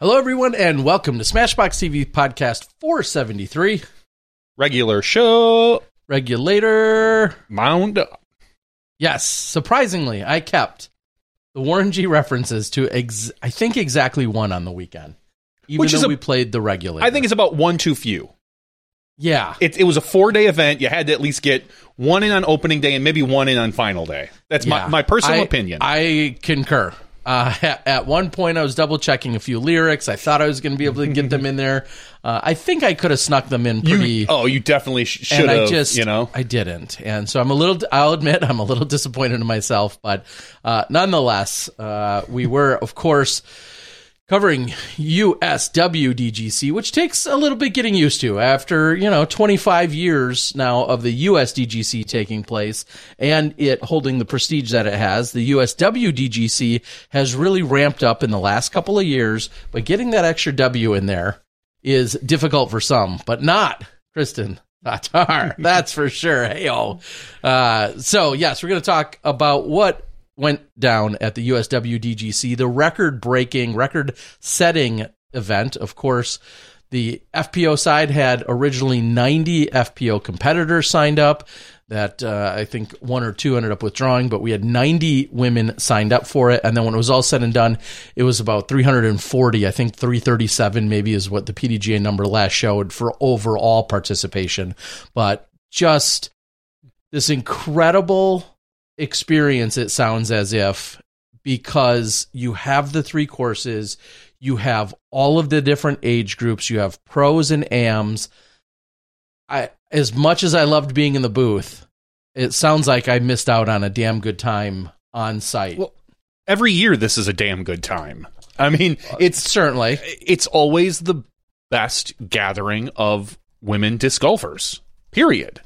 Hello, everyone, and welcome to Smashboxx TV Podcast 473. regular show Regulator. mound up. Yes, surprisingly, I kept the Warren G references to, ex- I think, exactly one on the weekend. Even Which though is a- we played the regulator. I think it's about one too few. Yeah. It, it was a four day event. You had to at least get one in on opening day and maybe one in on final day. That's Yeah. my, my personal I- opinion. I concur. Uh, at, at one point, I was double checking a few lyrics. I thought I was going to be able to get them in there. Uh, I think I could have snuck them in pretty. you, oh, you definitely sh- should and I have. just, you know, I didn't, and so I'm a little. I'll admit, I'm a little disappointed in myself, but uh, nonetheless, uh, we were, of course, covering USWDGC, which takes a little bit getting used to after you know 25 years now of the USDGC taking place and it holding the prestige that it has. The USWDGC has really ramped up in the last couple of years, but getting that extra W in there is difficult for some, but not Kristin. That's for sure. Hey, oh. Uh, so, yes, we're going to talk about what went down at the USWDGC, the record breaking, record setting event. Of course, the FPO side had originally 90 FPO competitors signed up. That uh, I think one or two ended up withdrawing, but we had 90 women signed up for it. And then when it was all said and done, it was about 340. I think 337 maybe is what the PDGA number last showed for overall participation. But just this incredible experience, it sounds as if, because you have the three courses, you have all of the different age groups, you have pros and AMs. I, as much as I loved being in the booth, it sounds like I missed out on a damn good time on site. Well, every year this is a damn good time. I mean, uh, it's certainly it's always the best gathering of women disc golfers. Period.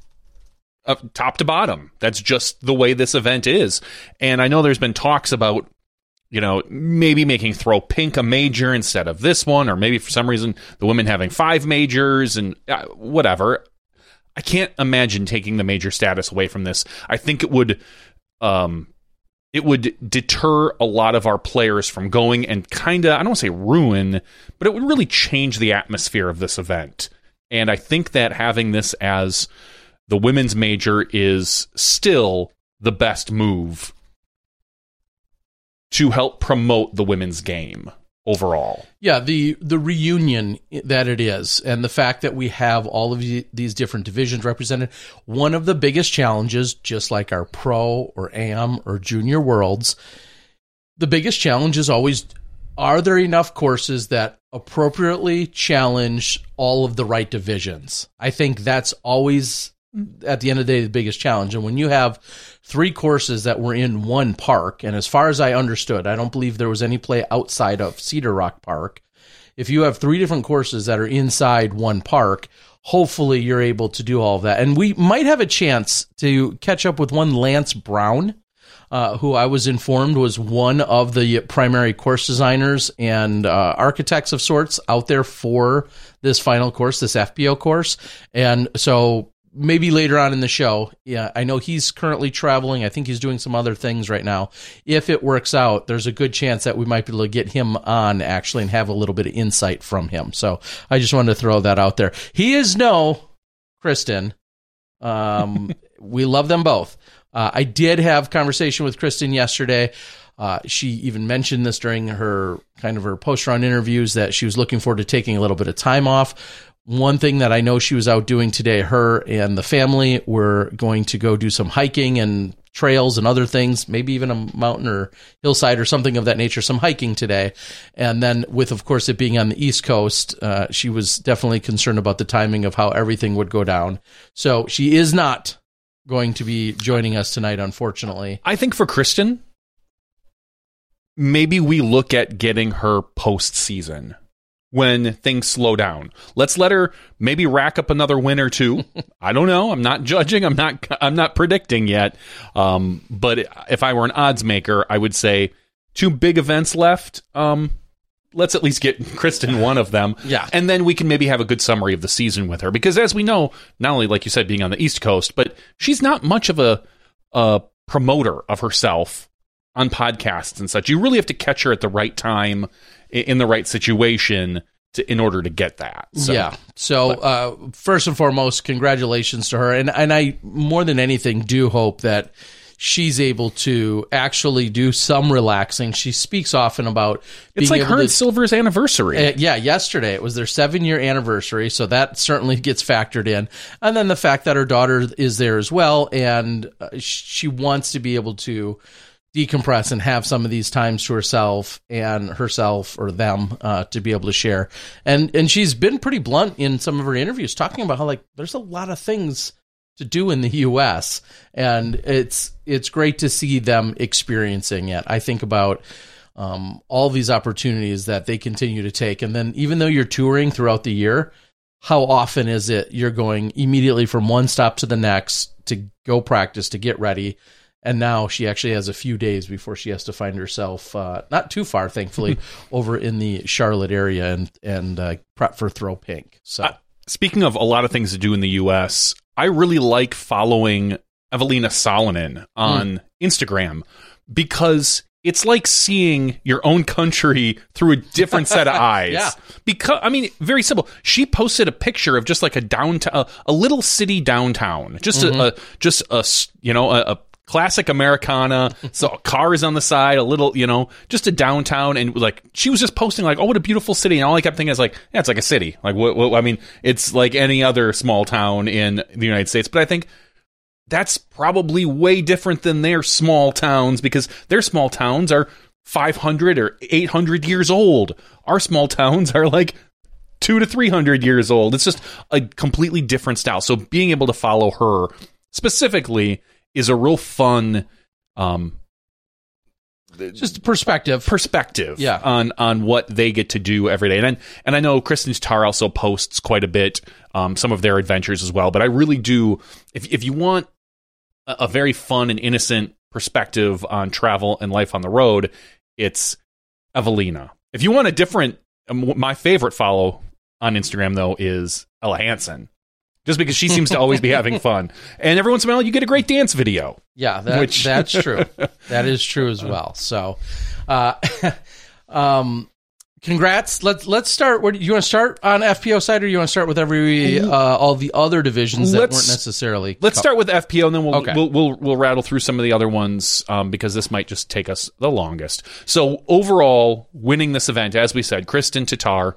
Uh, top to bottom. That's just the way this event is. And I know there's been talks about, you know, maybe making throw pink a major instead of this one, or maybe for some reason the women having five majors and uh, whatever. I can't imagine taking the major status away from this. I think it would, um, it would deter a lot of our players from going and kind of, I don't want to say ruin, but it would really change the atmosphere of this event. And I think that having this as the women's major is still the best move to help promote the women's game overall. Yeah, the the reunion that it is, and the fact that we have all of these different divisions represented. One of the biggest challenges, just like our pro or AM or junior worlds, the biggest challenge is always: are there enough courses that appropriately challenge all of the right divisions? I think that's always at the end of the day the biggest challenge. And when you have three courses that were in one park, and as far as I understood, I don't believe there was any play outside of Cedar Rock Park. If you have three different courses that are inside one park, hopefully you're able to do all of that. And we might have a chance to catch up with one Lance Brown. uh, who I was informed was one of the primary course designers and uh, architects of sorts out there for this final course, this FPO course. And so maybe later on in the show, yeah, I know he's currently traveling. I think he's doing some other things right now. If it works out, there's a good chance that we might be able to get him on actually and have a little bit of insight from him. So I just wanted to throw that out there. He is no Kristin. Um, we love them both. Uh, I did have conversation with Kristin yesterday. Uh, she even mentioned this during her kind of her post run interviews that she was looking forward to taking a little bit of time off. One thing that I know she was out doing today, her and the family were going to go do some hiking and trails and other things, maybe even a mountain or hillside or something of that nature, some hiking today. And then, with of course it being on the East Coast, uh, she was definitely concerned about the timing of how everything would go down. So she is not going to be joining us tonight, unfortunately. I think for Kristin, maybe we look at getting her postseason when things slow down. Let's let her maybe rack up another win or two. I don't know. I'm not judging. I'm not. I'm not predicting yet. Um, but if I were an odds maker, I would say two big events left. Um, let's at least get Kristin one of them. Yeah. And then we can maybe have a good summary of the season with her. Because as we know, not only, like you said, being on the East Coast, but she's not much of a, a promoter of herself on podcasts and such. You really have to catch her at the right time in the right situation to, in order to get that. So, yeah. So uh, first and foremost, congratulations to her, and and I more than anything do hope that she's able to actually do some relaxing. She speaks often about it's like her and Silver's anniversary. Uh, yeah, yesterday it was their seven year anniversary, so that certainly gets factored in. And then the fact that her daughter is there as well, and uh, she wants to be able to decompress and have some of these times to herself and herself or them uh, to be able to share. And and she's been pretty blunt in some of her interviews, talking about how like there's a lot of things to do in the U.S. and it's it's great to see them experiencing it. I think about. Um, all these opportunities that they continue to take. And then, even though you're touring throughout the year, how often is it you're going immediately from one stop to the next to go practice, to get ready, and now she actually has a few days before she has to find herself uh, not too far, thankfully, over in the Charlotte area and and uh, prep for throw pink. So, uh, speaking of a lot of things to do in the U.S., I really like following Evelina Salonen on mm. Instagram because it's like seeing your own country through a different set of eyes. yeah. Because I mean, very simple. She posted a picture of just like a downtown, a, a little city downtown, just mm-hmm. a, a, just a you know a, a classic Americana. so cars on the side, a little, you know, just a downtown, and like she was just posting like, "Oh, what a beautiful city!" And all I kept thinking is like, "Yeah, it's like a city. Like, what, what? I mean, it's like any other small town in the United States." But I think that's probably way different than their small towns because their small towns are 500 or 800 years old. Our small towns are like two to 300 years old. It's just a completely different style. So being able to follow her specifically is a real fun um just perspective. perspective yeah. on on what they get to do every day. And and I know Kristin Tattar also posts quite a bit um some of their adventures as well but I really do if if you want a, a very fun and innocent perspective on travel and life on the road it's Evelina. If you want a different my favorite follow on Instagram though is Ella Hansen just because she seems to always be having fun. And every once in a while, you get a great dance video. Yeah, that, which... that's true. that is true as well. So, uh, um, congrats. Let's let's start. Where, you want to start on FPO side, or you want to start with every uh, all the other divisions that let's, weren't necessarily? Let's start with FPO, and then we'll okay. we'll, we'll, we'll rattle through some of the other ones um, because this might just take us the longest. So overall, winning this event, as we said, Kristin Tattar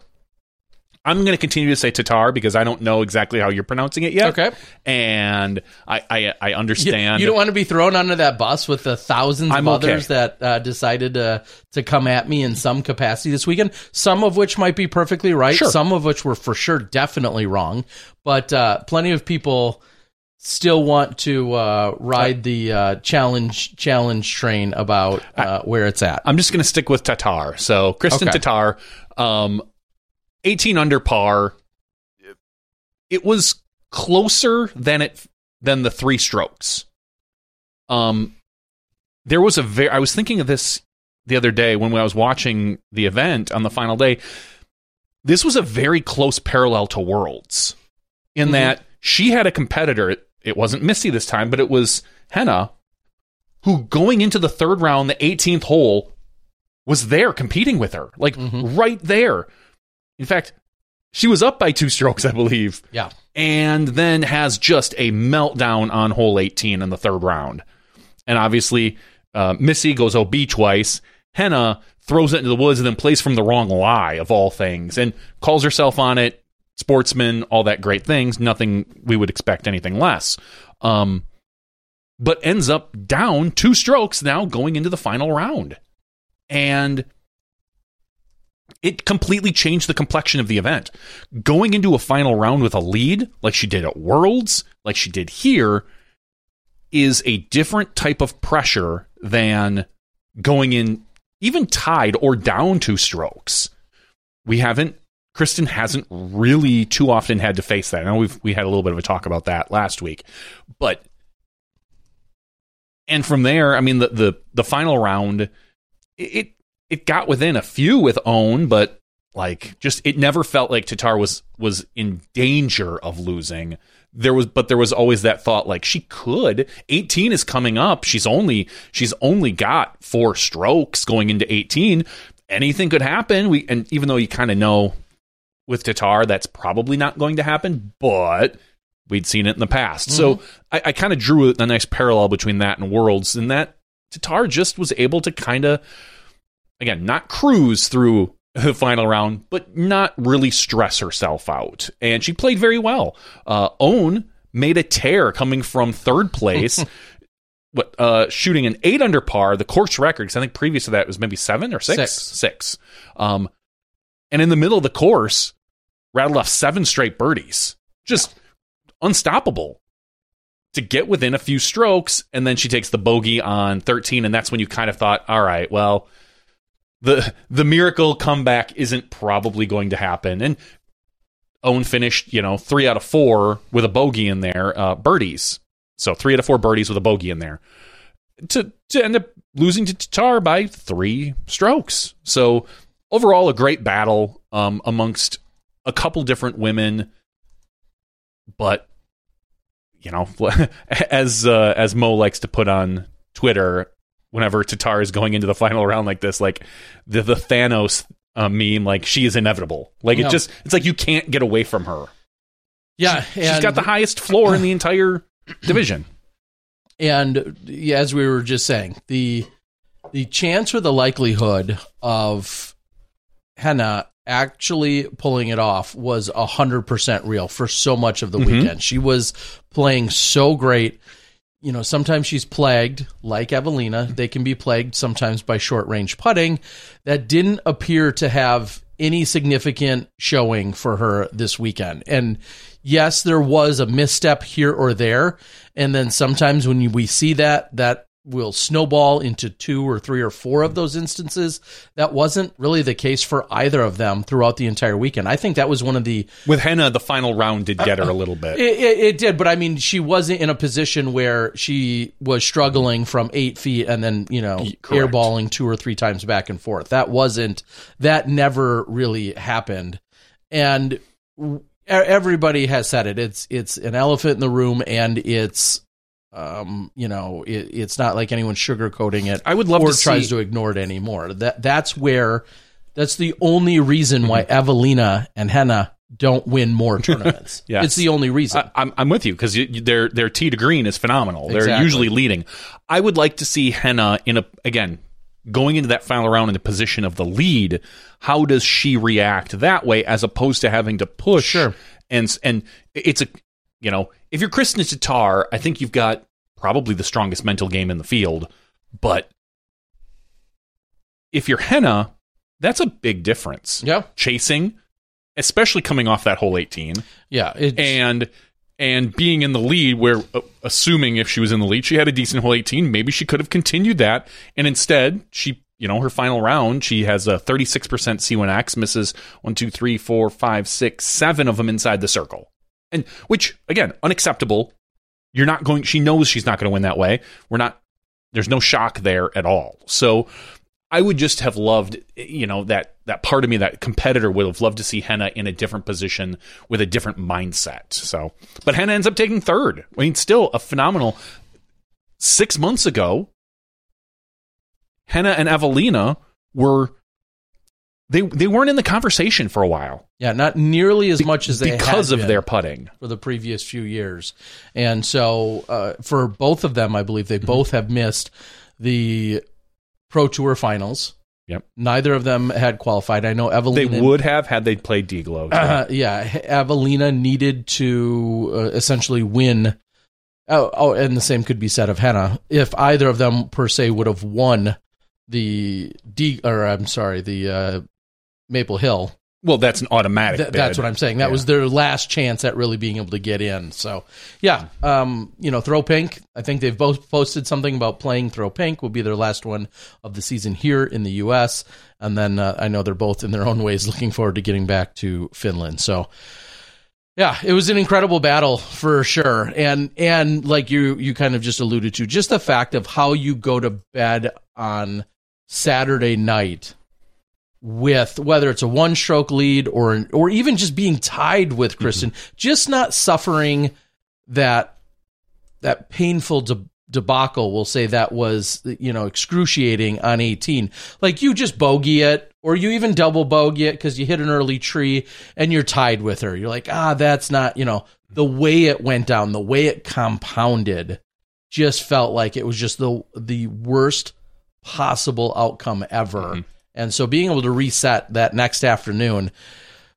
I'm going to continue to say Tattar because I don't know exactly how you're pronouncing it yet. Okay. And I I, I understand. You, you, don't want to be thrown under that bus with the 1000s I'm of others okay. that uh, decided to to come at me in some capacity this weekend. Some of which might be perfectly right. Sure. Some of which were for sure definitely wrong. But uh, plenty of people still want to uh, ride the uh, challenge challenge train about uh, where it's at. I'm just going to stick with Tattar. So Kristin okay. Tattar, um, 18 under par. It was closer than it than the three strokes. Um, there was a very I was thinking of this the other day when I was watching the event on the final day. This was a very close parallel to Worlds in Mhm. that she had a competitor. It, it wasn't Missy this time, but it was Henna, who going into the third round, the 18th hole, was there competing with her, like Mhm. right there. In fact, she was up by two strokes, I believe Yeah. and then has just a meltdown on hole 18 in the third round. And obviously, uh, Missy goes OB twice. Henna throws it into the woods and then plays from the wrong lie of all things and calls herself on it. Sportsman, all that great things. Nothing we would expect anything less. Um, but ends up down two strokes now going into the final round. And it completely changed the complexion of the event. Going into a final round with a lead, like she did at Worlds, like she did here, is a different type of pressure than going in even tied or down two strokes. We haven't Kristin hasn't really too often had to face that. I know we've we had a little bit of a talk about that last week. But and from there, I mean the the, the final round it it got within a few with Ohn, but like just it never felt like Tattar was was in danger of losing. There was but there was always that thought like she could. 18 is coming up. She's only she's only got four strokes going into 18. Anything could happen. We and even though you kind of know with Tattar that's probably not going to happen, but we'd seen it in the past. So mm-hmm. I, I kind of drew a nice parallel between that and Worlds, and that Tattar just was able to kind of again, not cruise through the final round, but not really stress herself out. And she played very well. Uh, Ohn made a tear coming from third place. What uh, shooting an eight under par, the course record? Because I think previous to that was maybe seven or six, Six. six. Um, and in the middle of the course, rattled off seven straight birdies, just unstoppable to get within a few strokes. And then she takes the bogey on 13, and that's when you kind of thought, all right, well, the the miracle comeback isn't probably going to happen. And Ohn finished, you know, three out of four with a bogey in there, uh, birdies. So three out of four birdies with a bogey in there. To to end up losing to Tattar by three strokes. So overall, a great battle um, amongst a couple different women, but you know, as uh, as Mo likes to put on Twitter, whenever Tattar is going into the final round like this, like the the Thanos uh, meme, like she is inevitable. Like it No. just, it's like you can't get away from her. Yeah. She's and- got the highest floor in the entire division. and yeah, as we were just saying, the the chance or the likelihood of Henna actually pulling it off was a hundred percent real for so much of the Mhm. weekend. She was playing so great. You know, sometimes she's plagued, like Evelina. They can be plagued sometimes by short range putting. That didn't appear to have any significant showing for her this weekend. And yes, there was a misstep here or there. And then sometimes when we see that, that will snowball into two or three or four of those instances. That wasn't really the case for either of them throughout the entire weekend. I think that was one of the With Henna, the final round did get her a little bit. it, it, it did, but I mean, she wasn't in a position where she was struggling from eight feet and then you know correct. airballing two or three times back and forth. That wasn't that never really happened, and w- everybody has said it. It's it's an elephant in the room, and it's um you know it, it's not like anyone's sugarcoating it. I would love or to tries see- to ignore it anymore. That that's where that's the only reason why Mm-hmm. Evelina and Henna don't win more tournaments. Yes. It's the only reason. I, I'm I'm with you because their their tee to green is phenomenal. They're usually leading. I would like to see Henna in a again going into that final round in the position of the lead. How does she react that way as opposed to having to push? Sure. And and it's a you know if you're Kristin Tattar, I think you've got probably the strongest mental game in the field. But if you're Henna, that's a big difference. yeah. Chasing, especially coming off that whole 18 Yeah, it's, and and being in the lead where uh, assuming if she was in the lead she had a decent hole 18 maybe she could have continued that and instead she you know her final round she has a 36% c1x misses one two three four five six seven of them inside the circle and which again unacceptable you're not going she knows she's not going to win that way we're not There's no shock there at all. So I would just have loved, you know, that that part of me, that competitor, would have loved to see Henna in a different position with a different mindset. So, but Henna ends up taking third. I mean, still a phenomenal. Six months ago, Henna and Evelina were they they weren't in the conversation for a while Yeah, not nearly as much as they because of their putting. for the previous few years, and so uh, for both of them, I believe Mm-hmm. they both have missed the Pro Tour finals. Yep. Neither of them had qualified. I know Evelina. They would have had they played DGLO. Uh, yeah, Evelina needed to uh, essentially win. Oh, oh, and the same could be said of Henna. If either of them per se would have won the D, or I'm sorry, the uh, Maple Hill, well, that's an automatic. Th- that's what I'm saying. That Yeah. was their last chance at really being able to get in. So, yeah, um, you know, Throw Pink. I think they've both posted something about playing Throw Pink. Will be their last one of the season here in the U.S. And then uh, I know they're both in their own ways looking forward to getting back to Finland. So, yeah, it was an incredible battle for sure. And and like you you kind of just alluded to, just the fact of how you go to bed on Saturday night with whether it's a one stroke lead or or even just being tied with Kristin, just not suffering that that painful de- debacle. We'll say that was you know excruciating on 18. Like you just bogey it, or you even double bogey it because you hit an early tree and you're tied with her. You're like, ah, that's not you know the way it went down, the way it compounded, just felt like it was just the the worst possible outcome ever. And so being able to reset that next afternoon,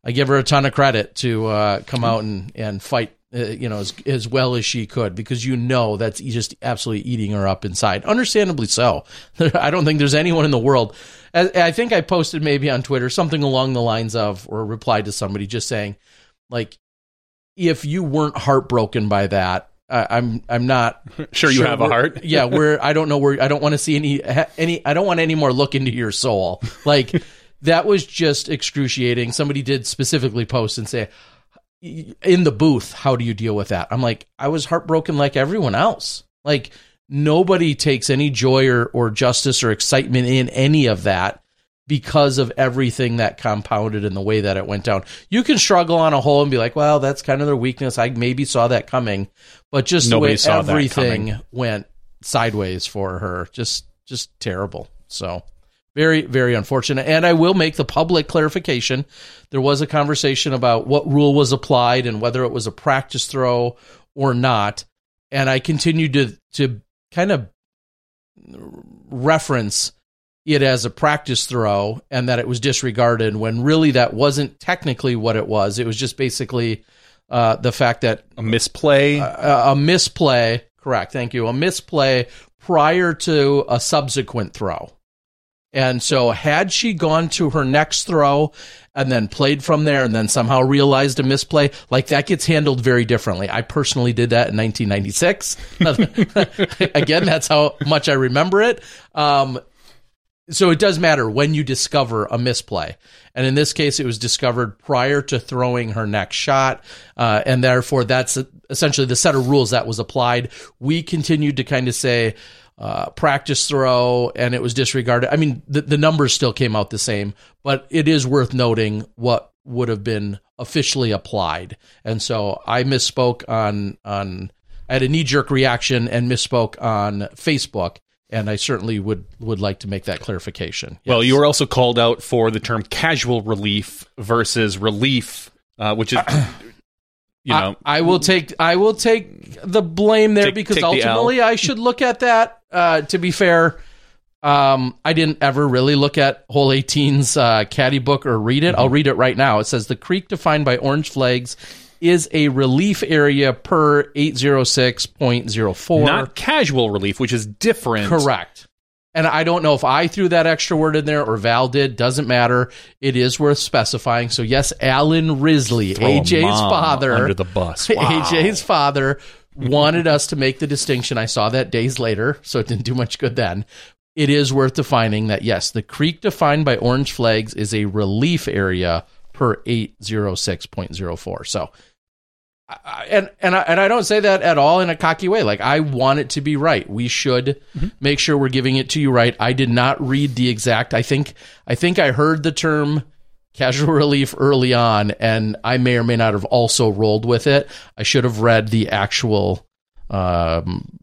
I give her a ton of credit to uh, come out and, and fight, uh, you know, as, as well as she could, because you know that's just absolutely eating her up inside. Understandably so. I don't think there's anyone in the world. I, I think I posted maybe on Twitter something along the lines of, or replied to somebody just saying, like, if you weren't heartbroken by that, I, I'm I'm not Sure, you have a heart. yeah, we're I don't know where I don't want to see any any I don't want any more look into your soul. Like that was just excruciating. Somebody did specifically post and say in the booth, how do you deal with that? I'm like, I was heartbroken like everyone else. Like nobody takes any joy or, or justice or excitement in any of that because of everything that compounded in the way that it went down. You can struggle on a whole and be like, well, that's kind of their weakness. I maybe saw that coming, but just Nobody the way everything went sideways for her, just just terrible. So very very unfortunate. And I will make the public clarification. There was a conversation about what rule was applied and whether it was a practice throw or not. And I continued to to kind of reference it as a practice throw and that it was disregarded when really that wasn't technically what it was. It was just basically uh, the fact that A misplay. a, a misplay, correct, thank you, a misplay prior to a subsequent throw. And so, had she gone to her next throw and then played from there and then somehow realized a misplay, like that gets handled very differently. I personally did that in 1996. Again, that's how much I remember it. Um, so it does matter when you discover a misplay. And in this case, it was discovered prior to throwing her next shot. Uh, and therefore, that's essentially the set of rules that was applied. We continued to kind of say, uh, practice throw, and it was disregarded. I mean, the, the numbers still came out the same, but it is worth noting what would have been officially applied. And so I misspoke on, on, I had a knee jerk reaction and misspoke on Facebook and I certainly would would like to make that clarification. Well, you were also called out for the term casual relief versus relief, uh, which is, you know, I, I will take I will take the blame there Take- because take the ultimately I should look at that. Uh, to be fair, um, I didn't ever really look at Hole 18's uh, caddy book or read it. I'll Mm-hmm. read it right now. It says the creek defined by orange flags is a relief area per 806.04. not casual relief, which is different. Correct. And I don't know if I threw that extra word in there or Val did. Doesn't matter. It is worth specifying. So yes, Alan Risley, Throw AJ's father, under the bus. Wow. AJ's father wanted us to make the distinction. I saw that days later, so it didn't do much good then. It is worth defining that yes, the creek defined by orange flags is a relief area per 806.04. So I- and and I, and I don't say that at all in a cocky way. Like I want it to be right. We should make sure we're giving it to you right. I did not read the exact. I think I think I heard the term casual relief early on, and I may or may not have also rolled with it. I should have read the actual um,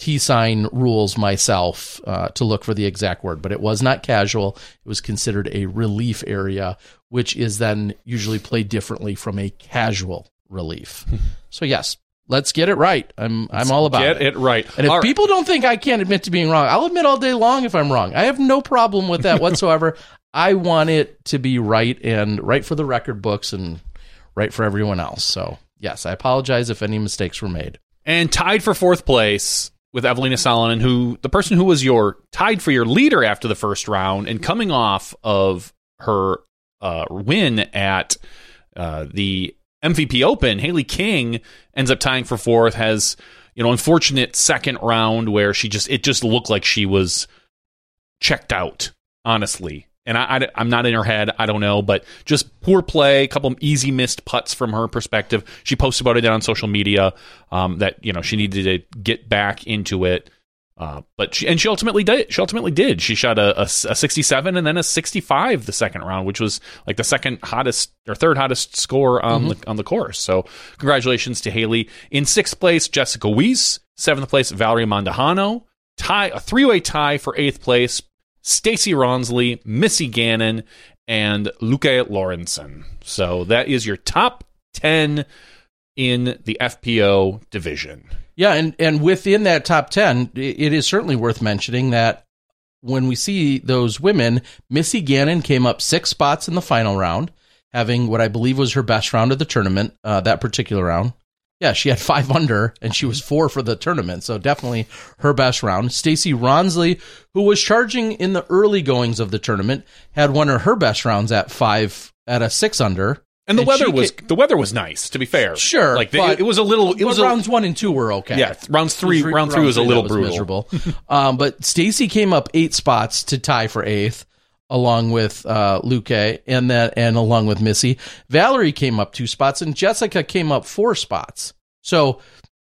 T sign rules myself uh, to look for the exact word, but it was not casual. It was considered a relief area, which is then usually played differently from a casual relief. so yes, let's get it right. I'm I'm all about Get it. it right. And if All right. people don't think I can't admit to being wrong, I'll admit all day long if I'm wrong. I have no problem with that whatsoever. I want it to be right and right for the record books and right for everyone else. So yes, I apologize if any mistakes were made. and tied for fourth place with Evelina Salonen, who the person who was your tied for your leader after the first round and coming off of her uh, win at uh, the MVP Open, Haley King ends up tying for fourth. Has you know unfortunate second round where she just it just looked like she was checked out, honestly. And I, I, am not in her head. I don't know, but just poor play, a couple of easy missed putts from her perspective. She posted about it on social media um, that you know she needed to get back into it. Uh, but she, and she ultimately did. She ultimately did. She shot a, a, a 67 and then a 65 the second round, which was like the second hottest or third hottest score on the on the course. So congratulations to Haley in sixth place. Jessica Weiss, seventh place. Valerie Mandujano, tie a three way tie for eighth place. Stacy Ronsley, Missy Gannon, and Luke Lorenzen. So that is your top 10 in the FPO division. Yeah, and and within that top ten, it is certainly worth mentioning that when we see those women, Missy Gannon came up six spots in the final round, having what I believe was her best round of the tournament. Uh, that particular round, yeah, she had five under, and she was four for the tournament, so definitely her best round. Stacy Ronsley, who was charging in the early goings of the tournament, had one of her best rounds at five at a six under. And the And weather was ca- the weather was nice. To be fair, Sure, like the, but- it was a little. It was a, rounds one and two were okay. yeah. Rounds three. Three- round three was a little that brutal. miserable. um, but Stacy came up eight spots to tie for eighth, along with uh, Luke and that, and along with Missy. Valerie came up two spots, and Jessica came up four spots. So.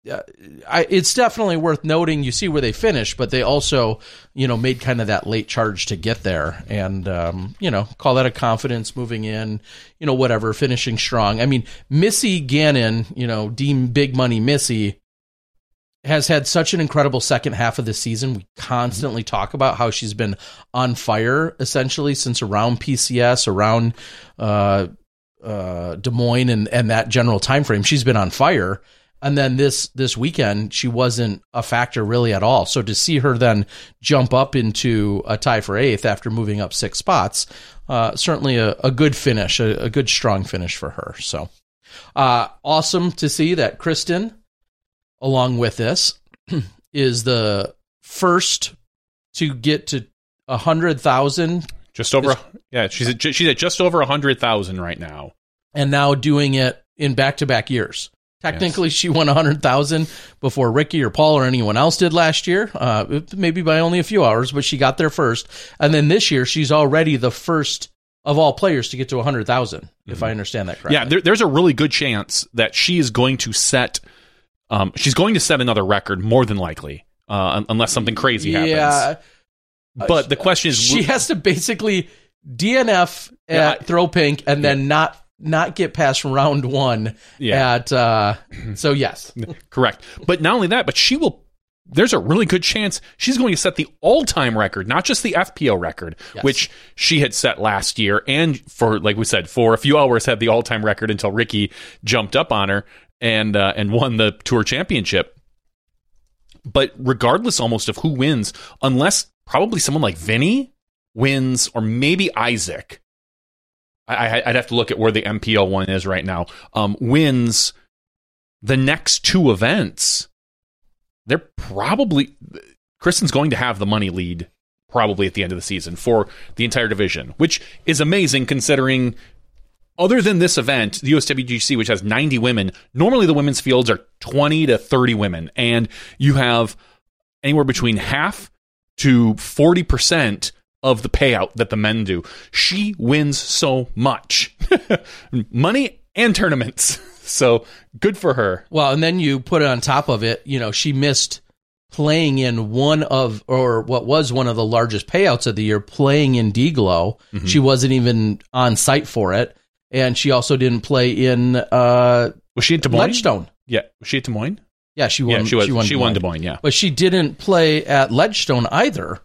Uh, I, it's definitely worth noting. You see where they finished, but they also, you know, made kind of that late charge to get there, and um, you know, call that a confidence moving in, you know, whatever, finishing strong. I mean, Missy Gannon, you know, Deem Big Money Missy, has had such an incredible second half of the season. We constantly talk about how she's been on fire essentially since around PCS, around uh, uh, Des Moines, and and that general time frame. She's been on fire. And then this this weekend, she wasn't a factor really at all. So to see her then jump up into a tie for eighth after moving up six spots, uh, certainly a, a good finish, a, a good strong finish for her. So uh, awesome to see that Kristin along with this is the first to get to a hundred thousand Just over. Yeah, she's at, she's at just over a hundred thousand right now. and now doing it in back to back years. Technically, she won a hundred thousand before Ricky or Paul or anyone else did last year, uh, maybe by only a few hours, but she got there first. And then this year, she's already the first of all players to get to a hundred thousand, if I understand that correctly. Yeah, there, there's a really good chance that she is going to set. Um, she's going to set another record more than likely, uh, unless something crazy happens. Yeah, but the question is, she has to basically DNF at Yeah, I- throw pink and then not not get past round one Yeah. at uh so yes Correct. But not only that, but she will. There's a really good chance she's going to set the all-time record, not just the FPO record, Yes. which she had set last year, and for like we said, for a few hours had the all-time record until Ricky jumped up on her and uh, and won the tour championship. But regardless, almost of who wins, unless probably someone like Vinny wins, or maybe Isaac. I, I'd have to look at where the MPO one is right now. Um, wins the next two events, they're probably Kristin's going to have the money lead probably at the end of the season for the entire division, which is amazing considering other than this event, the USWGC, which has 90 women, normally the women's fields are 20 to 30 women, and you have anywhere between half to 40% of the payout that the men do. She wins so much money and tournaments. So good for her. Well, and then you put it on top of it, you know, she missed playing in one of, or what was one of the largest payouts of the year, playing in DGLO. Mm-hmm. She wasn't even on site for it. And she also didn't play in uh, Was she at Des Moines? Ledgestone. Yeah. Was she at Des Moines? Yeah, she won. yeah, she was. She won, Des Moines. Des Moines. Yeah. But she didn't play at Ledgestone either.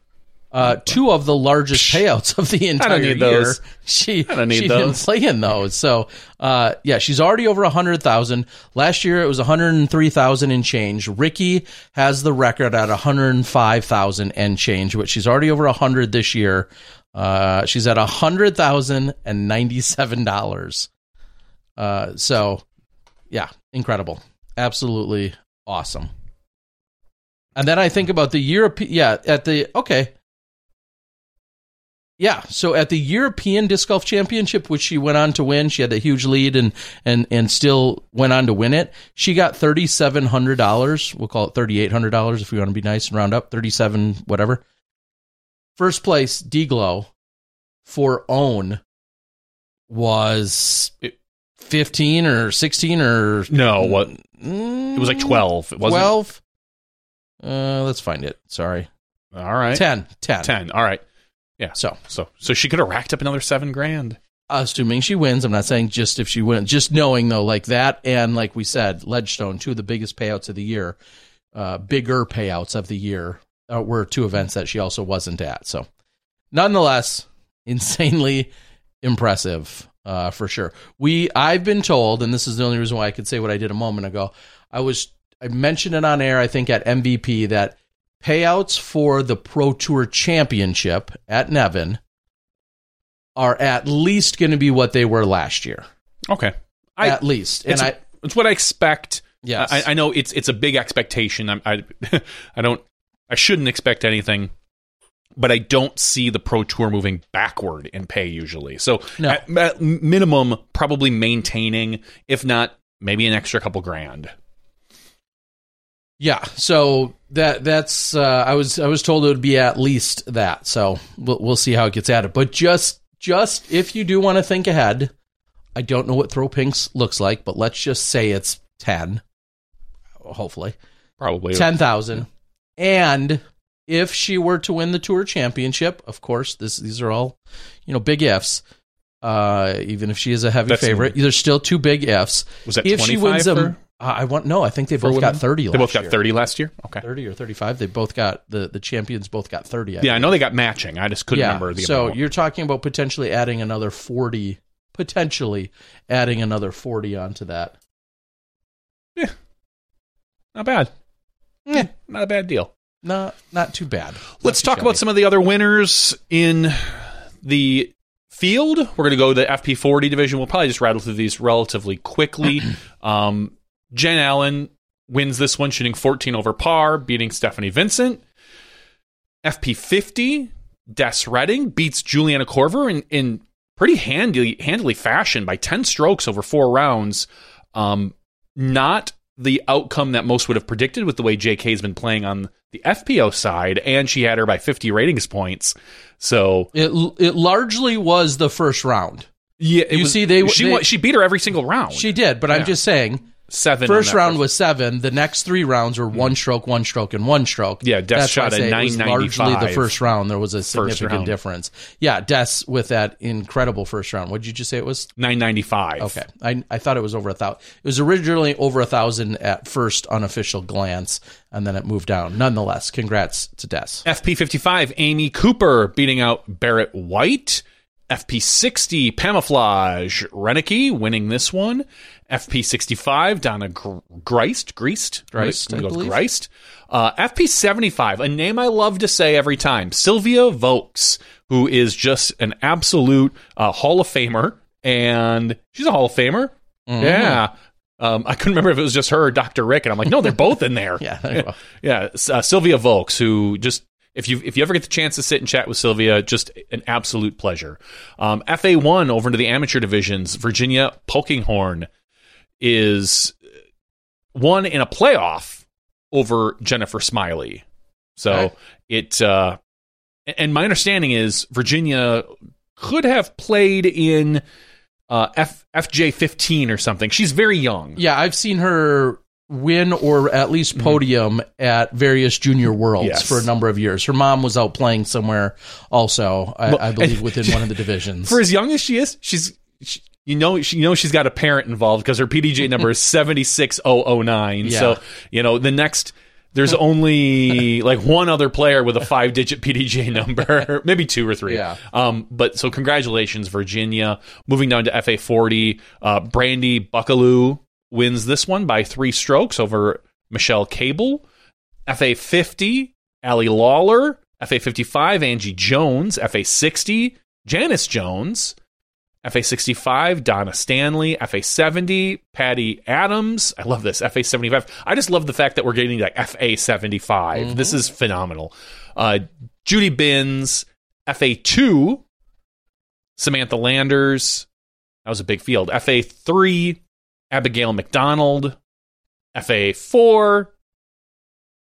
Uh, two of the largest payouts of the entire year. those. She I don't need she those. didn't play in those. So uh, yeah, she's already over a hundred thousand. Last year it was one hundred and three thousand and change. Ricky has the record at one hundred and five thousand and change, but she's already over a hundred this year. Uh, she's at a hundred thousand and ninety seven dollars. Uh, so yeah, incredible, absolutely awesome. And then I think about the European, yeah, at the, okay. Yeah, so at the European Disc Golf Championship, which she went on to win, she had a huge lead and and and still went on to win it. She got thirty seven hundred dollars. We'll call it thirty eight hundred dollars if we want to be nice and round up. Thirty seven, whatever. First place, DGLO for Ohn was fifteen or sixteen or No, what? Mm, It was like 12. It wasn't. 12 uh let's find it sorry All right. 10 10 10. All right. Yeah so So so she could have racked up another seven grand. assuming she wins i'm not saying just if she wins just knowing though like that and like we said ledgestone two of the biggest payouts of the year uh bigger payouts of the year uh, were two events that she also wasn't at so nonetheless insanely impressive uh for sure we i've been told and this is the only reason why i could say what i did a moment ago i was i mentioned it on air i think at mvp that payouts for the pro tour championship at nevin are at least going to be what they were last year Okay. I, at least and it's, i it's what I expect. Yeah, I, I know it's it's a big expectation. I'm, I I don't I shouldn't expect anything, but I don't see the pro tour moving backward in pay usually. So No. at, at minimum, probably maintaining, if not maybe an extra couple grand. Yeah, so that that's uh, I was I was told it would be at least that. So we'll we'll see how it gets added. But just just if you do want to think ahead, I don't know what Throw Pinks looks like, but let's just say it's ten, hopefully Probably ten thousand. And if she were to win the tour championship, of course, this these are all you know big ifs. Uh, even if she is a heavy That's- favorite, there's still two big ifs. Was that if she 25 wins them? Uh, I want no. I think they both got women? thirty. They both got year. thirty last year. Okay. 30 or 35 they both got the the champions both got 30 I Yeah, I know they got matching. I just couldn't yeah remember the so amount. you're talking about potentially adding another 40 potentially adding another 40 onto that Yeah, Not bad. Yeah. Not a bad deal. not not too bad Let's talk about some of the other winners in the field. We're going to go to the FP40 division. We'll probably just rattle through these relatively quickly. um, Jen Allen wins this one, shooting 14 over par, beating Stephanie Vincent. FP50, Des Reading beats Juliana Korver in, in pretty handy, handily fashion by 10 strokes over four rounds. Um, not the outcome that most would have predicted with the way JK's been playing on the FPO side, and she had her by 50 ratings points. So it it largely was the first round yeah, You see, they- she they- she beat her every single round. she did but i'm just saying seven. first round was 7 the next 3 rounds were one stroke one stroke and one stroke Yeah, Des That's shot a say it was largely the first round there was a significant difference yeah Des with that incredible first round what did you just say it was 995. Okay, I I thought it was over a thousand. It was originally over a thousand at first unofficial glance, and then it moved down. Nonetheless, congrats to Des. FP55, Amy Cooper beating out Barrett White. FP60, Pamaflage Renicky winning this one. FP65, Donna Gr- Greist. Greist? Greist, I believe. Greist. Uh, FP75, a name I love to say every time. Sylvia Voakes, who is just an absolute uh, Hall of Famer. And she's a Hall of Famer. Mm-hmm. Yeah. Um, I couldn't remember if it was just her or Dr. Rick. And I'm like, no, they're both in there. Yeah, there you go. yeah. Uh, Sylvia Voakes, who just if you if you ever get the chance to sit and chat with Sylvia, just an absolute pleasure. Um, FA one over into the amateur divisions. Virginia Polkinghorn is one in a playoff over Jennifer Smiley. So Okay. it uh, and my understanding is Virginia could have played in uh, F, FJ15 or something. She's very young. Yeah, I've seen her win or at least podium at various junior worlds Yes. for a number of years. Her mom was out playing somewhere also, I, I believe, within one of the divisions. For as young as she is, she's she, you know she you know she's got a parent involved because her PDJ number is 76009. Yeah. So, you know, the next there's only like one other player with a five digit PDJ number, maybe two or three. Yeah. Um, but so congratulations, Virginia. Moving down to FA40, uh, Brandy Buckaloo wins this one by three strokes over Michelle Cable. FA50, Allie Lawler. FA55, Angie Jones. FA60, Janice Jones. FA65, Donna Stanley. FA70, Patty Adams. I love this. FA75. I just love the fact that we're getting like FA75. This is phenomenal. Uh, Judy Binns. FA2, Samantha Landers. That was a big field. FA3, Abigail McDonald. FA4,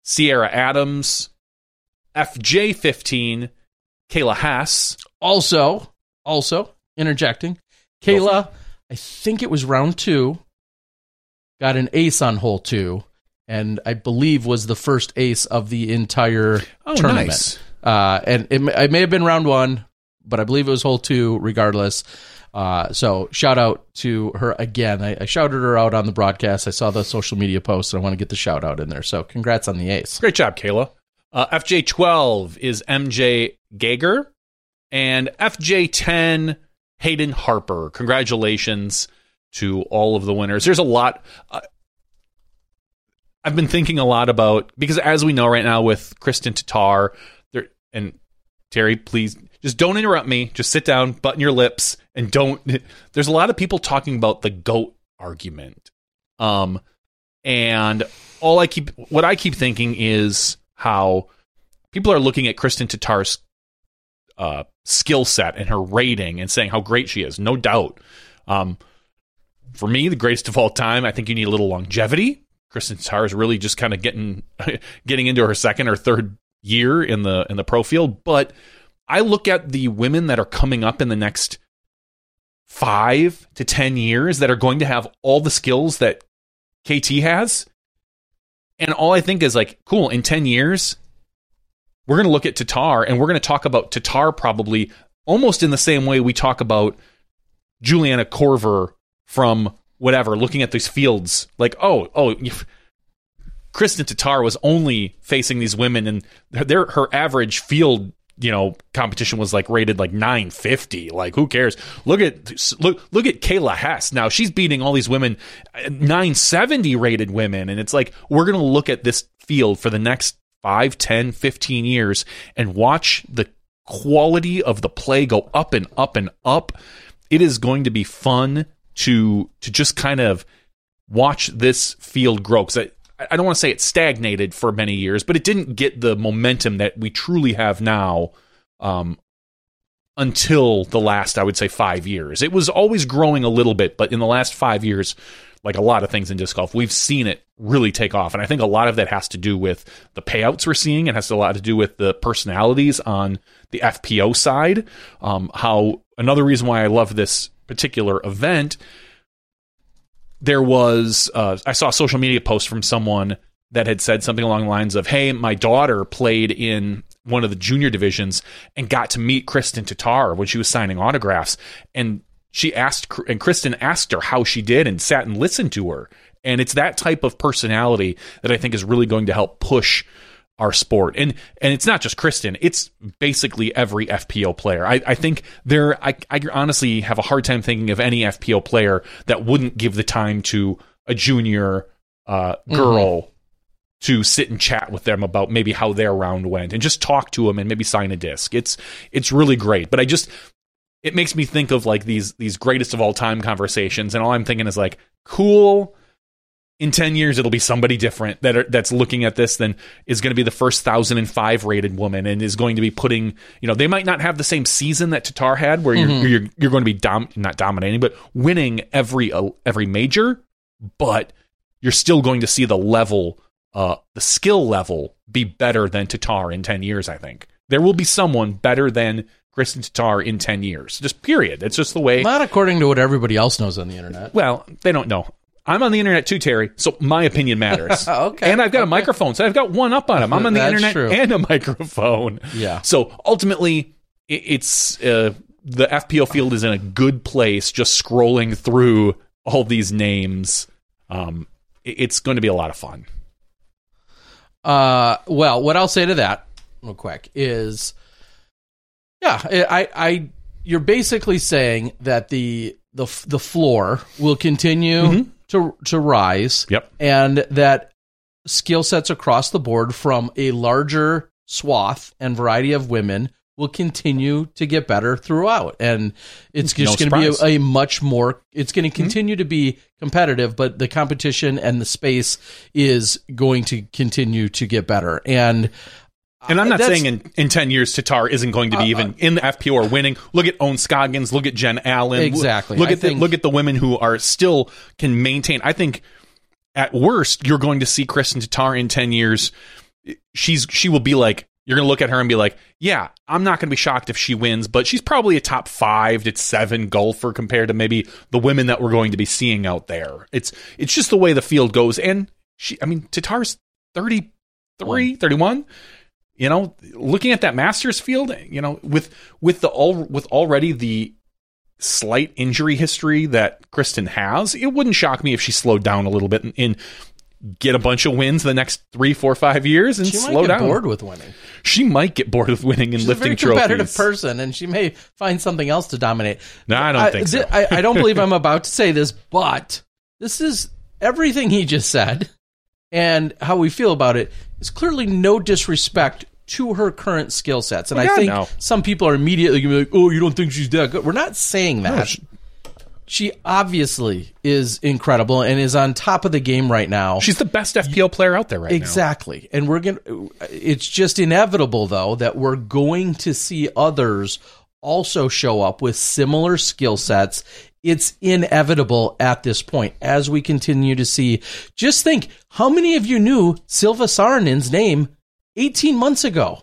Sierra Adams. FJ15, Kayla Haas. also, also interjecting, Kayla, I think it was round two, got an ace on hole two, and I believe was the first ace of the entire Oh, tournament. nice. Uh, and it, it may have been round one, but I believe it was hole two, regardless. Uh, so shout out to her again. I, I shouted her out on the broadcast. I saw the social media post, and I want to get the shout out in there. So congrats on the ace. Great job, Kayla. Uh, FJ12 is MJ Gager. And FJ10, Hayden Harper. Congratulations to all of the winners. There's a lot. Uh, I've been thinking a lot about, because as we know right now with Kristin Tattar, there, and Terry, please just don't interrupt me. Just sit down, button your lips, and don't. There's a lot of people talking about the GOAT argument. Um, and all I keep, what I keep thinking is how people are looking at Kristin Tattar's uh, skill set and her rating and saying how great she is. No doubt. Um, for me, the greatest of all time, I think you need a little longevity. Kristin Tattar is really just kind of getting getting into her second or third year in the in the pro field. But I look at the women that are coming up in the next five to ten years that are going to have all the skills that KT has. And all I think is like, cool, in 10 years, we're going to look at Tattar and we're going to talk about Tattar probably almost in the same way we talk about Juliana Korver from whatever, looking at these fields. Like, oh, oh, Kristin Tattar was only facing these women and their her average field you know competition was like rated like 950 like who cares? Look at look look at Kayla Hess now she's beating all these women uh, 970 rated women. And it's like we're going to look at this field for the next 5 10 15 years and watch the quality of the play go up and up and up. It is going to be fun to to just kind of watch this field grow. Because I, don't want to say it stagnated for many years, but it didn't get the momentum that we truly have now um, until the last, I would say, five years. It was always growing a little bit, but in the last five years, like a lot of things in disc golf, we've seen it really take off. And I think a lot of that has to do with the payouts we're seeing. It has a lot to do with the personalities on the FPO side. Um, how another reason why I love this particular event there was uh, I saw a social media post from someone that had said something along the lines of, "Hey, my daughter played in one of the junior divisions and got to meet Kristin Tattar when she was signing autographs, and she asked and Kristin asked her how she did and sat and listened to her." And it's that type of personality that I think is really going to help push our sport. And and it's not just Kristin, it's basically every FPO player. I, I think there I, I honestly have a hard time thinking of any FPO player that wouldn't give the time to a junior uh, girl to sit and chat with them about maybe how their round went and just talk to them and maybe sign a disc. It's it's really great. But I just it makes me think of like these these greatest of all time conversations and all I'm thinking is like cool in 10 years it'll be somebody different that are, that's looking at this than is going to be the first 1005 rated woman and is going to be putting you know they might not have the same season that Tattar had where you're you're, you're going to be dom- not dominating but winning every uh, every major but you're still going to see the level uh the skill level be better than Tattar in 10 years I think There will be someone better than Kristin Tattar in 10 years. Just period. It's just the way. Not according to what everybody else knows on the internet. Well, they don't know. I'm on the internet too, Terry, so my opinion matters. Okay, And I've got a microphone, so I've got one up on him. I'm on the internet true. and a microphone. Yeah. So ultimately, it's uh, the FPO field is in a good place just scrolling through all these names. Um, it's going to be a lot of fun. Uh, well, what I'll say to that, real quick, is, yeah, I, I, you're basically saying that the the the floor will continue to to rise. Yep. and that skill sets across the board from a larger swath and variety of women will continue to get better throughout and it's just No going to be a, a much more it's going to hmm? continue to be competitive but the competition and the space is going to continue to get better and And I'm uh, not That's- saying in, in 10 years Tattar isn't going to be uh, even uh, in the FPO or winning. Look at Ohn Scoggins. Look at Jen Allen. Exactly. Look at the, think- look at the women who are still can maintain. I think at worst you're going to see Kristin Tattar in 10 years. She's she will be like you're going to look at her and be like, yeah, I'm not going to be shocked if she wins, but she's probably a top five to seven golfer compared to maybe the women that we're going to be seeing out there. It's it's just the way the field goes. And she, I mean, Tattar's 33, 31 you know looking at that masters field you know with with the all with already the slight injury history that kristin has it wouldn't shock me if she slowed down a little bit and, and get a bunch of wins the next three four five years and she might slow get down. bored with winning. She might get bored with winning and she's a lifting very competitive trophies. person and she may find something else to dominate. No i don't think so. I, I don't believe I'm about to say this, but this is everything he just said and how we feel about it is clearly no disrespect to her current skill sets. And Oh, I think no. some people are immediately going to be like, oh, you don't think she's that good. We're not saying that. she- she obviously is incredible and is on top of the game right now. she's the best fpo player out there right now Exactly. And we're going to, it's just inevitable, though, that we're going to see others also show up with similar skill sets. It's inevitable at this point as we continue to see. Just think how many of you knew Silva Saarinen's name 18 months ago?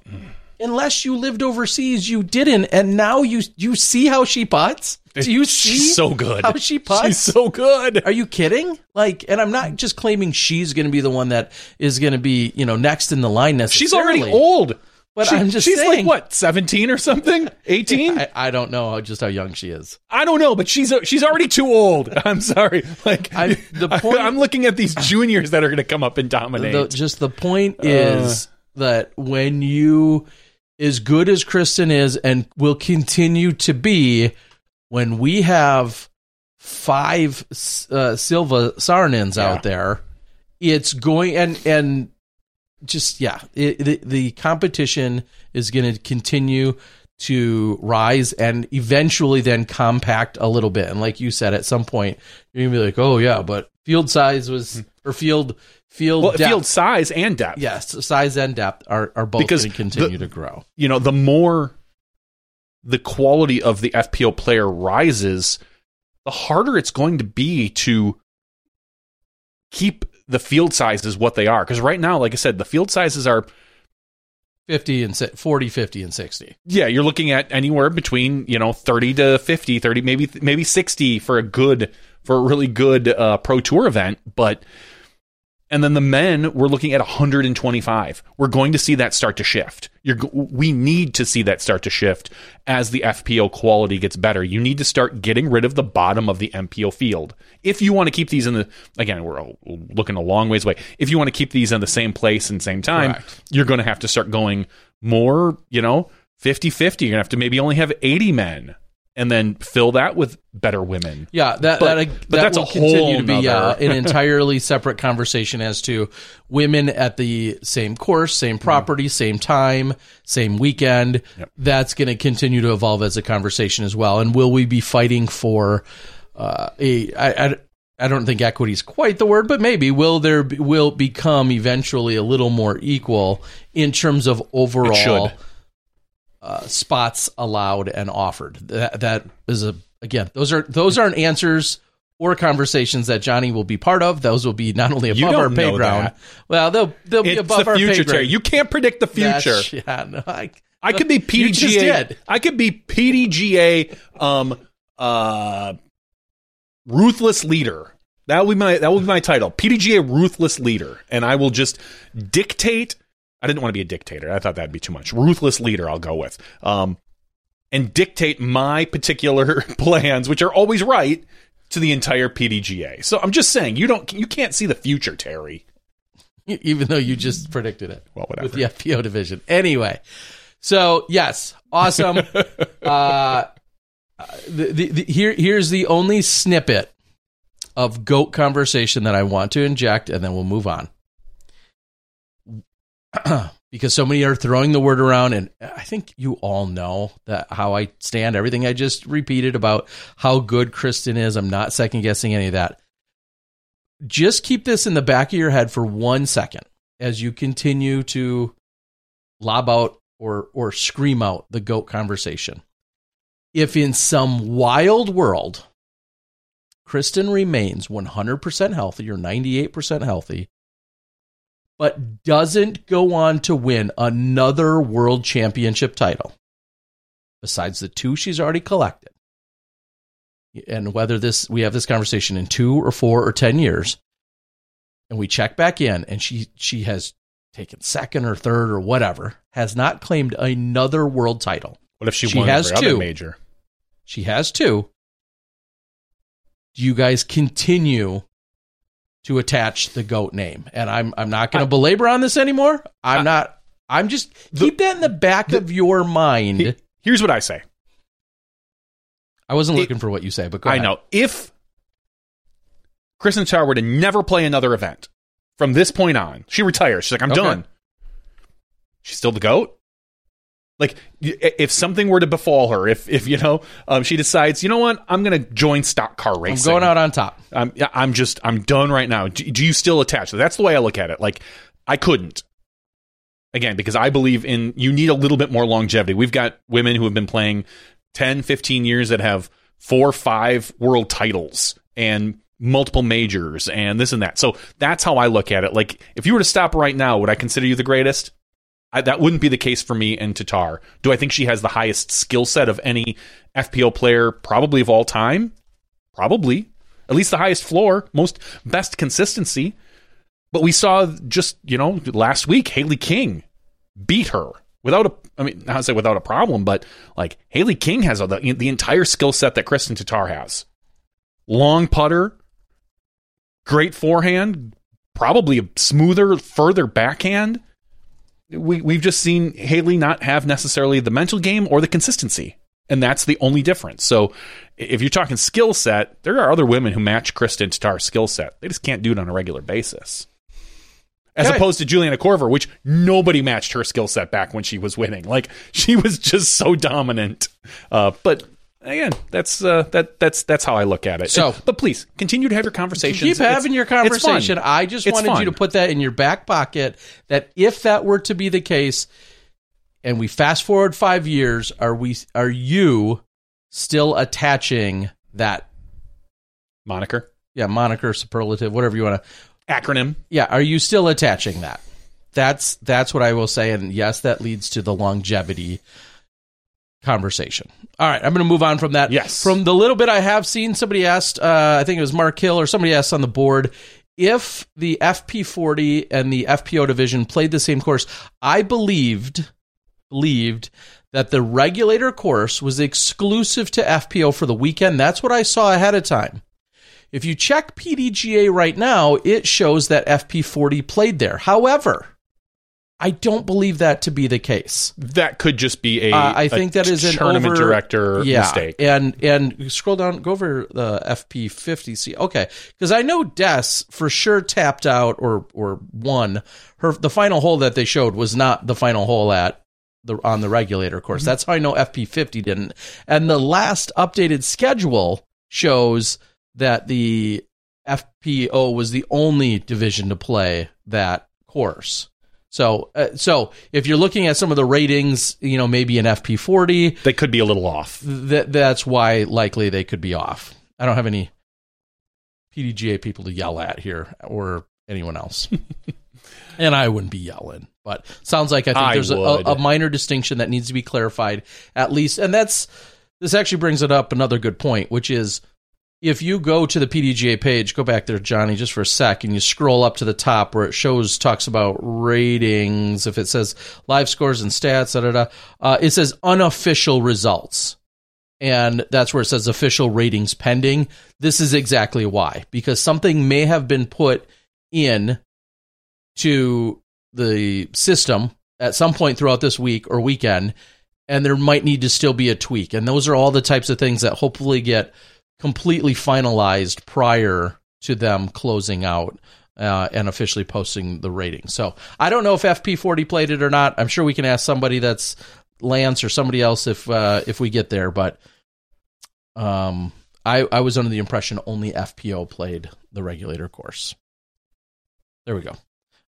Unless you lived overseas, you didn't. And now you you see how she putts? Do you see she's so good how she putts? she's so good Are you kidding? Like, and I'm not just claiming she's going to be the one that is going to be, you know, next in the line necessarily. she's already old But She- I'm just she's saying. like what 17 or something 18 I, I don't know how- just how young she is. I don't know, but she's she's already too old. I'm sorry. Like I- the point- I'm looking at these juniors that are going to come up and dominate. The, just the point Uh. is that when you, as good as Kristin is and will continue to be, when we have five uh, Silva Saarinens Yeah. out there, it's going and and just yeah, it, the, the competition is going to continue to rise and eventually then compact a little bit. And like you said, at some point you're gonna be like, oh yeah, but field size was hmm. or field field well, field size and depth. yes, size and depth are are both Because going to continue the- to grow. You know, the more the quality of the FPO player rises, the harder it's going to be to keep the field sizes what they are. Because right now, like I said, the field sizes are 50 and si- 40, 50 and 60. yeah, you're looking at anywhere between, you know, 30 to 50, 30 maybe maybe 60 for a good for a really good uh, pro tour event, but and then the men we're looking at 125. We're going to see that start to shift. You're we need to see that start to shift as the FPO quality gets better. You need to start getting rid of the bottom of the MPO field. If you want to keep these in the again, we're looking a long ways away. If you want to keep these in the same place and same time, Correct. you're going to have to start going more, you know, 50 50. You're going to have to maybe only have 80 men and then fill that with better women. Yeah, that But- that, but that that's will continue to be uh, an entirely separate conversation as to women at the same course, same property, same time, same weekend. That's going to continue to evolve as a conversation as well. And will we be fighting for uh, a? I, I, I don't think equity is quite the word, but maybe will there be, will become eventually a little more equal in terms of overall should. Uh, spots allowed and offered. That that is a again those are those aren't answers or conversations that Johnny will be part of. Those will be not only above our pay ground. that. Well, they'll they'll be above the our pay future, grade. Terry. You can't predict the future. That's- yeah, no, I I could be You just PDGA. did. I could be PDGA. Um, uh, ruthless leader. That will be my that will be my title. PDGA ruthless leader, and I will just dictate. I didn't want to be a dictator. I thought that'd be too much. Ruthless leader. I'll go with. Um, and dictate my particular plans, which are always right, to the entire PDGA. So I'm just saying, you don't, you can't see the future, Terry. even though you just predicted it. Well, whatever. With the FPO division. Anyway, so yes, awesome. uh, the, the, the, here, here's the only snippet of goat conversation that I want to inject, and then we'll move on. because so many are throwing the word around, and I think you all know that how I stand. Everything I just repeated about how good Kristin is, I'm not second guessing any of that just keep this in the back of your head for one second as you continue to lob out or or scream out the goat conversation. If in some wild world Kristin remains 100% healthy or 98% healthy but doesn't go on to win another world championship title besides the two she's already collected and whether this we have this conversation in two or four or ten years and we check back in and she she has taken second or third or whatever has not claimed another world title What if she, She won has two. major? she has two do you guys continue to attach the goat name and i'm i'm not going to belabor on this anymore i'm not i'm just keep that in the back of your mind He- Here's what I say. i wasn't it- looking for what you say but go I ahead. know. If Kristin Tattar were to never play another event from this point on, she retires. She's like, I'm Okay. done. She's still the goat. Like, if something were to befall her, if if you know, um, she decides, you know what, I'm going to join stock car racing. i'm going out on top I'm I'm just I'm done right now. Do, do you still attach? That's the way I look at it. Like I couldn't. Again, because I believe in you need a little bit more longevity. We've got women who have been playing 10, 15 years that have four, five world titles and multiple majors and this and that. So that's how I look at it. Like if you were to stop right now, would I consider you the greatest? I, that wouldn't be the case for me and Tattar. Do I think she has the highest skill set of any FPO player, probably of all time? Probably. At least the highest floor, most best consistency. But we saw just, you know, last week, Haley King beat her without a, I mean, not say without a problem, but like Haley King has the, the entire skill set that Kristin Tattar has. Long putter, great forehand, probably a smoother, further backhand. We, we've just seen Haley not have necessarily the mental game or the consistency. And that's the only difference. So if you're talking skill set, there are other women who match Kristin Tattar's skill set. They just can't do it on a regular basis. As Okay. opposed to Juliana Korver, which nobody matched her skill set back when she was winning. Like she was just so dominant. Uh, but again, that's uh, that that's that's how I look at it. So- but please continue to have your conversations. Keep having It's- your conversation. I just It's wanted fun. you to put that in your back pocket that if that were to be the case and we fast forward 5 years, are we are you still attaching that moniker yeah, moniker, superlative, whatever you want to acronym. Yeah, are you still attaching that? That's that's what I will say and yes, that leads to the longevity conversation. All right, I'm going to move on from that. Yes. From the little bit I have seen, somebody asked, uh, I think it was Mark Hill or somebody asked on the board if the FP40 and the FPO division played the same course. I believed believed that the regulator course was exclusive to FPO for the weekend. That's what I saw ahead of time. If you check PDGA right now, it shows that FP40 played there. However, I don't believe that to be the case. That could just be a. Uh, I a think that is an tournament over, director yeah, mistake. And and scroll down, go over the FP fifty. See, okay, because I know Des for sure tapped out or or won her. The final hole that they showed was not the final hole at the on the regulator course. That's how I know FP fifty didn't. And the last updated schedule shows that the FPO was the only division to play that course. So, uh, so if you're looking at some of the ratings, you know, maybe an FP40, They could be a little off. that that's why likely they could be off. I don't have any PDGA people to yell at here or anyone else. and I wouldn't be yelling. But sounds like I think I there's a, a minor distinction that needs to be clarified at least, and that's this actually brings it up another good point, which is if you go to the PDGA page, go back there, Johnny, just for a sec, and you scroll up to the top where it shows talks about ratings. If it says live scores and stats, da da da, uh, it says unofficial results, and that's where it says official ratings pending. This is exactly why, because something may have been put in to the system at some point throughout this week or weekend, and there might need to still be a tweak. And those are all the types of things that hopefully get completely finalized prior to them closing out uh, and officially posting the rating. So I don't know if FP40 played it or not. I'm sure we can ask somebody that's Lance or somebody else if uh, if we get there. But um, I I was under the impression only FPO played the regulator course. There we go.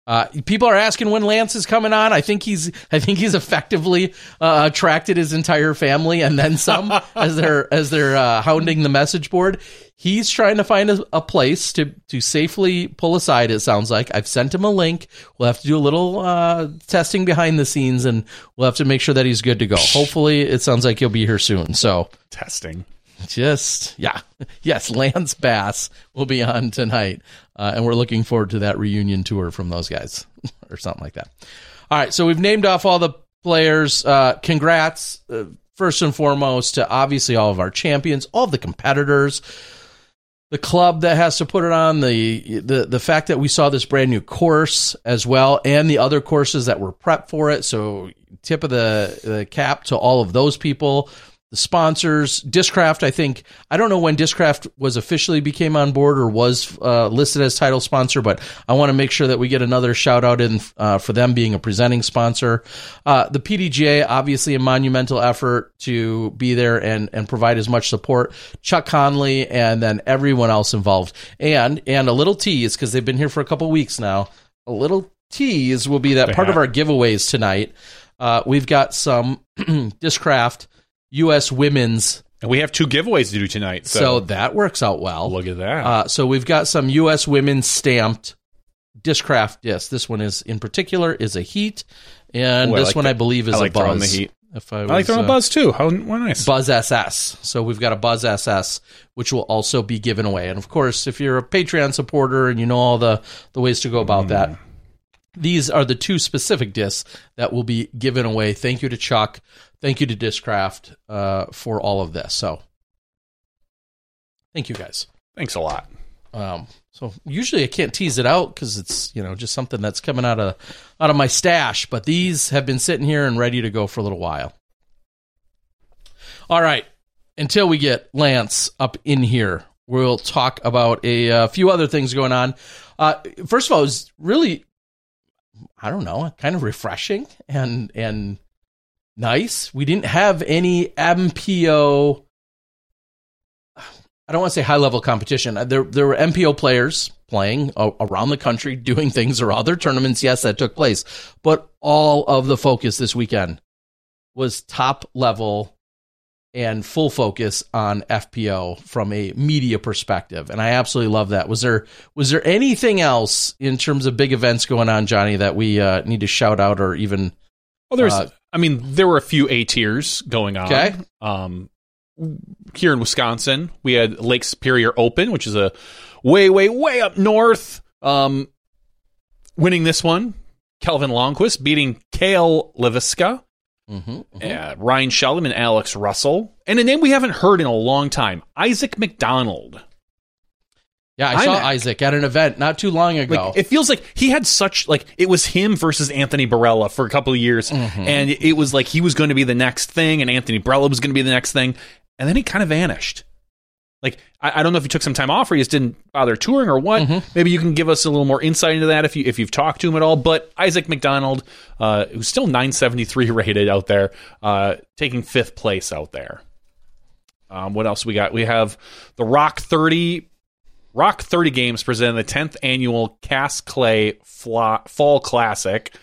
Uh, people are asking when Lance is coming on. I think he's I think he's effectively uh, attracted his entire family and then some as they're as they're uh, hounding the message board. He's trying to find a, a place to to safely pull aside. It sounds like I've sent him a link. We'll have to do a little uh, testing behind the scenes, and we'll have to make sure that he's good to go. Hopefully, it sounds like he'll be here soon. So Testing. Just yeah. Yes lance bass will be on tonight uh, and we're looking forward to that reunion tour from those guys or something like that. All right so we've named off all the players. Uh, congrats uh, first and foremost to obviously all of our champions all the competitors the club that has to put it on the the the fact that we saw this brand new course as well and the other courses that were prepped for it. So tip of the, the cap to all of those people the sponsors. Discraft i think i don't know when discraft was officially became on board or was uh, listed as title sponsor but i want to make sure that we get another shout out in uh, for them being a presenting sponsor. Uh, the pdga obviously a monumental effort to be there and and provide as much support. Chuck conley and then everyone else involved. And and a little tease because they've been here for a couple weeks now. A little tease will be that part of our giveaways tonight. Uh, we've got some discraft U.S. women's, And we have two giveaways to do tonight. so, So, that works out well. look at that. Uh, so we've got some U.S. women's stamped Discraft discs. This one is in particular is a heat, and Ooh, this like one the- I believe is I like a buzz. the heat. If I, I like was, throwing uh, a buzz too. How, how nice. Buzz SS. So we've got a Buzz SS, which will also be given away. And of course, if you're a Patreon supporter and you know all the, the ways to go about that, these are the two specific discs that will be given away. Thank you to Chuck. Thank you to Discraft uh, for all of this. So thank you guys. Thanks a lot. Um, so usually I can't tease it out because it's you know just something that's coming out of out of my stash. But these have been sitting here and ready to go for a little while. All right, until we get Lance up in here, we'll talk about a, uh few other things going on. Uh, first of all, it was really I don't know, kind of refreshing and and nice. We didn't have any MPO I don't want to say high level competition. Uh, There there were MPO players playing around the country doing things or other tournaments. Yes, that took place, but all of the focus this weekend was top level and full focus on FPO from a media perspective, and I absolutely love that. Was there was there anything else in terms of big events going on, Johnny, that we uh, need to shout out or even? Well, there's, Uh, I mean, there were a few A tiers going on. Okay. Um, here in Wisconsin, we had Lake Superior Open, which is a way, way, way up north. Um, winning this one, Kelvin Longquist beating Kale Leiviska, Mhm, mhm. uh, Ryan Sheldon, and Alex Russell, and a name we haven't heard in a long time, Isaac McDonald. Yeah, I saw IMAC. Isaac at an event not too long ago. Like it feels like he had such like it was him versus Anthony Barela for a couple of years, Mm-hmm. and it was like he was going to be the next thing, and Anthony Barela was going to be the next thing, and then he kind of vanished. Like I, I don't know if he took some time off or he just didn't bother touring or what. Mm-hmm. Maybe you can give us a little more insight into that if you if you've talked to him at all. But Isaac McDonald, uh, who's still 973 rated out there, uh, taking fifth place out there. Um, what else we got? We have the Rock 30 Rock 30 Games presenting the 10th annual Cass Clay Fla- Fall Classic.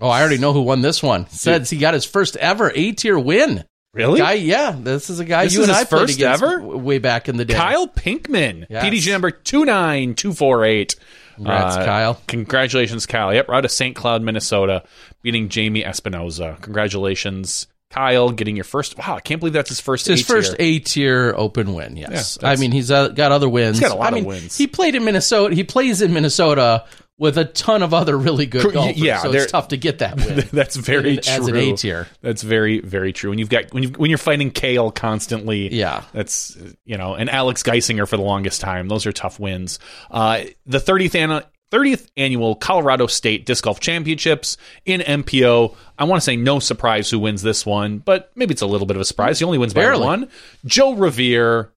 Oh, I already know who won this one. Says he got his first ever A tier win. Really? Guy, yeah, this is a guy This you is and his I played first against ever? w- way back in the day. Kyle Pinkman, Yes. PDG number 29248. Congrats, Kyle. Congratulations, Kyle. Yep, out of St. Cloud, Minnesota, beating Jamie Espinoza. Congratulations, Kyle, getting your first. Wow, I can't believe that's his first. It's his A tier. first A tier open win. Yes, Yeah, I that's- mean he's uh, got other wins. He's got a lot I of mean, wins. He played in Minnesota. He plays in Minnesota with a ton of other really good golfers. yeah, so it's tough to get that win. That's very true. as an A tier. That's very very true. When you've got when you when you're fighting Kale constantly, Yeah. that's you know, and Alex Geisinger for the longest time. Those are tough wins. Uh, the 30th annual 30th annual Colorado State Disc Golf Championships in MPO. I want to say no surprise who wins this one, but maybe it's a little bit of a surprise. He only wins by one. Joe Rovere,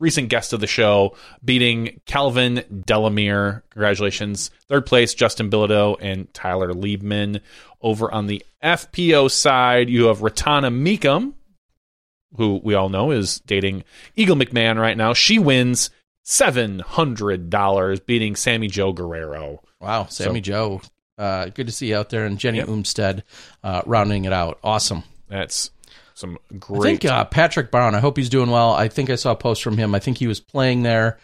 recent guest of the show, beating Calvin Delamere. Congratulations. Third place, Justin Bilodeau and Tyler Liebman. Over on the FPO side, you have Ratana Meekum, who we all know is dating Eagle McMahon right now. She wins $700, beating Sammy Joe Guerrero. Wow, Sammy Joe, uh, good to see you out there, and Jenny Yep. Umstead uh, rounding it out. Awesome. That's some great. I think uh, Patrick Brown. I hope he's doing well. I think I saw a post from him. I think he was playing there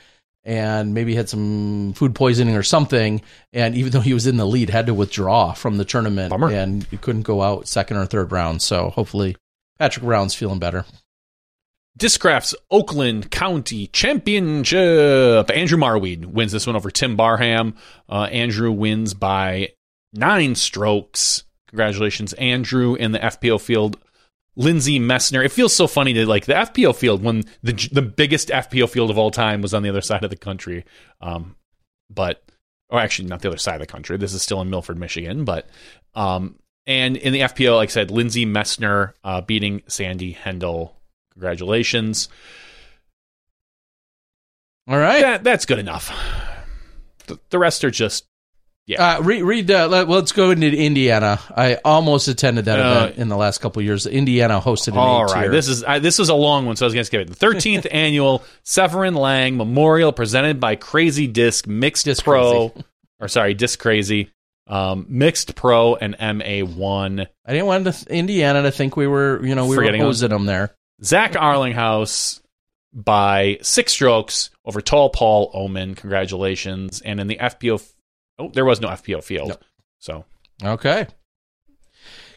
and maybe had some food poisoning or something. And even though he was in the lead, had to withdraw from the tournament Bummer. and couldn't go out second or third round. So hopefully Patrick Brown's feeling better. Discraft's Oakland County Championship. Andrew Marwede wins this one over Tim Barham. Uh, Andrew wins by nine strokes. Congratulations, Andrew, in the FPO field. Lindsay Messner. It feels so funny to like the FPO field when the the biggest FPO field of all time was on the other side of the country. Um, but or actually not the other side of the country. This is still in Milford, Michigan. But um, and in the FPO, like I said, Lindsay Messner uh, beating Sandy Hendel. Congratulations. All right. That that's good enough. The, the rest are just Uh, read, read uh, let, let's go into Indiana. I almost attended that Uh, event in the last couple of years. Indiana hosted an all right. This is I, this is a long one, so I was going to skip it. The thirteenth annual Severin Lang Memorial presented by Crazy Disc Mixed Disc Pro, or sorry, Disc Crazy, um, Mixed Pro and MA one. I didn't want to, Indiana to think we were, you know, we Forgetting were hosing them there. Zach Arlinghaus by six strokes over Tall Paul Omen. Congratulations! And in the FPO, oh, there was no FPO field, Nope. so Okay.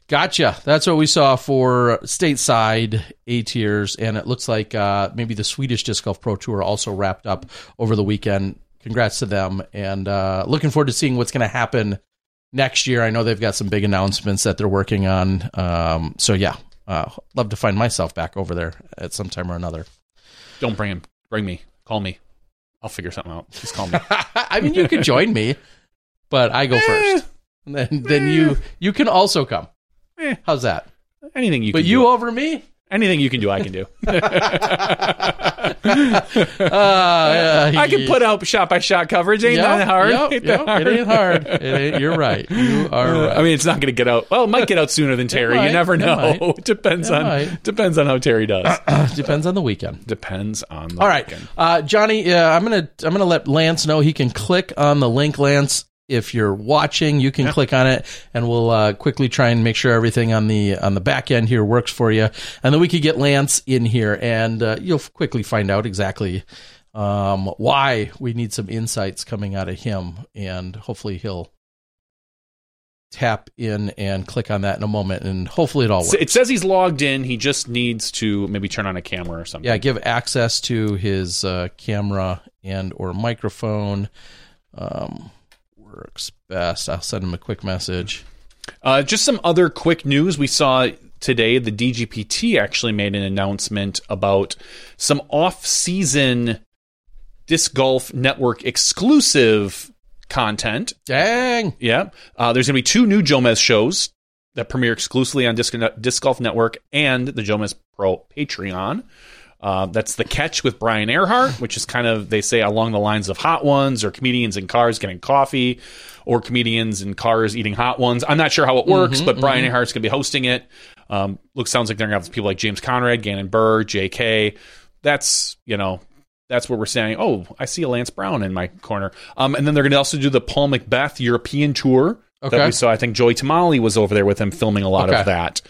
Gotcha. That's what we saw for stateside A tiers, and it looks like uh, maybe the Swedish Disc Golf Pro Tour also wrapped up over the weekend. Congrats to them, and uh, looking forward to seeing what's going to happen next year. I know they've got some big announcements that they're working on. Um, so yeah, uh, love to find myself back over there at some time or another. don't bring him. Bring me. Call me. I'll figure something out. Just call me. I mean, you could join me, but I go first. And then, then you you can also come. Eh. How's that? Anything you But you do. over me? Anything you can do, I can do. Uh, I can put out shot by shot coverage. Ain't that hard? Yep, Ain't yep, that It ain't hard. It ain't, you're right. You are Uh, right. I mean, it's not going to get out. Well, it might get out sooner than Terry. might, you never know. might. It depends It on might. depends on how Terry does. depends on the weekend. depends on the All right, uh, Johnny. Uh, I'm gonna I'm gonna let Lance know he can click on the link. Lance, if you're watching, you can click on it, and we'll uh, quickly try and make sure everything on the on the back end here works for you, and then we could get Lance in here, and uh, you'll quickly find out exactly um, why we need some insights coming out of him, and hopefully he'll tap in and click on that in a moment, and hopefully it all works. It says he's logged in. He just needs to maybe turn on a camera or something. yeah give access to his uh, camera and or microphone um, works best i'll send him a quick message Uh, just some other quick news. We saw today the DGPT actually made an announcement about some off-season disc golf network exclusive content. dang Yeah, uh, there's going to be two new Jomez shows that premiere exclusively on disc, disc Golf Network and the Jomez Pro Patreon. Uh, that's the catch with Brian Earhart, which is kind of they say along the lines of Hot Ones or comedians in cars getting coffee, or comedians in cars eating Hot Ones. I'm not sure how it works, but Brian Earhart's going to be hosting it. Um, looks sounds like they're going to have people like James Conrad, Gannon Buhr, J.K. That's you know that's where we're saying, oh, I see a Lance Brown in my corner. Um, and then they're going to also do the Paul McBeth European tour Okay. that we saw. I think Joey Tamale was over there with him filming a lot Okay. of that.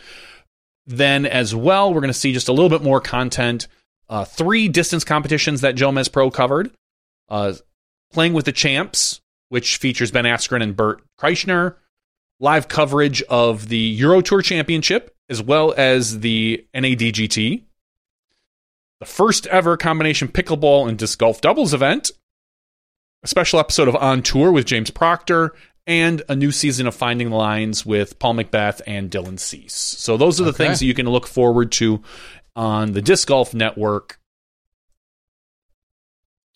then as well, we're going to see just a little bit more content. Uh, three distance competitions that Jomez Pro covered. Uh, playing with the champs, which features Ben Askren and Bert Kreischer. Live coverage of the Euro Tour Championship as well as the NADGT. The first ever combination pickleball and disc golf doubles event. A special episode of On Tour with James Proctor and a new season of Finding the Lines with Paul McBeth and Dylan Cease. So those are the Okay. things that you can look forward to on the Disc Golf Network.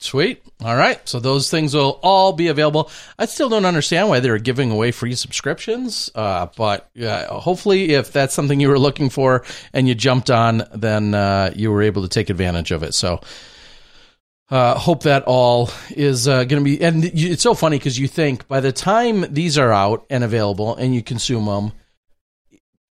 Sweet. All right. So those things will all be available. I still don't understand why they're giving away free subscriptions. Uh, but uh, hopefully, if that's something you were looking for and you jumped on, then uh, you were able to take advantage of it. So. Uh, hope that all is uh, going to be, and it's so funny because you think by the time these are out and available and you consume them,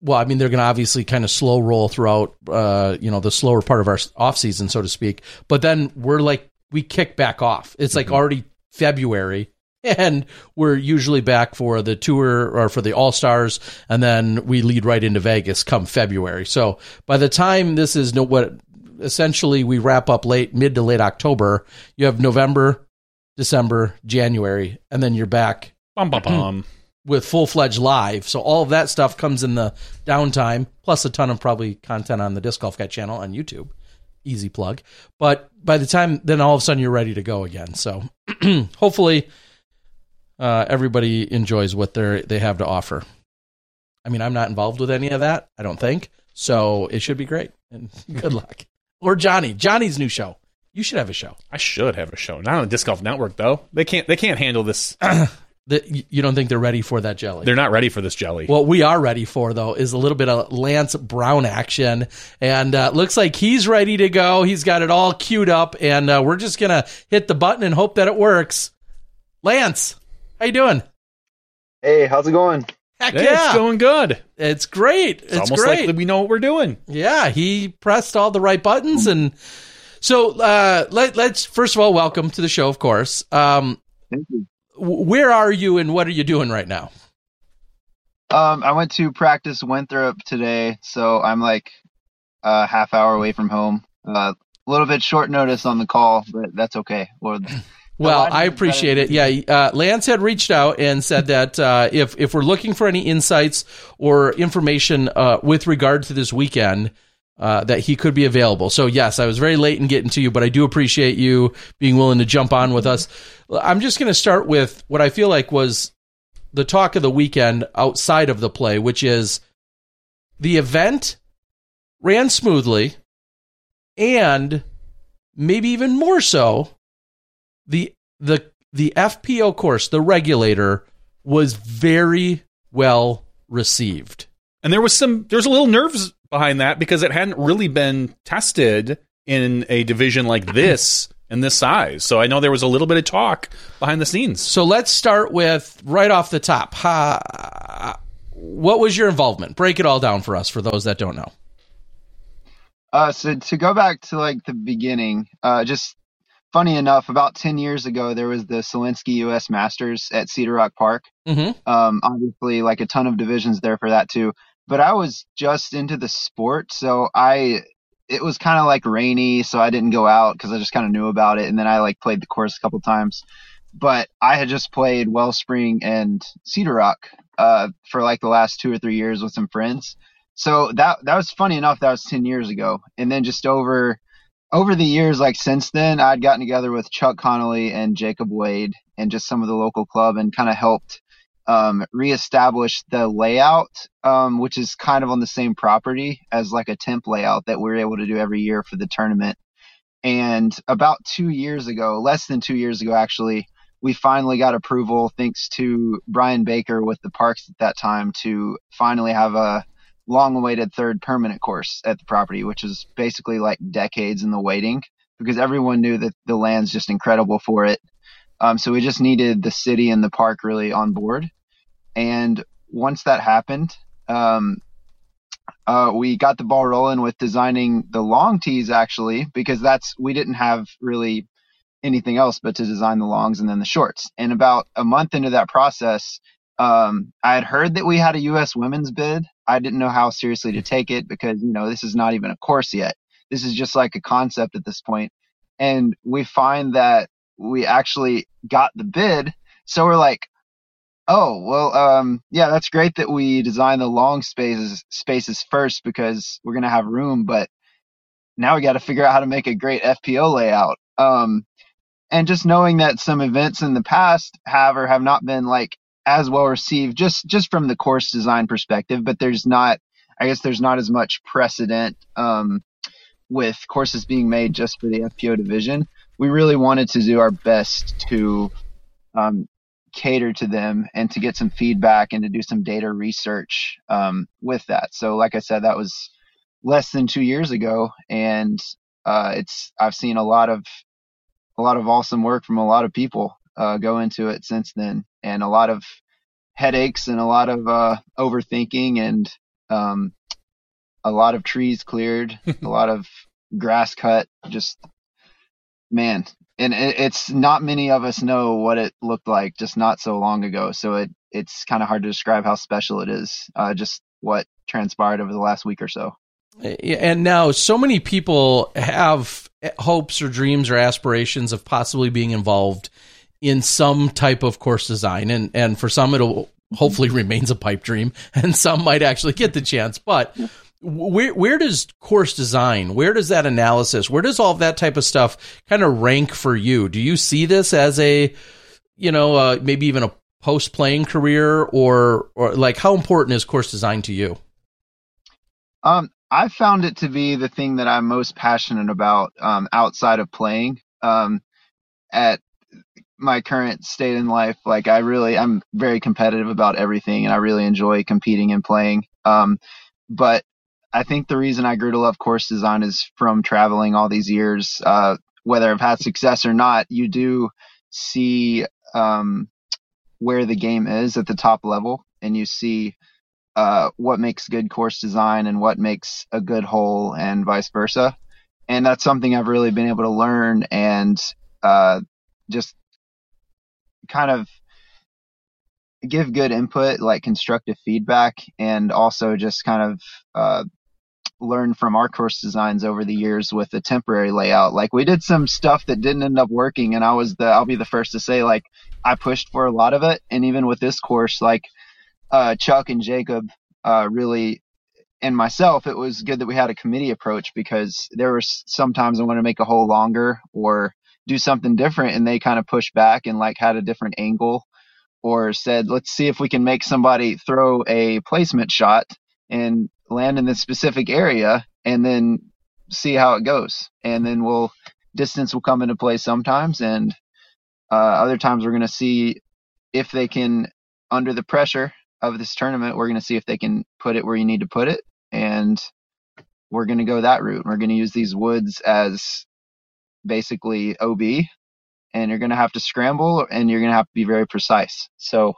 well, I mean, they're going to obviously kind of slow roll throughout, uh, you know, the slower part of our off season, so to speak. But then we're like, we kick back off. It's like already February, and we're usually back for the tour or for the All Stars, and then we lead right into Vegas come February. So by the time this is no what essentially we wrap up late mid to late October, you have November, December, January, and then you're back Bum, bum, bum. With full fledged live. So all of that stuff comes in the downtime, plus a ton of probably content on the Disc Golf Guy channel on YouTube. Easy plug. But by the time then all of a sudden you're ready to go again. So hopefully uh, everybody enjoys what they they have to offer. I mean, I'm not involved with any of that. I don't think so. It should be great. And good luck. Or Johnny, Johnny's new show. You should have a show. I should have a show. Not on the Disc Golf Network though. They can't. They can't handle this. That you- you don't think they're ready for that jelly? They're not ready for this jelly. What we are ready for, though, is a little bit of Lance Brown action, and uh, looks like he's ready to go. He's got it all queued up, and uh, we're just gonna hit the button and hope that it works. Lance, how you doing? Hey, how's it going? Heck Hey, yeah, it's going good. it's great. It's, It's, almost great. like we know what we're doing. yeah, he pressed all the right buttons, and so uh, let, let's first of all welcome to the show. Of course, um, Thank you. Where are you, and what are you doing right now? Um, I went to practice Winthrop today, so I'm like a half hour away from home. Uh, a little bit short notice on the call, but that's okay. Well, Well, I appreciate it. Yeah, uh, Lance had reached out and said that uh, if if we're looking for any insights or information uh, with regard to this weekend, uh, that he could be available. So yes, I was very late in getting to you, but I do appreciate you being willing to jump on with us. I'm just going to start with what I feel like was the talk of the weekend outside of the play, which is the event ran smoothly, and maybe even more so the the the FPO course, the regulator, was very well received. And there was some. There's a little nerves behind that because it hadn't really been tested in a division like this and this size. So I know there was a little bit of talk behind the scenes. So let's start with right off the top. Ha, what was your involvement? Break it all down for us, for those that don't know. uh, so to go back to like the beginning, uh, just funny enough, about 10 years ago, there was the Solinsky U.S. Masters at Cedar Rock Park. Mm-hmm. Um, obviously, like a ton of divisions there for that too. But I was just into the sport, so I it was kind of like rainy, so I didn't go out because I just kind of knew about it, and then I like played the course a couple times. But I had just played Wellspring and Cedar Rock uh, for like the last two or three years with some friends. So that that was funny enough. That was ten years ago, and then just over over the years, like since then, I'd gotten together with Chuck Connolly and Jacob Wade and just some of the local club and kind of helped um, reestablish the layout, um, which is kind of on the same property as like a temp layout that we're able to do every year for the tournament. And about two years ago, less than two years ago, actually, we finally got approval thanks to Brian Baker with the parks at that time to finally have a long awaited third permanent course at the property, which is basically like decades in the waiting because everyone knew that the land's just incredible for it. Um, so we just needed the city and the park really on board. And once that happened, um, uh, we got the ball rolling with designing the long tees actually, because that's, we didn't have really anything else but to design the longs and then the shorts. And about a month into that process, um, I had heard that we had a U.S. women's bid I didn't know how seriously to take it because, you know, this is not even a course yet. This is just like a concept at this point. And we find that we actually got the bid. So we're like, oh, well, um, yeah, that's great that we design the long spaces, spaces first because we're to have room, but now we got to figure out how to make a great FPO layout. Um, and just knowing that some events in the past have or have not been like as well received just just from the course design perspective but there's not i guess there's not as much precedent um, with courses being made just for the fpo division we really wanted to do our best to um, cater to them and to get some feedback and to do some data research um, with that so like i said that was less than two years ago and uh, it's i've seen a lot of a lot of awesome work from a lot of people uh, go into it since then, and a lot of headaches and a lot of uh, overthinking and um, a lot of trees cleared, a lot of grass cut. Just man, and it's not many of us know what it looked like just not so long ago. So it it's kind of hard to describe how special it is. Uh, just what transpired over the last week or so. And now, so many people have hopes or dreams or aspirations of possibly being involved in some type of course design and and for some it'll hopefully remains a pipe dream and some might actually get the chance but where where does course design where does that analysis where does all that type of stuff kind of rank for you? Do you see this as a you know uh, maybe even a post playing career or or like how important is course design to you? Um i found it to be the thing that i'm most passionate about um, outside of playing. Um, at my current state in life, like I really, I'm very competitive about everything, and I really enjoy competing and playing. Um, but I think the reason I grew to love course design is from traveling all these years. Uh, whether I've had success or not, you do see um, where the game is at the top level, and you see uh, what makes good course design and what makes a good hole, and vice versa. And that's something I've really been able to learn and uh, just kind of give good input, like constructive feedback, and also just kind of uh, learn from our course designs over the years with the temporary layout. Like we did some stuff that didn't end up working, and I was the I'll be the first to say like I pushed for a lot of it, and even with this course, like uh, Chuck and Jacob uh, really. And myself, it was good that we had a committee approach because there were sometimes I want to make a hole longer or do something different and they kind of pushed back and like had a different angle or said let's see if we can make somebody throw a placement shot and land in this specific area and then see how it goes. And then we'll distance will come into play sometimes and uh, other times we're going to see if they can under the pressure of this tournament we're going to see if they can put it where you need to put it. And we're going to go that route. We're going to use these woods as basically OB, and you're going to have to scramble and you're going to have to be very precise. So,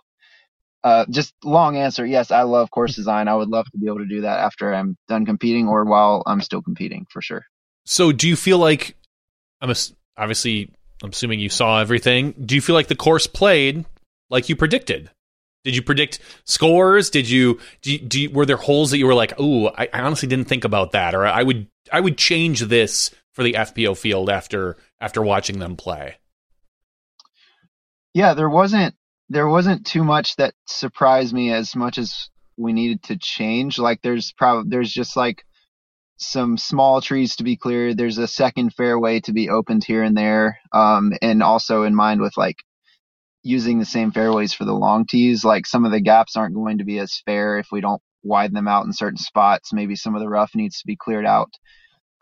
uh, just long answer. Yes, I love course design. I would love to be able to do that after I'm done competing or while I'm still competing for sure. So, do you feel like I'm a, obviously I'm assuming you saw everything. Do you feel like the course played like you predicted? Did you predict scores? Did you, do you, do you were there holes that you were like, "Oh, I, I honestly didn't think about that," or I would I would change this for the FPO field after after watching them play? Yeah, there wasn't there wasn't too much that surprised me as much as we needed to change. Like there's probably there's just like some small trees to be cleared. There's a second fairway to be opened here and there, um, and also in mind with like using the same fairways for the long tees. Like some of the gaps aren't going to be as fair if we don't widen them out in certain spots. Maybe some of the rough needs to be cleared out.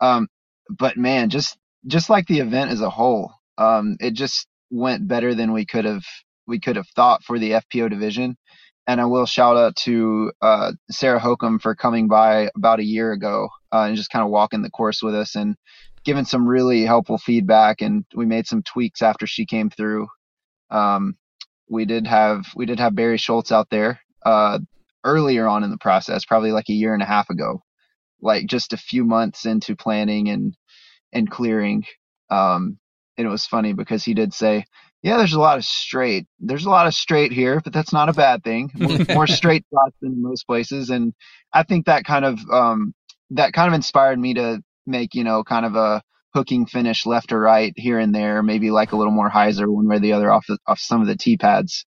Um, but man, just just like the event as a whole, um, it just went better than we could have we could have thought for the FPO division. And I will shout out to uh, Sarah Hokom for coming by about a year ago uh, and just kind of walking the course with us and giving some really helpful feedback. And we made some tweaks after she came through. Um, we did have we did have Barry Schultz out there uh, earlier on in the process, probably like a year and a half ago, like just a few months into planning and and clearing. Um, and it was funny because he did say, Yeah, there's a lot of straight. There's a lot of straight here, but that's not a bad thing. More, more straight shots than most places, and I think that kind of um, that kind of inspired me to make you know kind of a hooking finish left or right here and there, maybe like a little more hyzer one way or the other off the, off some of the tee pads.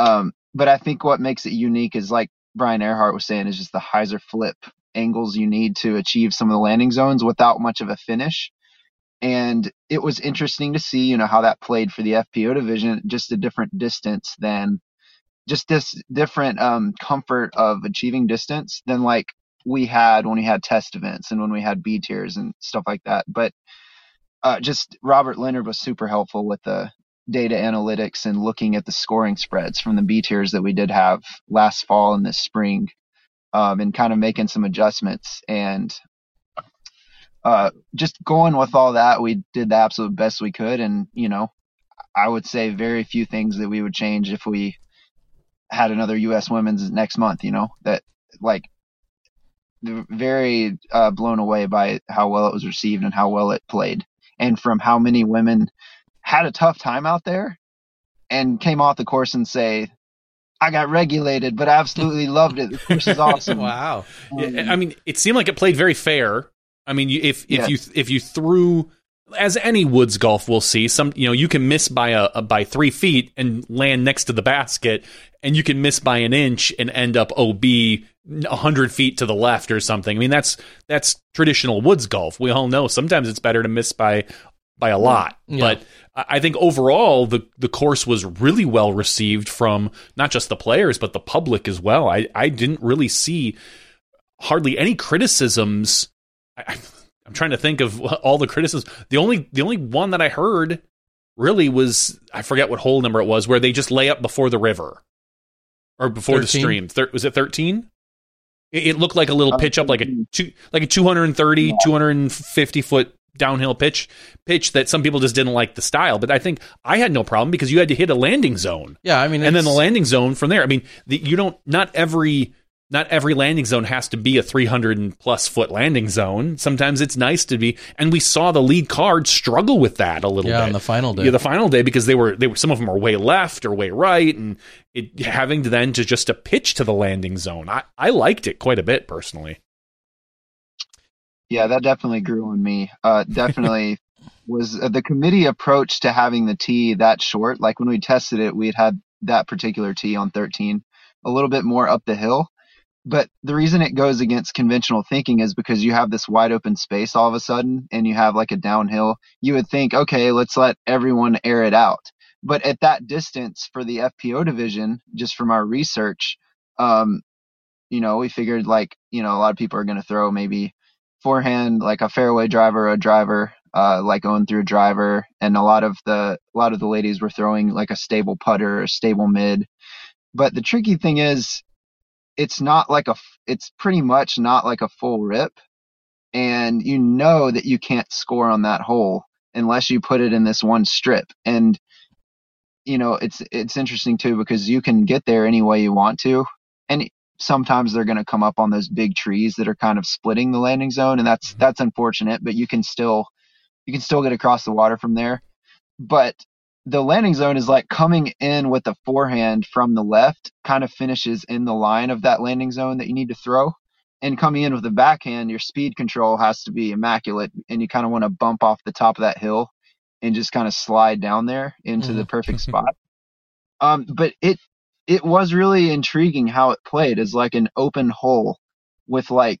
Um, but I think what makes it unique is like Brian Earhart was saying, is just the hyzer flip angles you need to achieve some of the landing zones without much of a finish. And it was interesting to see, you know, how that played for the FPO division, just a different distance than just this different um, comfort of achieving distance than like we had when we had test events and when we had B tiers and stuff like that. But uh, just Robert Leonard was super helpful with the data analytics and looking at the scoring spreads from the B tiers that we did have last fall and this spring, um, and kind of making some adjustments and uh, just going with all that. We did the absolute best we could, and you know, I would say very few things that we would change if we had another U.S. Women's next month. You know that like very uh, blown away by how well it was received and how well it played, and from how many women had a tough time out there and came off the course and say, "I got regulated, but I absolutely loved it. The course is awesome." wow. Um, I mean, it seemed like it played very fair. I mean, if if yes. you if you threw as any woods golf will see some you know you can miss by a, a, by three feet and land next to the basket and you can miss by an inch and end up ob 100 feet to the left or something. I mean that's that's traditional woods golf. We all know sometimes it's better to miss by by a mm. lot. Yeah. but i think overall the the course was really well received from not just the players but the public as well. I i didn't really see hardly any criticisms I, I'm trying to think of all the criticisms. The only the only one that I heard really was I forget what hole number it was where they just lay up before the river or before 13? the stream. Thir- was it 13? It, it looked like a little pitch up, like a um, two, like a 230, Yeah. 250 foot downhill pitch pitch that some people just didn't like the style. But I think I had no problem because you had to hit a landing zone Yeah, I mean, and then the landing zone from there. I mean, the, you don't not every not every landing zone has to be a 300 plus foot landing zone. Sometimes it's nice to be, and we saw the lead card struggle with that a little Yeah, bit on the final day. Yeah, the final day because they were they were some of them are way left or way right, and it having to then to just to pitch to the landing zone. I I liked it quite a bit personally. Yeah, that definitely grew on me. Uh, definitely was uh, the committee approach to having the tee that short. Like when we tested it, we had had that particular tee on 13, a little bit more up the hill. But the reason it goes against conventional thinking is because you have this wide open space all of a sudden and you have like a downhill. You would think, okay, let's let everyone air it out. But at that distance for the FPO division, just from our research, um, you know, we figured like, you know, a lot of people are going to throw maybe forehand, like a fairway driver, a driver, uh, like going through a driver. And a lot of the, a lot of the ladies were throwing like a stable putter, a stable mid. But the tricky thing is, it's not like a, it's pretty much not like a full rip. And you know that you can't score on that hole unless you put it in this one strip. And, you know, it's, it's interesting too because you can get there any way you want to. And sometimes they're going to come up on those big trees that are kind of splitting the landing zone. And that's, mm-hmm. that's unfortunate, but you can still, you can still get across the water from there. But the landing zone is like coming in with a forehand from the left, kind of finishes in the line of that landing zone that you need to throw. And coming in with the backhand, your speed control has to be immaculate, and you kind of want to bump off the top of that hill and just kind of slide down there into the perfect spot. Um, but it it was really intriguing how it played as like an open hole with like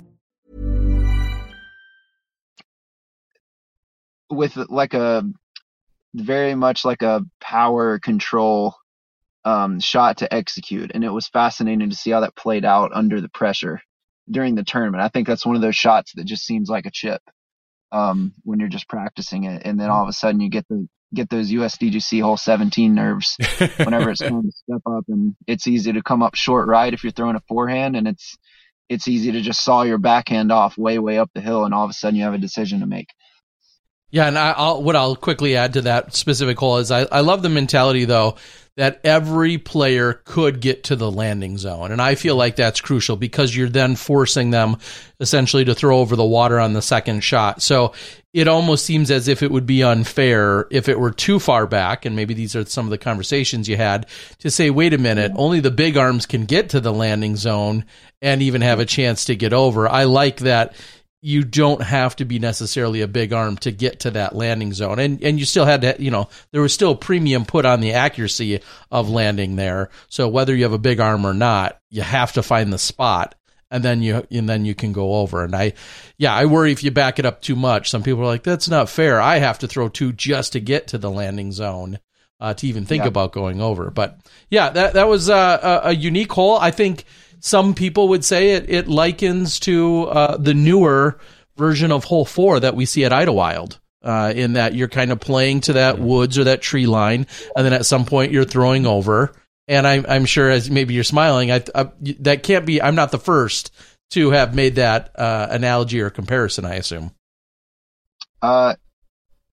With like a very much like a power control um, shot to execute, and it was fascinating to see how that played out under the pressure during the tournament. I think that's one of those shots that just seems like a chip um, when you're just practicing it, and then all of a sudden you get the get those USDGC hole 17 nerves whenever it's time to step up, and it's easy to come up short right if you're throwing a forehand, and it's it's easy to just saw your backhand off way way up the hill, and all of a sudden you have a decision to make. Yeah, and I, will what I'll quickly add to that specific hole is I, I love the mentality though that every player could get to the landing zone, and I feel like that's crucial because you're then forcing them essentially to throw over the water on the second shot. So it almost seems as if it would be unfair if it were too far back, and maybe these are some of the conversations you had to say, wait a minute, only the big arms can get to the landing zone and even have a chance to get over. I like that you don't have to be necessarily a big arm to get to that landing zone. And and you still had to, you know, there was still premium put on the accuracy of landing there. So whether you have a big arm or not, you have to find the spot and then you and then you can go over. And I yeah, I worry if you back it up too much. Some people are like that's not fair. I have to throw two just to get to the landing zone. Uh, to even think yeah. about going over, but yeah, that that was uh, a, a unique hole. I think some people would say it, it likens to uh, the newer version of Hole 4 that we see at Idlewild. Uh, in that you're kind of playing to that woods or that tree line, and then at some point you're throwing over. And I'm, I'm sure as maybe you're smiling, I, I, that can't be. I'm not the first to have made that uh, analogy or comparison. I assume. Uh,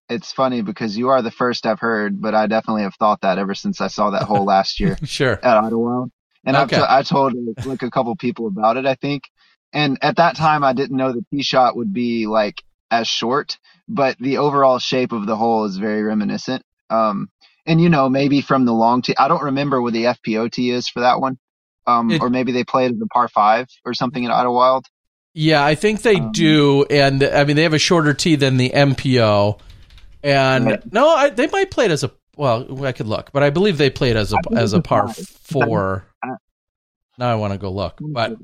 it's funny because you are the first I've heard, but I definitely have thought that ever since I saw that hole last year. sure. At Idlewild. And okay. I've t- I told like a couple people about it, I think. And at that time, I didn't know the tee shot would be like as short, but the overall shape of the hole is very reminiscent. Um, and you know, maybe from the long tee, I don't remember what the FPO tee is for that one. Um, it, or maybe they play it as a par five or something in Idlewild. Yeah, I think they um, do. And I mean, they have a shorter tee than the MPO. And right. no, I, they might play it as a well, I could look, but I believe they played as a as a par four. Now I want to go look, but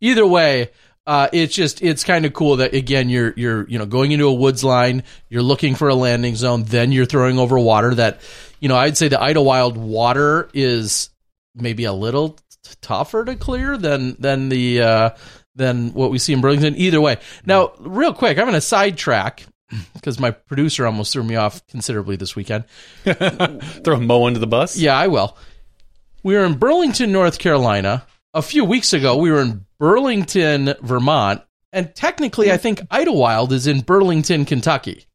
either way, uh, it's just it's kind of cool that again you're you're you know going into a woods line, you're looking for a landing zone, then you're throwing over water that you know I'd say the Idlewild water is maybe a little t- tougher to clear than than the uh, than what we see in Burlington. Either way, now real quick, I'm going to sidetrack because my producer almost threw me off considerably this weekend. Throw Mo under the bus? Yeah, I will. We were in Burlington, North Carolina. A few weeks ago, we were in Burlington, Vermont. And technically, I think Idlewild is in Burlington, Kentucky.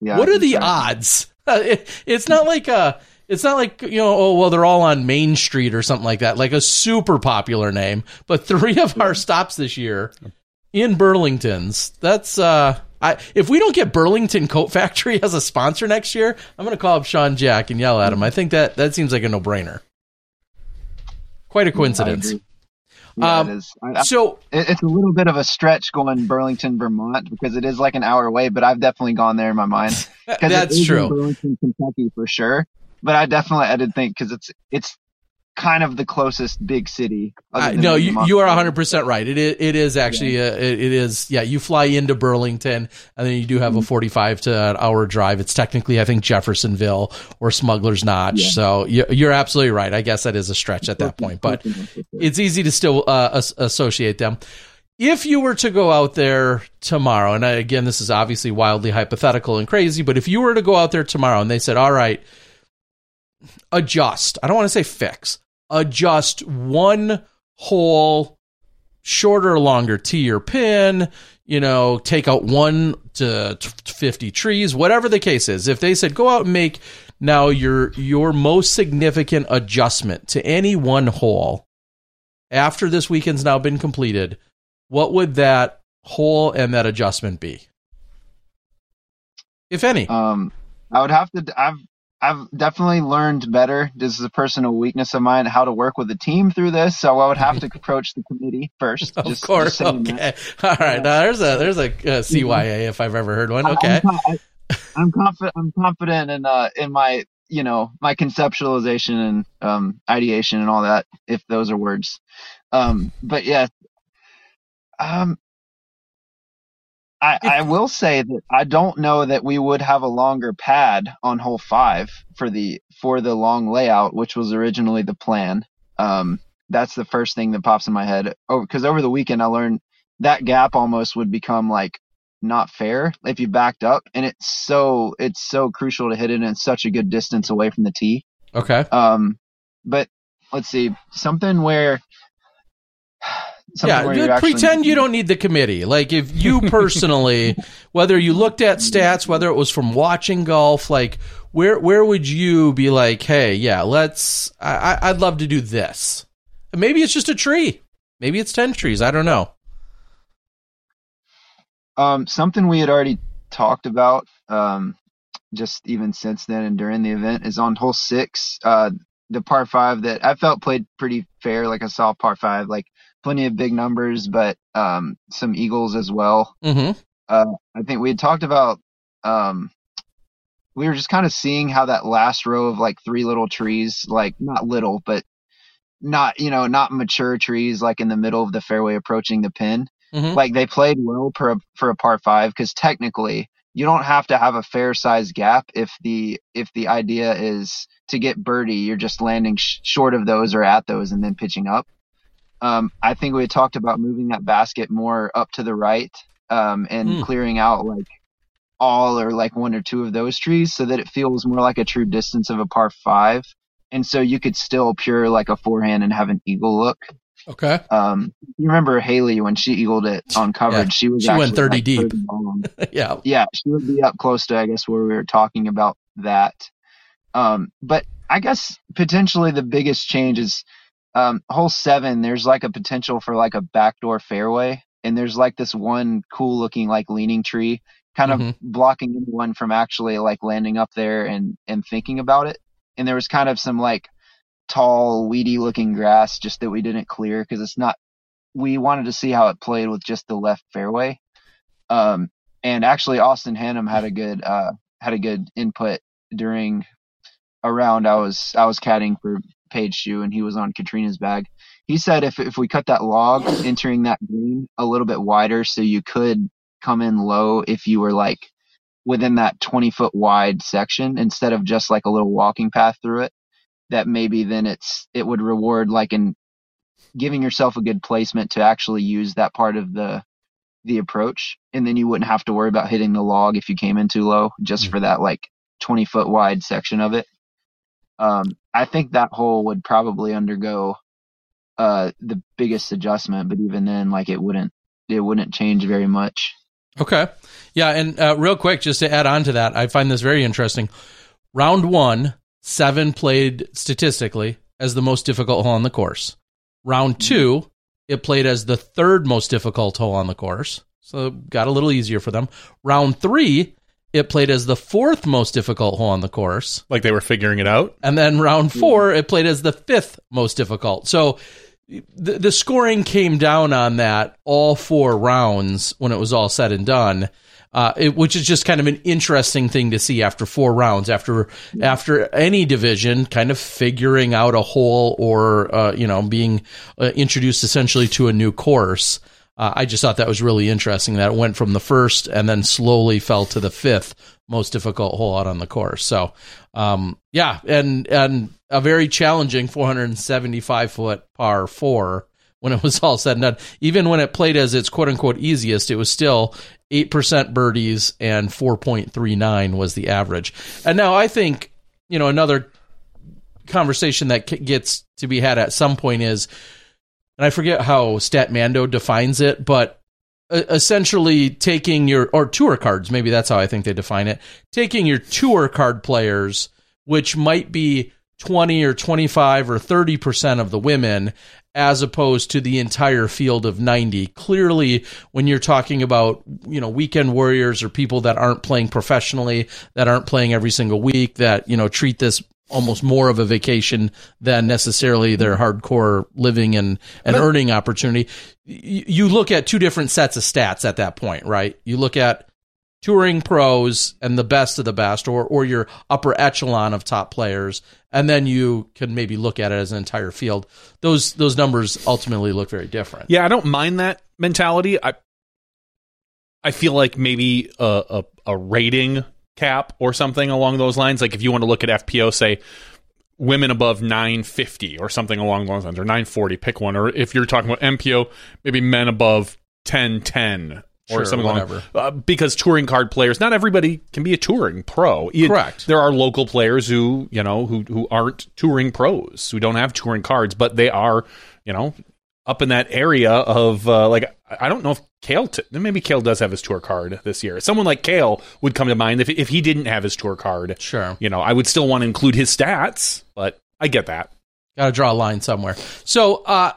Yeah, what are the right. odds? It, it's not like a. It's not like you know. Oh well, they're all on Main Street or something like that. Like a super popular name. But three of our stops this year in Burlington's. That's uh I, if we don't get Burlington Coat Factory as a sponsor next year, I'm going to call up Sean Jack and yell at him. I think that that seems like a no brainer. Quite a coincidence. Yeah, um, it is. I, so it's a little bit of a stretch going Burlington, Vermont, because it is like an hour away. But I've definitely gone there in my mind. That's true. Burlington, Kentucky, for sure. But I definitely I did think because it's it's kind of the closest big city. Uh, no, you, you are 100% right. It is, it is actually, yeah. a, it, it is, yeah, you fly into Burlington and then you do have mm-hmm. a 45 to an hour drive. It's technically, I think, Jeffersonville or Smuggler's Notch. Yeah. So you're absolutely right. I guess that is a stretch at that point, but it's easy to still uh, associate them. If you were to go out there tomorrow, and again, this is obviously wildly hypothetical and crazy, but if you were to go out there tomorrow and they said, all right, adjust, I don't want to say fix, adjust one hole shorter or longer tee or pin, you know, take out one to 50 trees, whatever the case is. If they said go out and make now your your most significant adjustment to any one hole after this weekend's now been completed, what would that hole and that adjustment be? If any. Um I would have to I've I've definitely learned better. This is a personal weakness of mine, how to work with a team through this. So I would have to approach the committee first. Of just, course. Just okay. That. All right. Now there's a there's a, a CYA if I've ever heard one. Okay. I, I'm confident. I'm confident in uh in my you know my conceptualization and um ideation and all that. If those are words, um. But yeah, um. I, I will say that I don't know that we would have a longer pad on hole five for the for the long layout, which was originally the plan. Um, that's the first thing that pops in my head. Oh, because over the weekend I learned that gap almost would become like not fair if you backed up, and it's so it's so crucial to hit it, it's such a good distance away from the tee. Okay. Um, but let's see something where. Yeah, actually- pretend you don't need the committee. Like if you personally, whether you looked at stats, whether it was from watching golf, like where where would you be like, hey, yeah, let's. I, I- I'd love to do this. Maybe it's just a tree. Maybe it's ten trees. I don't know. Um, something we had already talked about, um, just even since then and during the event is on hole six, uh, the par five that I felt played pretty fair, like a soft par five, like plenty of big numbers, but, um, some eagles as well. Mm-hmm. Uh, I think we had talked about, um, we were just kind of seeing how that last row of like three little trees, like not little, but not, you know, not mature trees, like in the middle of the fairway approaching the pin Mhm. like they played well for a, for a par five because technically you don't have to have a fair size gap if the if the idea is to get birdie you're just landing sh- short of those or at those and then pitching up um, i think we had talked about moving that basket more up to the right um, and Hmm. clearing out like all or like one or two of those trees so that it feels more like a true distance of a par five and so you could still pure like a forehand and have an eagle look Okay. um, you remember Haley when she eagled it on coverage? Yeah, she was she went 30 like, deep. yeah. yeah, she would be up close to I guess where we were talking about that. Um, but I guess potentially the biggest change is um, hole seven. There's like a potential for like a backdoor fairway, and there's like this one cool looking like leaning tree, kind of Mhm. blocking anyone from actually like landing up there and and thinking about it. And there was kind of some like tall, weedy looking grass just that we didn't clear because it's not. We wanted to see how it played with just the left fairway. Um, and actually, Austin Hannum had a good uh, had a good input during a round. I was I was caddying for Paige Shue, and he was on Catrina's bag. He said if if we cut that log entering that green a little bit wider, so you could come in low if you were like within that 20 foot wide section instead of just like a little walking path through it that maybe then it's it would reward like in giving yourself a good placement to actually use that part of the the approach and then you wouldn't have to worry about hitting the log if you came in too low just for that like 20 foot wide section of it um i think that hole would probably undergo uh the biggest adjustment but even then like it wouldn't it wouldn't change very much Okay. Yeah, and uh, real quick, just to add on to that, I find this very interesting. Round one, seven played statistically as the most difficult hole on the course. Round two, it played as the third most difficult hole on the course, so got a little easier for them. Round three, it played as the fourth most difficult hole on the course. Like they were figuring it out. And then round four, it played as the fifth most difficult. So the, the scoring came down on that all four rounds when it was all said and done. Uh, it, which is just kind of an interesting thing to see after four rounds, after after any division, kind of figuring out a hole or uh, you know being uh, introduced essentially to a new course. Uh, I just thought that was really interesting that it went from the first and then slowly fell to the fifth most difficult hole out on the course. So, um, yeah, and and a very challenging 475 foot par four when it was all said and done. Even when it played as its quote unquote easiest, it was still eight percent birdies and 4.39 was the average. And now I think you know another conversation that gets to be had at some point is and I forget how Statmando defines it, but essentially taking your or tour cards, maybe that's how I think they define it, taking your tour card players, which might be 20 or 25 or 30% of the women as opposed to the entire field of 90. Clearly, when you're talking about, you know, weekend warriors or people that aren't playing professionally, that aren't playing every single week, that, you know, treat this almost more of a vacation than necessarily their hardcore living and, and earning opportunity. Y- You look at two different sets of stats at that point, right? You look at touring pros and the best of the best, or or your upper echelon of top players, and then you can maybe look at it as an entire field. Those those numbers ultimately look very different. Yeah, I don't mind that mentality. I I feel like maybe a, a, a rating cap or something along those lines. Like if you want to look at FPO, say women above 950 or something along those lines, or 940, pick one. Or if you're talking about MPO, maybe men above 1010 or Sure, something whatever. along, uh, because touring card players, not everybody can be a touring pro. You- Correct. There are local players who you know who who aren't touring pros, who don't have touring cards, but they are you know up in that area of uh, like I don't know if Kale t- maybe Kale does have his tour card this year. Someone like Kale would come to mind if if he didn't have his tour card. Sure. You know, I would still want to include his stats, but I get that. Got to draw a line somewhere. So, uh,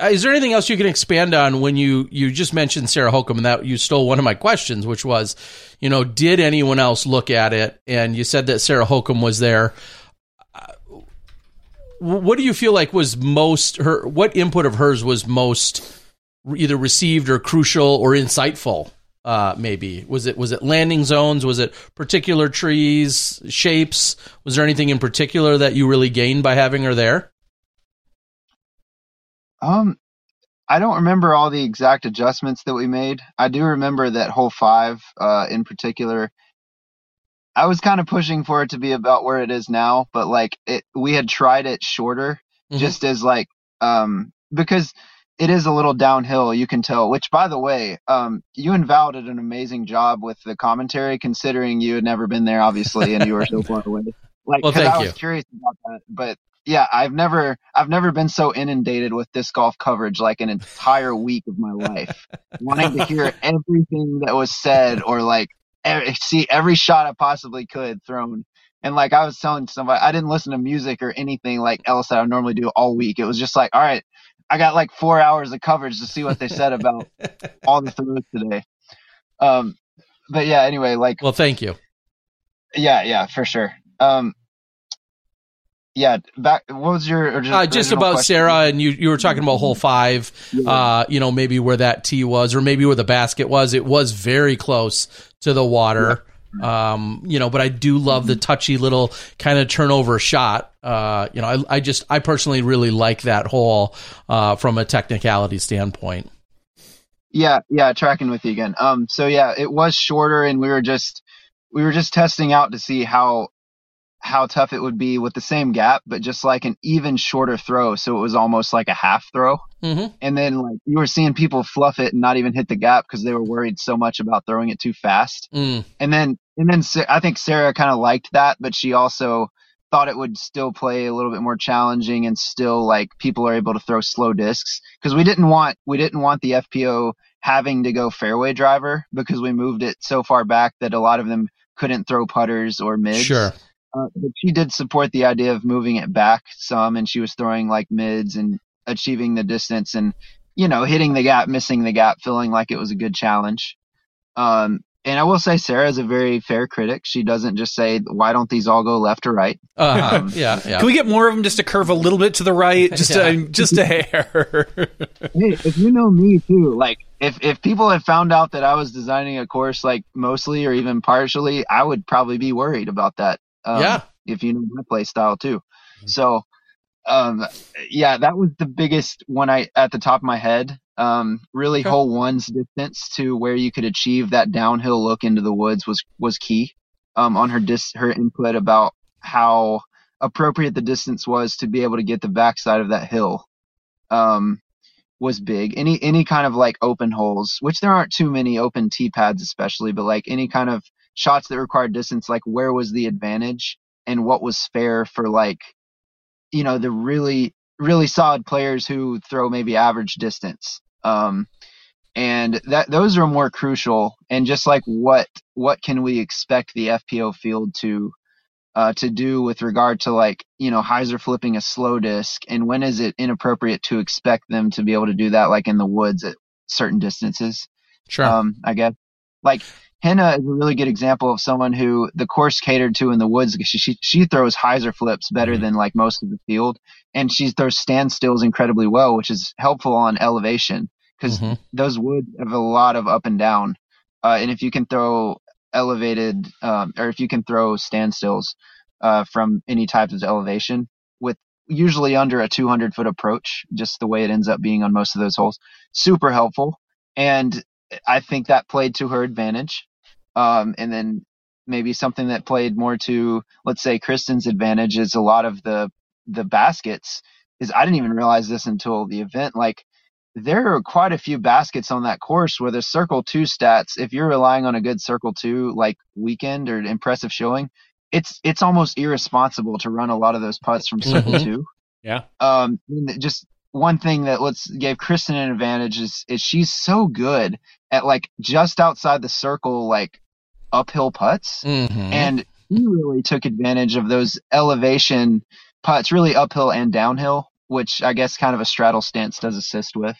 is there anything else you can expand on when you you just mentioned Sarah Hokom and that you stole one of my questions, which was, you know, did anyone else look at it? And you said that Sarah Hokom was there. What do you feel like was most her? What input of hers was most either received or crucial or insightful? Uh, maybe was it was it landing zones? Was it particular trees, shapes? Was there anything in particular that you really gained by having her there? Um, I don't remember all the exact adjustments that we made. I do remember that hole five, uh, in particular. I was kind of pushing for it to be about where it is now, but like it, we had tried it shorter, Mhm. just as like, um, because it is a little downhill. You can tell. Which, by the way, um, you and Val did an amazing job with the commentary, considering you had never been there, obviously, and you were so far away. Like, Well, I was you. curious about that, but yeah, I've never, I've never been so inundated with disc golf coverage like an entire week of my life, wanting to hear everything that was said or like see every shot I possibly could thrown. And like I was telling somebody, I didn't listen to music or anything like else that I normally do all week. It was just like, all right, I got like four hours of coverage to see what they said about all the throws today. Um, but yeah, anyway, like Well, thank you. yeah, yeah, for sure. Um, yeah, back. What was your origi- Uh, just about question? Sarah, and you you were talking about hole five. Uh, you know, maybe where that tee was, or maybe where the basket was. It was very close to the water. Um, you know, but I do love the touchy little kind of turnover shot. Uh, you know, I, I just I personally really like that hole uh, from a technicality standpoint. Yeah, yeah, tracking with you again. Um, so yeah, it was shorter, and we were just we were just testing out to see how how tough it would be with the same gap, but just like an even shorter throw. So it was almost like a half throw. Mm-hmm. And then like you were seeing people fluff it and not even hit the gap because they were worried so much about throwing it too fast. Mm. And then and then I think Sarah kind of liked that, but she also thought it would still play a little bit more challenging and still like people are able to throw slow discs because we didn't want we didn't want the FPO having to go fairway driver because we moved it so far back that a lot of them couldn't throw putters or mids. Sure. Uh, but she did support the idea of moving it back some, and she was throwing like mids and achieving the distance and you know hitting the gap, missing the gap, feeling like it was a good challenge. Um, and I will say Sarah is a very fair critic. She doesn't just say why don't these all go left or right. Uh, Um, yeah, yeah. Can we get more of them just to curve a little bit to the right, just Yeah. a, just a hair? hey, if you know me too, like if if people had found out that I was designing a course like mostly or even partially, I would probably be worried about that. Um, Yeah. If you know my play style too. So, um, yeah, that was the biggest one I at the top of my head. Um, really, Okay. hole one's distance to where you could achieve that downhill look into the woods was was key. Um, on her dis her input about how appropriate the distance was to be able to get the backside of that hill. Um, was big. Any any kind of like open holes, which there aren't too many open tee pads especially, but like any kind of shots that required distance, like where was the advantage and what was fair for like you know the really really solid players who throw maybe average distance. Um and that those are more crucial and just like what what can we expect the FPO field to uh, to do with regard to like you know hyzer flipping a slow disc and when is it inappropriate to expect them to be able to do that like in the woods at certain distances Sure. um i guess like henna is a really good example of someone who the course catered to in the woods she, she she throws hyzer flips better than like most of the field and she throws standstills incredibly well which is helpful on elevation because Mhm. those woods have a lot of up and down uh, and if you can throw elevated um, or if you can throw standstills uh, from any type of elevation with usually under a 200 foot approach, just the way it ends up being on most of those holes, super helpful. And I think that played to her advantage. Um, and then maybe something that played more to, let's say, Kristin's advantage is a lot of the the baskets. Is I didn't even realize this until the event. Like there are quite a few baskets on that course where the circle two stats, if you're relying on a good circle two like weekend or impressive showing, it's it's almost irresponsible to run a lot of those putts from circle Mhm. two. Yeah. Um, just one thing that let's gave Kristen an advantage is is she's so good at like just outside the circle, like uphill putts, Mhm. and he really took advantage of those elevation putts, really uphill and downhill, which I guess kind of a straddle stance does assist with.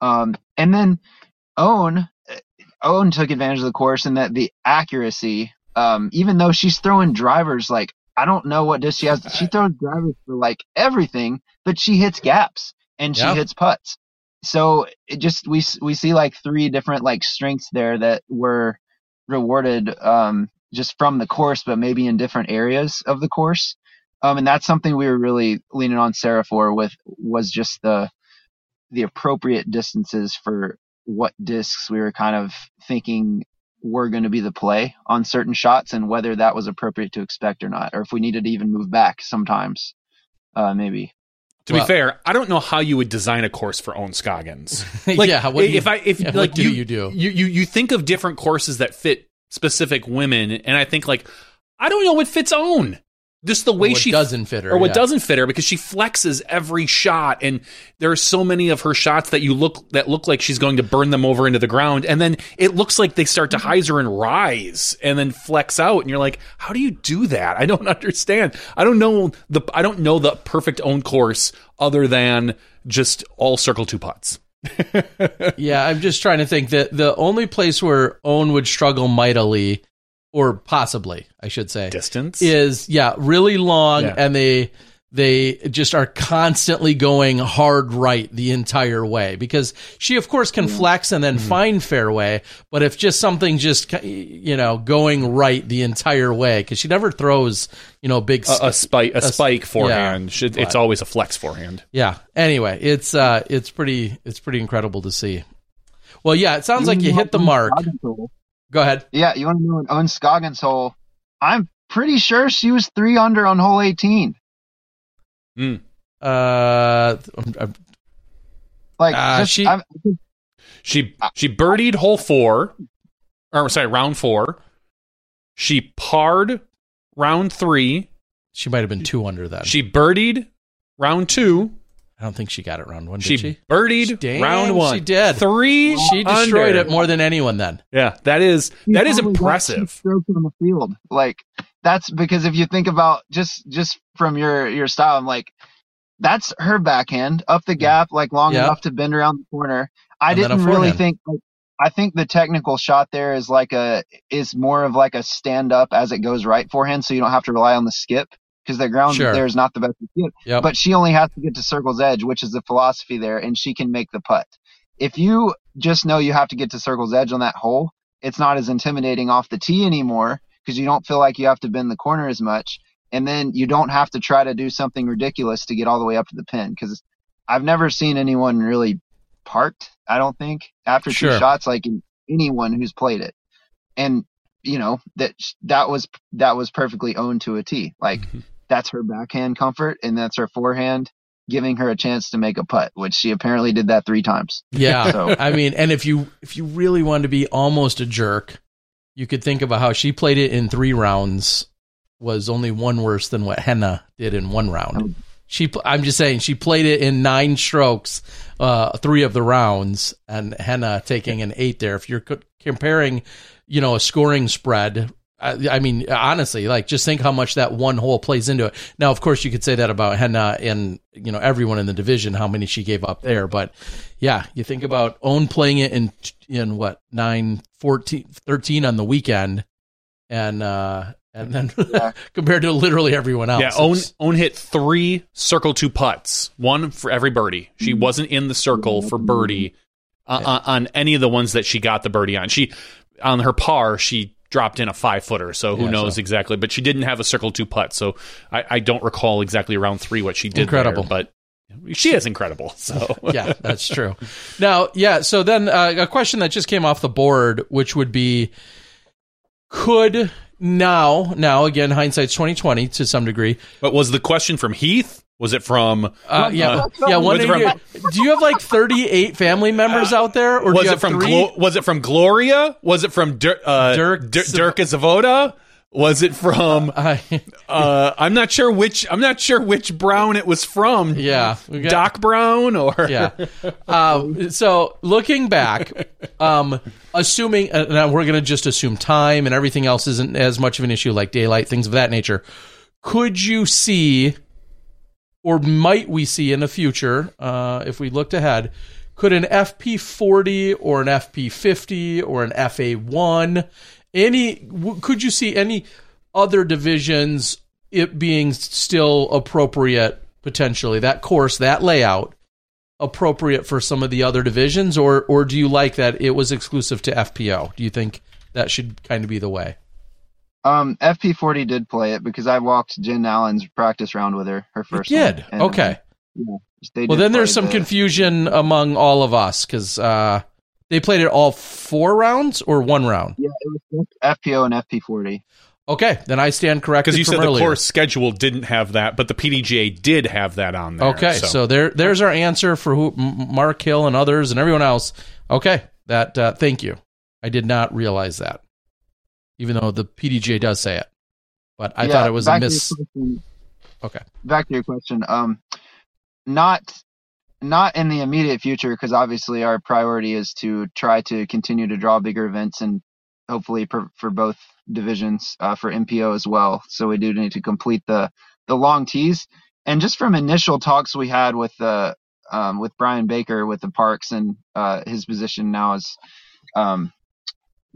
Um, and then Ohn, Ohn took advantage of the course and that the accuracy, um, even though she's throwing drivers like I don't know what does she has. She throws drivers for like everything, but she hits gaps and she Yeah. hits putts. So it just we we see like three different like strengths there that were rewarded um, just from the course, but maybe in different areas of the course. Um, and that's something we were really leaning on Sarah for with was just the the appropriate distances for what discs we were kind of thinking were going to be the play on certain shots and whether that was appropriate to expect or not, or if we needed to even move back sometimes, uh, maybe. To Well- be fair, I don't know how you would design a course for Ohn Scoggins. Yeah, what do you- if I if yeah, like do you, you do? You, you you think of different courses that fit specific women, and I think like I don't know what fits Ohn. Just the way what she doesn't fit her, or what yeah. doesn't fit her, because she flexes every shot, and there are so many of her shots that you look that look like she's going to burn them over into the ground, and then it looks like they start to mm-hmm. hyzer and rise, and then flex out, and you're like, how do you do that? I don't understand. I don't know the I don't know the perfect Ohn course other than just all circle two putts. yeah, I'm just trying to think that the only place where Ohn would struggle mightily, or possibly, I should say, Distance is yeah, really long, Yeah. and they they just are constantly going hard right the entire way because she of course can flex and then Mm-hmm. find fairway but if just something just you know going right the entire way because she never throws you know big a, a spike a spike yeah, forehand. Should, it's but- always a flex forehand. yeah anyway it's uh it's pretty it's pretty incredible to see well yeah it sounds like you hit the mark go ahead Yeah, you want to know an Ohn Scoggins hole? I'm pretty sure she was three under on hole 18. uh I'm- I'm- Like, Uh, just, she- I'm, She she birdied hole four, or sorry, round four. She parred round three. she might have been two under that She birdied round two. I don't think she got it round one did She, she birdied Dang, round one. she did. three. she destroyed under. it more than anyone then Yeah, that is she that is probably got two impressive. strokes on the field. Like, that's because if you think about just just from your your style, I'm like, that's her backhand up the gap, like long Yeah. enough to bend around the corner. I And didn't really think. Like, I think the technical shot there is like a is more of like a stand up as it goes right forehand, so you don't have to rely on the skip because the ground Sure. there is not the best. Yep. But she only has to get to circle's edge, which is the philosophy there, and she can make the putt. If you just know you have to get to circle's edge on that hole, it's not as intimidating off the tee anymore because you don't feel like you have to bend the corner as much. And then you don't have to try to do something ridiculous to get all the way up to the pin because I've never seen anyone really parked, I don't think, after Sure. two shots, like anyone who's played it. And, you know, that that was that was perfectly owned to a tee. Like Mm-hmm. That's her backhand comfort and that's her forehand giving her a chance to make a putt, which she apparently did that three times. Yeah. So- I mean, and if you if you really wanted to be almost a jerk, you could think about how she played it in three rounds was only one worse than what Henna did in one round. She I'm just saying she played it in nine strokes, uh, three of the rounds, and Henna taking an eight there. If you're co- comparing, you know, a scoring spread. I, I mean, honestly, like just think how much that one hole plays into it. Now, of course, you could say that about Henna and you know everyone in the division, how many she gave up there. But yeah, you think about Ohn playing it in in what 9, 14, 13 on the weekend, and uh and then compared to literally everyone else. Yeah, Ohn Ohn hit three circle two putts, one for every birdie. She Mm-hmm. wasn't in the circle for birdie uh, on, on any of the ones that she got the birdie on. She on her par, she dropped in a five footer. So who Yeah, knows so- exactly? But she didn't have a circle two putt, so I, I don't recall exactly round three what she did. Incredible. there, but she is incredible. So yeah, that's true. Now, yeah, so then uh, a question that just came off the board, which would be, could now, now again, hindsight's twenty twenty to some degree. But was the question from Heath? Was it from? Uh, yeah, uh, yeah. was One it from- do you have like thirty eight family members out there, or do was you it from? Glo- was it from Gloria? Was it from Dir- uh, Dirk Dir- Zav- Dirk Zavoda? Was it from? I- Uh, I'm not sure which. I'm not sure which Brown it was from. Yeah, got- Doc Brown or yeah. Um, so looking back, um, assuming uh, now we're going to just assume time and everything else isn't as much of an issue like daylight, things of that nature. Could you see, or might we see in the future, uh, if we looked ahead, could an FP forty or an FP fifty or an FA one, any? w- Could you see any other divisions it being still appropriate potentially that course that layout appropriate for some of the other divisions or or do you like that it was exclusive to FPO do you think that should kind of be the way Um, FP40 did play it because I walked Jen Allen's practice round with her, her first. did one, and, okay yeah, they well then there's some the- confusion among all of us cuz uh they played it all four rounds or one round Yeah, it was FPO and FP40. okay then I stand corrected because you from said the course schedule didn't have that, but the PDGA did have that on there. Okay, so, there, there's our answer for who Mark Hill and others and everyone else. Okay, that uh, thank you. I did not realize that, even though the PDGA does say it, but I Yeah, thought it was a back to your miss. Okay, back to your question um not not in the immediate future because obviously our priority is to try to continue to draw bigger events and hopefully for, for both divisions uh, for MPO as well. So we do need to complete the the long tees and just from initial talks we had with uh um, with Brian Baker with the parks and uh, his position now is um,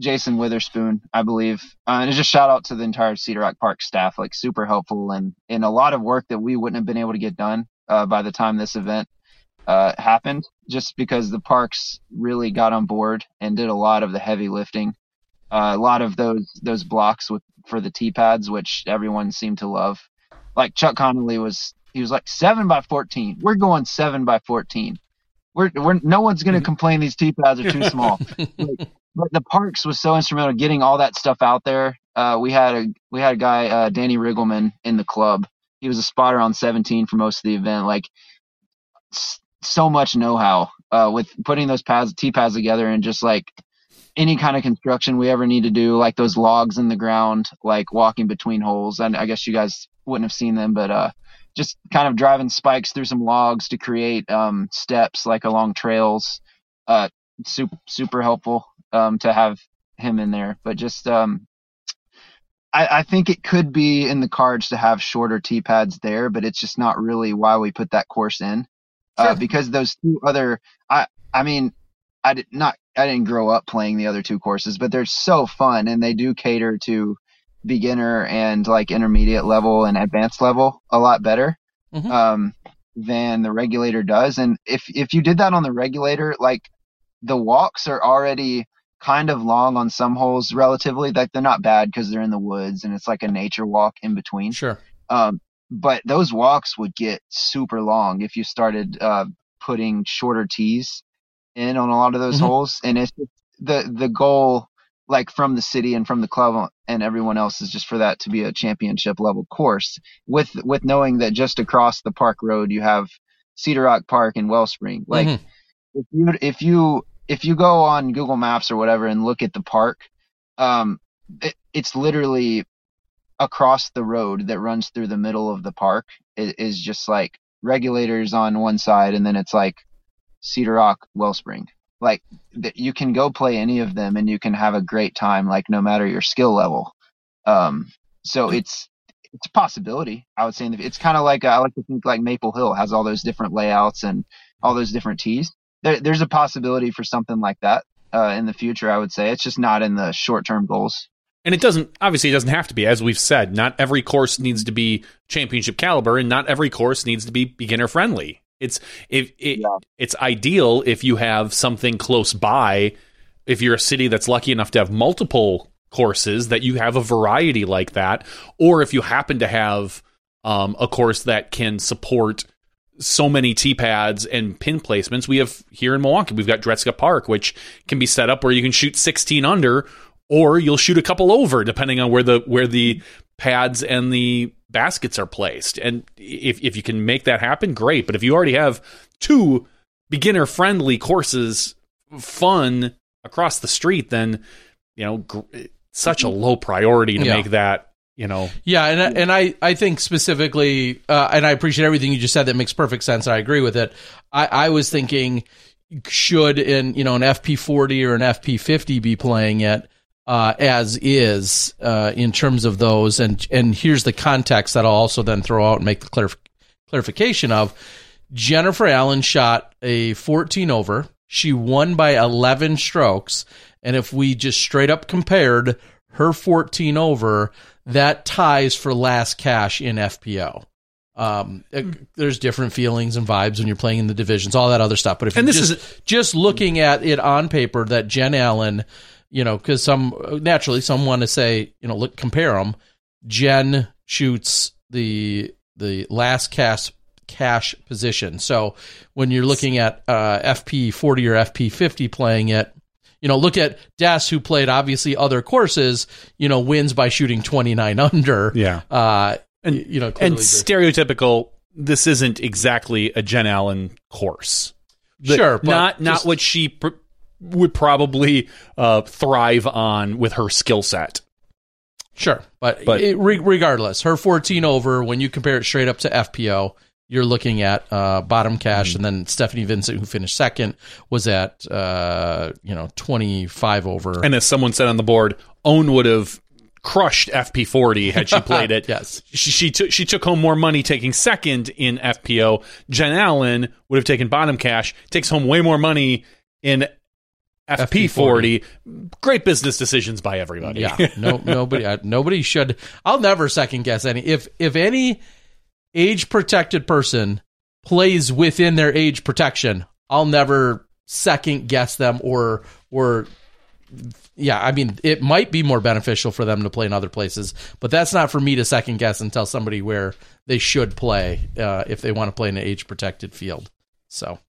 Jason Witherspoon, I believe. Uh, and it's just shout out to the entire Cedar Rock Park staff, like super helpful and in a lot of work that we wouldn't have been able to get done uh, by the time this event uh, happened, just because the parks really got on board and did a lot of the heavy lifting. Uh, a lot of those those blocks with for the T pads, which everyone seemed to love. Like Chuck Connolly was, he was like seven by fourteen. We're going seven by fourteen. We're, we're no one's going to complain these T pads are too small. Like, but the parks was so instrumental in getting all that stuff out there. Uh, we had a we had a guy, uh, Danny Riggleman, in the club. He was a spotter on 17 for most of the event. Like so much know-how uh, with putting those pads, T pads together, and just like any kind of construction we ever need to do, like those logs in the ground, like walking between holes. And I guess you guys wouldn't have seen them, but uh, just kind of driving spikes through some logs to create um, steps like along trails. Uh, super super helpful um, to have him in there. But just um, I, I think it could be in the cards to have shorter tee pads there, but it's just not really why we put that course in. Uh, because those two other, I I mean, I did not I didn't grow up playing the other two courses, but they're so fun and they do cater to beginner and like intermediate level and advanced level a lot better Mhm. um, than the regulator does. And if if you did that on the regulator, like the walks are already kind of long on some holes relatively like they're not bad because they're in the woods and it's like a nature walk in between sure. um, but those walks would get super long if you started uh, putting shorter tees in on a lot of those Mhm. holes and it's the the goal like from the city and from the club and everyone else is just for that to be a championship level course with with knowing that just across the park road you have Cedar Rock Park and Wellspring like Mhm. if you if you if you go on Google Maps or whatever and look at the park, um, it, it's literally across the road that runs through the middle of the park. It is just like regulators on one side, and then it's like Cedar Rock, Wellspring. Like th- you can go play any of them, and you can have a great time. Like no matter your skill level. Um, so it's it's a possibility. I would say it's kind of like I like to think like Maple Hill has all those different layouts and all those different tees. There, there's a possibility for something like that uh, in the future. I would say it's just not in the short term goals. And it doesn't obviously it doesn't have to be as we've said. Not every course needs to be championship caliber, and not every course needs to be beginner friendly. It's if it, Yeah. it's ideal if you have something close by. if you're a city that's lucky enough to have multiple courses, that you have a variety like that, or if you happen to have um, a course that can support so many tee pads and pin placements. We have here in Milwaukee, we've got Dretzka Park, which can be set up where you can shoot 16 under, or you'll shoot a couple over, depending on where the where the pads and the baskets are placed. And if if you can make that happen, great. But if you already have two beginner friendly courses, fun across the street, then you know gr- such a low priority to Yeah. make that. You know, Yeah, and I- and I I think specifically, uh, and I appreciate everything you just said. That makes perfect sense. I agree with it. I, I was thinking, should in you know an FP forty or an FP fifty be playing it uh, as is uh, in terms of those? And and here's the context that I'll also then throw out and make the clarif- clarification of. Jennifer Allen shot a 14 over. She won by 11 strokes. And if we just straight up compared her 14 over, that ties for last cash in FPO. Um, it- there's different feelings and vibes when you're playing in the divisions, all that other stuff. But if And this just, just looking at it on paper, that Jen Allen, you know, because some naturally some want to say, you know, look, compare them. Jen shoots the the last cast cash position. So when you're looking at uh, FP 40 or FP 50 playing it, you know, look at Des, who played obviously other courses, you know, wins by shooting 29 under. Yeah. Uh, And- you know, and stereotypical. This isn't exactly a Jen Allen course. The- Sure, but not not what she pr- would probably uh, thrive on with her skill set. Sure, but, But- it, re- regardless, her 14 over when you compare it straight up to FPO, you're looking at uh, bottom cash, and then Stephanie Vincent, who finished second, was at uh, you know 25 over. And as someone said on the board, Ohn would have crushed FP40 had she played it. Yes. She, she took she took home more money taking second in FPO. Jen Allen would have taken bottom cash, takes home way more money in FP40. Great business decisions by everybody. yeah, no, nobody, nobody should. I'll never second guess any. If if any age protected person plays within their age protection, I'll never second guess them or or yeah, I mean, it might be more beneficial for them to play in other places, but that's not for me to second guess and tell somebody where they should play uh, if they want to play in an age protected field. So,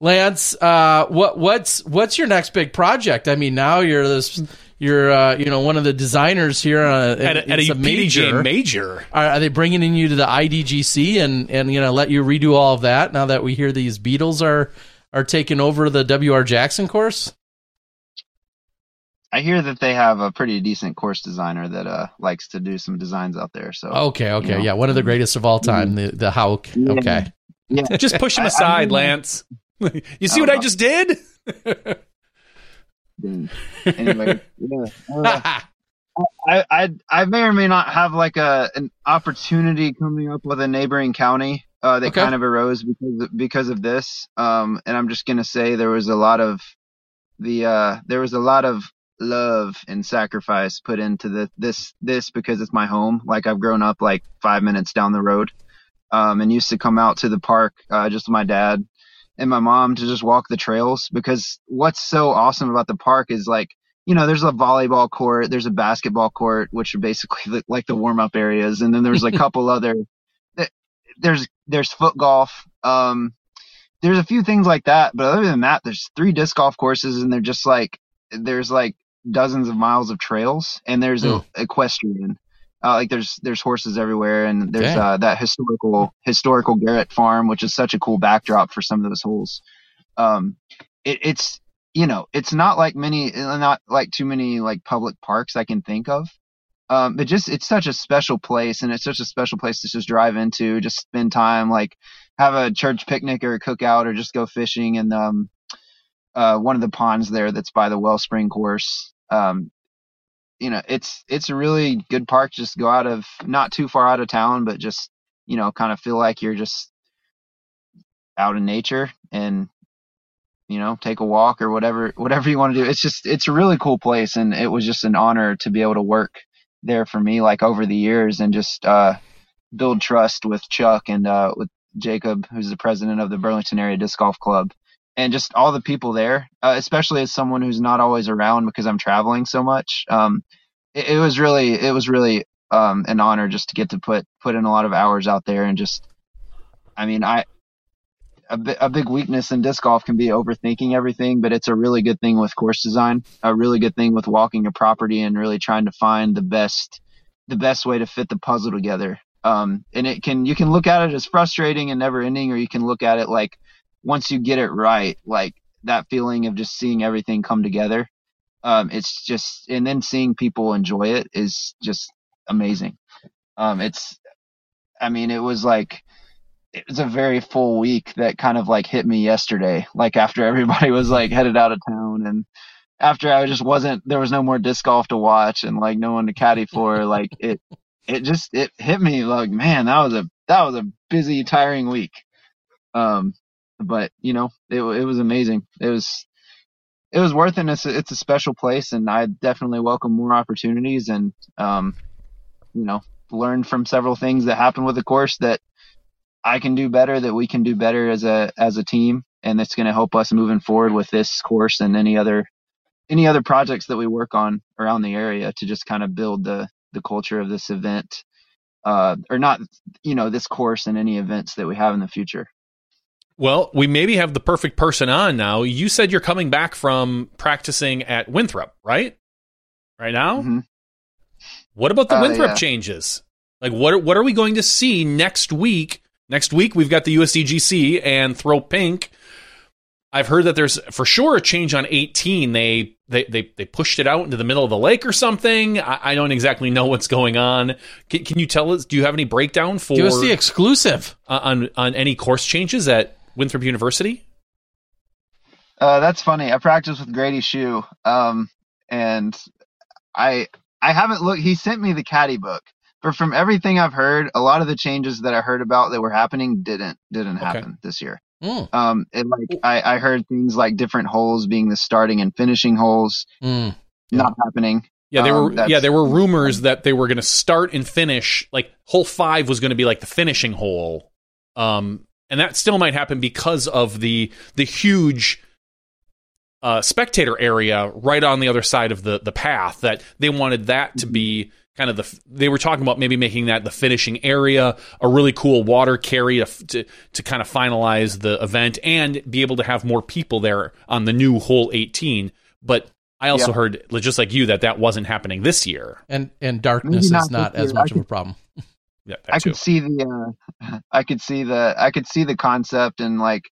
Lance, uh, what what's what's your next big project? I mean, now you're this, you're uh, you know one of the designers here uh, At a, at it's a, PDG major. Are, are they bringing in you to the IDGC and and you know let you redo all of that now that we hear these Beatles are are taking over the WR Jackson course? I hear that they have a pretty decent course designer that uh likes to do some designs out there. So Okay, okay, you know. yeah, one of the greatest of all time, the the Hauk. Yeah. Okay, yeah, Just push him I- I aside, mean- Lance. you see what I just did? anyway, yeah. Uh, I, I I may or may not have like a an opportunity coming up with a neighboring county uh, that Okay. kind of arose because of, because of this. Um, and I'm just gonna say there was a lot of the uh, there was a lot of love and sacrifice put into the this this because it's my home. Like I've grown up like five minutes down the road, um, and used to come out to the park uh, just with my dad and my mom to just walk the trails because what's so awesome about the park is like you know there's a volleyball court there's a basketball court which are basically the, like the warm up areas and then there's a couple other eh, there's there's foot golf um there's a few things like that but other than that there's three disc golf courses and they're just like there's like dozens of miles of trails and there's a equestrian uh, like there's there's horses everywhere and there's uh, that historical historical Garrett farm which is such a cool backdrop for some of those holes. Um it, it's you know it's not like many uh, not like too many like public parks I can think of. Um but just it's such a special place and it's such a special place to just drive into just spend time like have a church picnic or a cookout or just go fishing and um uh one of the ponds there that's by the wellspring course. Um you know it's it's a really good park just go out of not too far out of town but just you know kind of feel like you're just out in nature and you know take a walk or whatever whatever you want to do. It's just it's a really cool place and it was just an honor to be able to work there for me like over the years and just uh build trust with chuck and uh with jacob who's the president of the burlington area disc golf club and just all the people there, uh, especially as someone who's not always around because I'm traveling so much. Um, it, it was really, it was really um, an honor just to get to put put in a lot of hours out there and just. I mean, I a, bi- a big weakness in disc golf can be overthinking everything, but it's a really good thing with course design. A really good thing with walking a property and really trying to find the best the best way to fit the puzzle together. Um, and it can you can look at it as frustrating and never ending, or you can look at it like once you get it right, like that feeling of just seeing everything come together. Um, it's just and then seeing people enjoy it is just amazing. Um, it's I mean, it was like it was a very full week that kind of like hit me yesterday. Like after everybody was like headed out of town and after I just wasn't there was no more disc golf to watch and like no one to caddy for, like it it just it hit me like man, that was a that was a busy, tiring week. Um but you know, it it was amazing. It was it was worth it. It's a, it's a special place, and I definitely welcome more opportunities. And um, you know, learned from several things that happened with the course that I can do better, that we can do better as a as a team, and that's going to help us moving forward with this course and any other any other projects that we work on around the area to just kind of build the the culture of this event, uh, or not, you know, this course and any events that we have in the future. Well, we maybe have the perfect person on now. You said you're coming back from practicing at Winthrop, right? Right now? Mhm. What about the Uh, Winthrop yeah. changes? Like what are, what are we going to see next week? Next week we've got the USDGC and Throw Pink. I've heard that there's for sure a change on 18. They they they, they pushed it out into the middle of the lake or something. I, I don't exactly know what's going on. Can, can you tell us? Do you have any breakdown for Give us the exclusive. uh, on on any course changes at Winthrop University? Uh, that's funny. I practiced with Grady Shue, um, and I I haven't looked. He sent me the caddy book, but from everything I've heard, a lot of the changes that I heard about that were happening didn't didn't Okay. happen this year. Mm, Um, and like I, I heard things like different holes being the starting and finishing holes mm. not happening. Yeah, there Um, were that's- yeah there were rumors that they were going to start and finish like hole five was going to be like the finishing hole, um, and that still might happen because of the the huge uh, spectator area right on the other side of the the path. That they wanted that to be kind of the they were talking about maybe making that the finishing area, a really cool water carry to to, to kind of finalize the event and be able to have more people there on the new hole eighteen, but. I also Yeah. heard, just like you, that that wasn't happening this year. And and darkness Maybe is not not as year. much of a problem. Yeah, I too. could see the uh, I could see the I could see the concept and like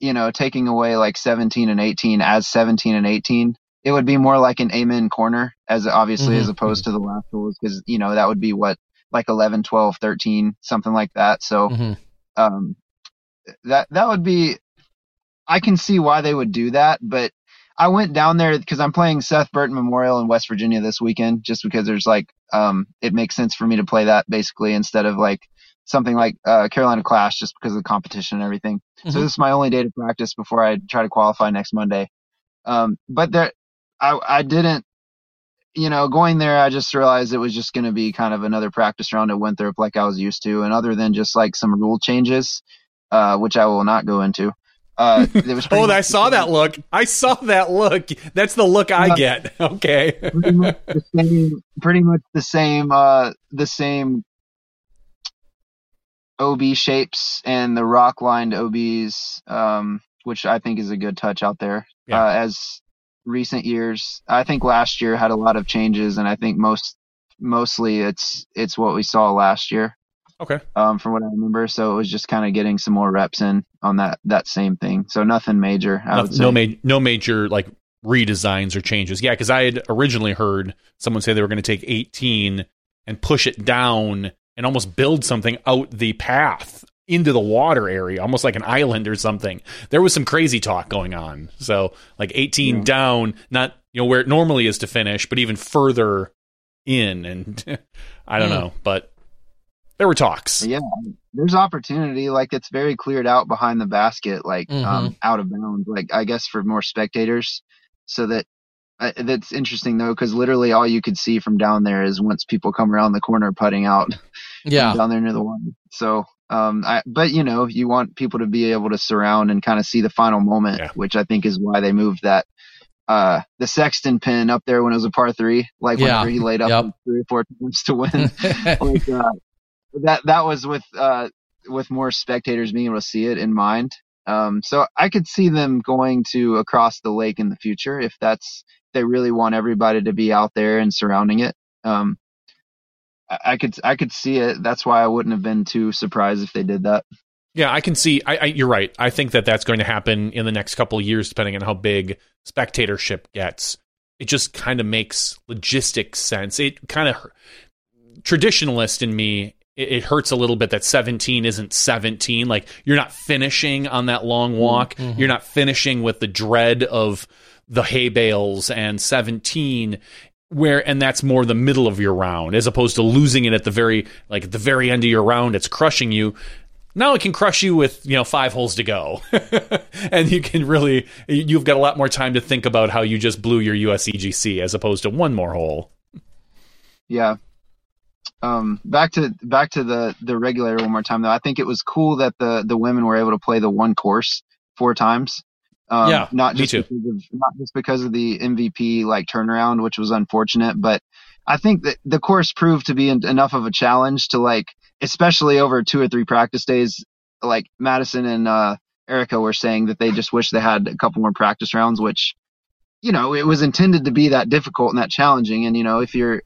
you know taking away like 17 and 18 as 17 and 18 it would be more like an amen corner as obviously as Mhm. opposed to the last holes because you know that would be what like 11 12 13 something like that so Mhm. um that that would be I can see why they would do that but I went down there because I'm playing Seth Burton Memorial in West Virginia this weekend, just because there's like, um, it makes sense for me to play that basically instead of like something like uh, Carolina Clash, just because of the competition and everything. So Mhm. this is my only day to practice before I try to qualify next Monday. Um, but there, I I didn't, you know, going there, I just realized it was just going to be kind of another practice round at Winthrop like I was used to, and other than just like some rule changes, uh, which I will not go into. Uh, there was pretty Oh, I saw that look. I saw that look. That's the look I Yeah. get. Okay. pretty much the same pretty much the same uh the same OB shapes and the rock lined OBs um which I think is a good touch out there Yeah. uh, as recent years I think last year had a lot of changes and I think most mostly it's it's what we saw last year Okay. um from what I remember so it was just kind of getting some more reps in on that that same thing so nothing major I No, would say no, ma- no major like redesigns or changes. Yeah, because I had originally heard someone say they were going to take 18 and push it down and almost build something out the path into the water area, almost like an island or something. There was some crazy talk going on. So like 18 Yeah. down, not you know where it normally is to finish, but even further in. And I don't know, but there were talks. Yeah, there's opportunity. Like it's very cleared out behind the basket, like Mhm. um, out of bounds. Like I guess for more spectators, so that uh, that's interesting though, because literally all you could see from down there is once people come around the corner putting out Yeah. down there near the water. So Um, I, but you know, you want people to be able to surround and kind of see the final moment, Yeah. which I think is why they moved that uh the Sexton pin up there when it was a par three, like Yeah. whenever he laid up Yep. three or four times to win. like uh, that that was with uh with more spectators being able to see it in mind. Um, so I could see them going to across the lake in the future if that's they really want everybody to be out there and surrounding it. Um, I, I could I could see it. That's why I wouldn't have been too surprised if they did that. Yeah, I can see. I, I, you're right. I think that that's going to happen in the next couple years, depending on how big spectatorship gets. It just kind of makes logistic sense. It kind of traditionalist in me. It, it hurts a little bit that 17 isn't 17. Like you're not finishing on that long mm-hmm. walk. You're not finishing with the dread of the hay bales and 17 where and that's more the middle of your round as opposed to losing it at the very like at the very end of your round it's crushing you now it can crush you with you know five holes to go and you can really you've got a lot more time to think about how you just blew your USDGC as opposed to one more hole Yeah. Um, back to back to the the regulator one more time though. I think it was cool that the the women were able to play the one course four times. Um, Yeah, not me just too. because of not just because of the MVP like turnaround, which was unfortunate, but I think that the course proved to be en- enough of a challenge to like, especially over two or three practice days. Like Madison and uh, Erica were saying that they just wish they had a couple more practice rounds, which you know it was intended to be that difficult and that challenging. And you know if you're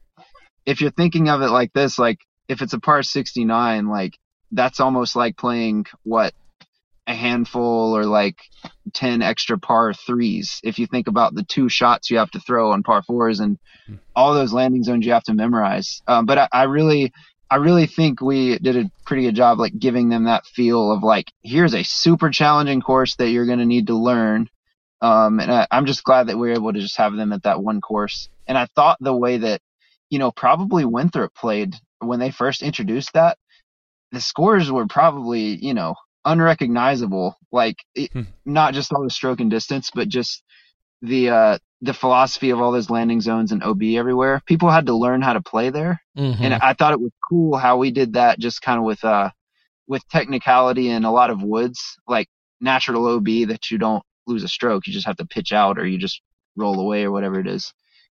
if you're thinking of it like this, like if it's a par 69, like that's almost like playing what a handful or like 10 extra par threes. If you think about the two shots you have to throw on par fours and all those landing zones you have to memorize. Um, but I, I really, I really think we did a pretty good job, like giving them that feel of like, here's a super challenging course that you're going to need to learn. Um, and I, I'm just glad that we were able to just have them at that one course. And I thought the way that you know, probably Winthrop played when they first introduced that. The scores were probably, you know, unrecognizable. Like it, Hmm. not just all the stroke and distance, but just the uh the philosophy of all those landing zones and OB everywhere. People had to learn how to play there, Mhm. and I thought it was cool how we did that. Just kind of with uh with technicality and a lot of woods, like natural OB that you don't lose a stroke. You just have to pitch out or you just roll away or whatever it is.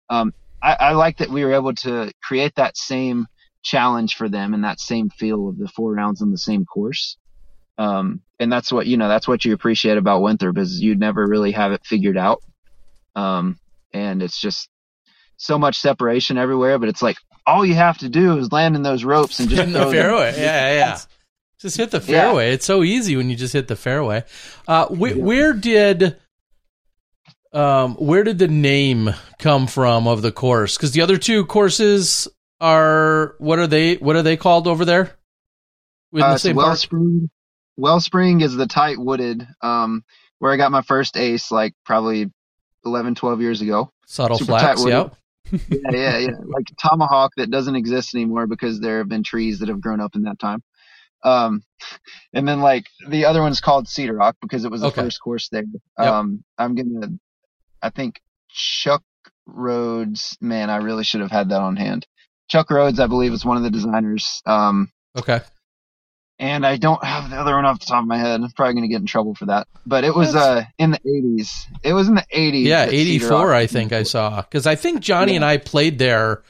Um, I, I like that we were able to create that same challenge for them and that same feel of the four rounds on the same course. Um, and that's what, you know, that's what you appreciate about Winthrop is you'd never really have it figured out. Um, and it's just so much separation everywhere, but it's like all you have to do is land in those ropes and just in the throw them. fairway. Yeah, yeah. Just hit the Yeah. fairway. It's so easy when you just hit the fairway. Uh, wh- Where did um, where did the name come from of the course? Because the other two courses are what are they? What are they called over there? In Uh, the so same park? Wellspring, Wellspring is the tight wooded, um, where I got my first ace, like probably 11, 12 years ago. Subtle super. Yep. yeah, yeah, yeah. Like tomahawk that doesn't exist anymore because there have been trees that have grown up in that time. Um, and then like the other one's called Cedar Rock because it was the Okay. first course there. Yep. Um, I'm gonna, I think Chuck Rhodes. Man, I really should have had that on hand. Chuck Rhodes, I believe, is one of the designers. Um, Okay. and I don't have the other one off the top of my head. I'm probably gonna get in trouble for that. But it was uh in the 80s. It was in the 80s. Yeah, eighty four. I think I saw because I think Johnny and I played there.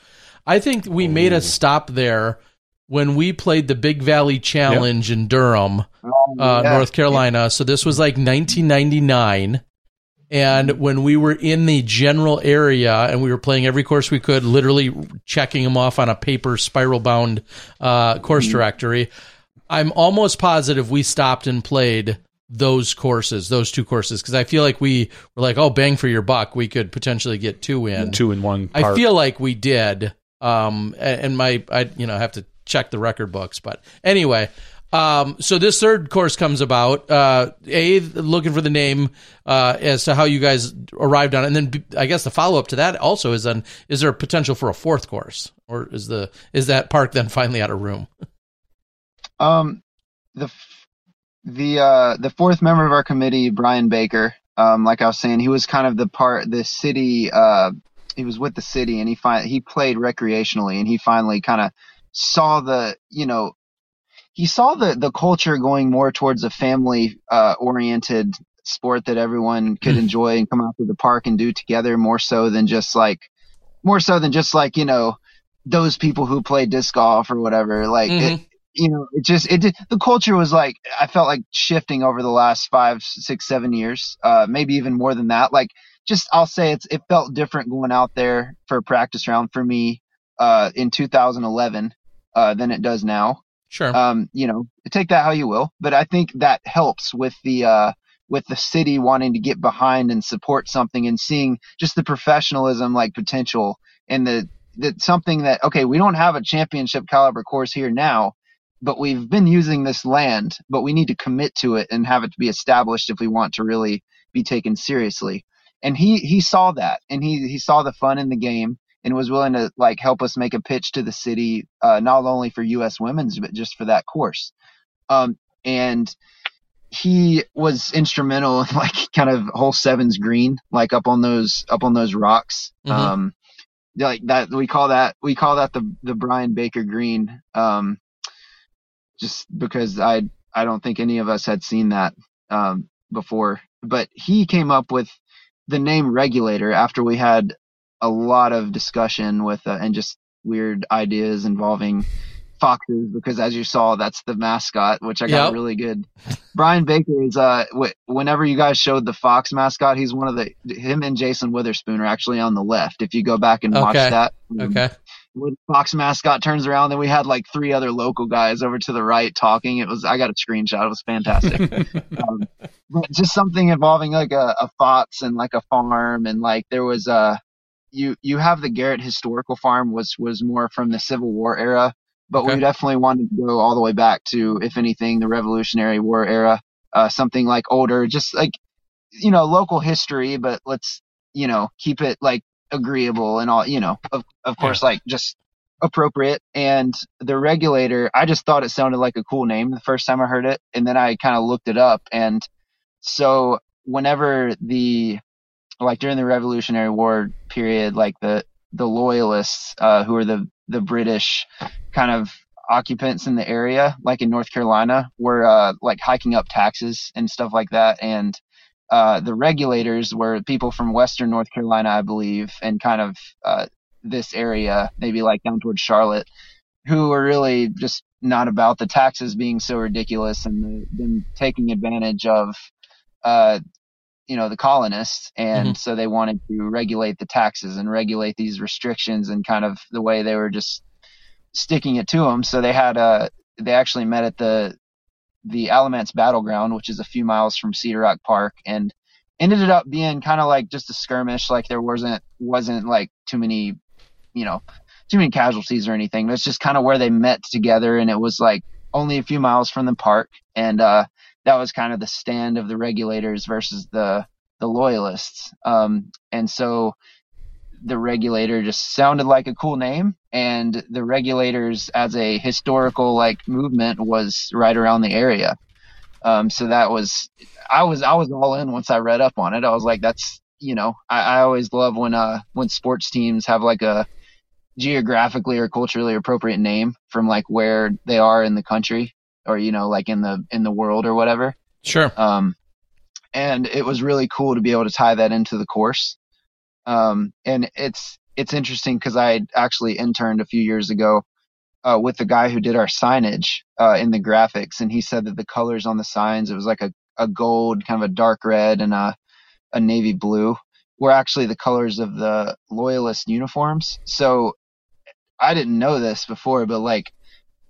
I think we made a stop there when we played the Big Valley Challenge in Durham. Oh, uh, yeah. North Carolina. So this was like 1999. And when we were in the general area and we were playing every course we could, literally checking them off on a paper spiral bound uh, course directory, I'm almost positive we stopped and played those courses, those two courses, because I feel like we were like, oh, bang for your buck, we could potentially get two in. two in one I feel like we did. Um, and my, I, you know, have to check the record books, but anyway, um, so this third course comes about. Uh, a looking for the name uh, as to how you guys arrived on, it. and then I guess the follow up to that also is then is there a potential for a fourth course, or is the is that park then finally out of room? Um, the the uh the fourth member of our committee, Brian Baker. Um, like I was saying, he was kind of the part, the city. Uh, he was with the city, and he fin- he played recreationally, and he finally kind of saw the, you know, he saw the the culture going more towards a family uh, oriented sport that everyone could Hmm. enjoy and come out to the park and do together more so than just like more so than just like you know those people who play disc golf or whatever like it, Mhm. you know it just it did, the culture was like i felt like shifting over the last five six seven years uh maybe even more than that like just i'll say it's it felt different going out there for a practice round for me uh in 2011 uh than it does now Sure. um, you know, take that how you will, but I think that helps with the uh, with the city wanting to get behind and support something and seeing just the professionalism like potential and the that something that okay, we don't have a championship caliber course here now, but we've been using this land, but we need to commit to it and have it be established if we want to really be taken seriously. And he he saw that and he he saw the fun in the game and was willing to like help us make a pitch to the city, uh, not only for U.S. women's but just for that course. Um, and he was instrumental in like kind of hole sevens green, like up on those up on those rocks. Mhm. Um, like that we call that we call that the the Brian Baker green. Um, just because I I don't think any of us had seen that um, before. But he came up with the name regulator after we had a lot of discussion with uh, and just weird ideas involving foxes because as you saw that's the mascot which i got Yep. really good brian baker is uh wh- whenever you guys showed the fox mascot he's one of the him and jason witherspoon are actually on the left if you go back and watch Okay. that um, okay. when Fox mascot turns around, then we had like three other local guys over to the right talking. It was I got a screenshot. It was fantastic. um, but just something involving like a, a fox and like a farm and like there was uh you you have the Garrett historical farm was was more from the Civil War era, but Okay. we definitely wanted to go all the way back to if anything the Revolutionary War era, uh something like older, just like you know local history, but let's you know keep it like agreeable and all you know of of course like just appropriate and the regulator i just thought it sounded like a cool name the first time i heard it and then i kind of looked it up and so whenever the like during the revolutionary war period like the the loyalists uh who are the the british kind of occupants in the area like in north carolina were uh like hiking up taxes and stuff like that. And uh, the regulators were people from Western North Carolina, I believe, and kind of uh, this area, maybe like down towards Charlotte, who were really just not about the taxes being so ridiculous and the, them taking advantage of, uh, you know, the colonists, and so they wanted to regulate the taxes and regulate these restrictions and kind of the way they were just sticking it to them. So they had uh they actually met at the the Alamance Battleground, which is a few miles from Cedar Rock Park, and ended up being kind of like just a skirmish. Like there wasn't wasn't like too many, you know, too many casualties or anything. That's just kind of where they met together, and it was like only a few miles from the park, and uh, that was kind of the stand of the regulators versus the the loyalists. Um, and so the regulator just sounded like a cool name and the regulators as a historical like movement was right around the area. Um so that was i was i was all in once i read up on it. I was like that's you know i, I always love when uh when sports teams have like a geographically or culturally appropriate name from like where they are in the country or you know like in the in the world or whatever Sure. um, and it was really cool to be able to tie that into the course. Um, and it's it's interesting because I actually interned a few years ago uh, with the guy who did our signage uh, in the graphics, and he said that the colors on the signs it was like a, a gold, kind of a dark red, and a a navy blue were actually the colors of the loyalist uniforms. So I didn't know this before, but like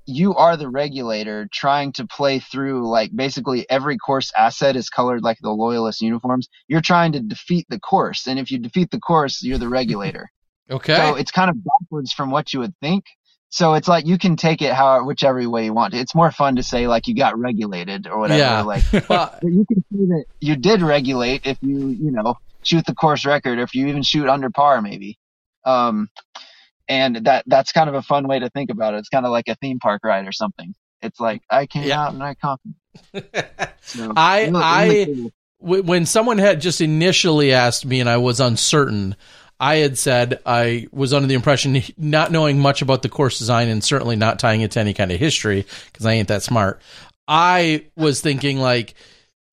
you are the regulator trying to play through like basically every course asset is colored like the loyalist uniforms. You're trying to defeat the course, and if you defeat the course, you're the regulator. Okay. So it's kind of backwards from what you would think. So it's like you can take it how whichever way you want. It's more fun to say like you got regulated or whatever. Yeah. Like Well, but you can see that you did regulate if you you know shoot the course record, or if you even shoot under par maybe. Um, and that that's kind of a fun way to think about it. It's kind of like a theme park ride or something. It's like I came Yeah. out and I conquered. So, I- I- cool. When someone had just initially asked me and I was uncertain, I had said I was under the impression, not knowing much about the course design and certainly not tying it to any kind of history because I ain't that smart. I was thinking like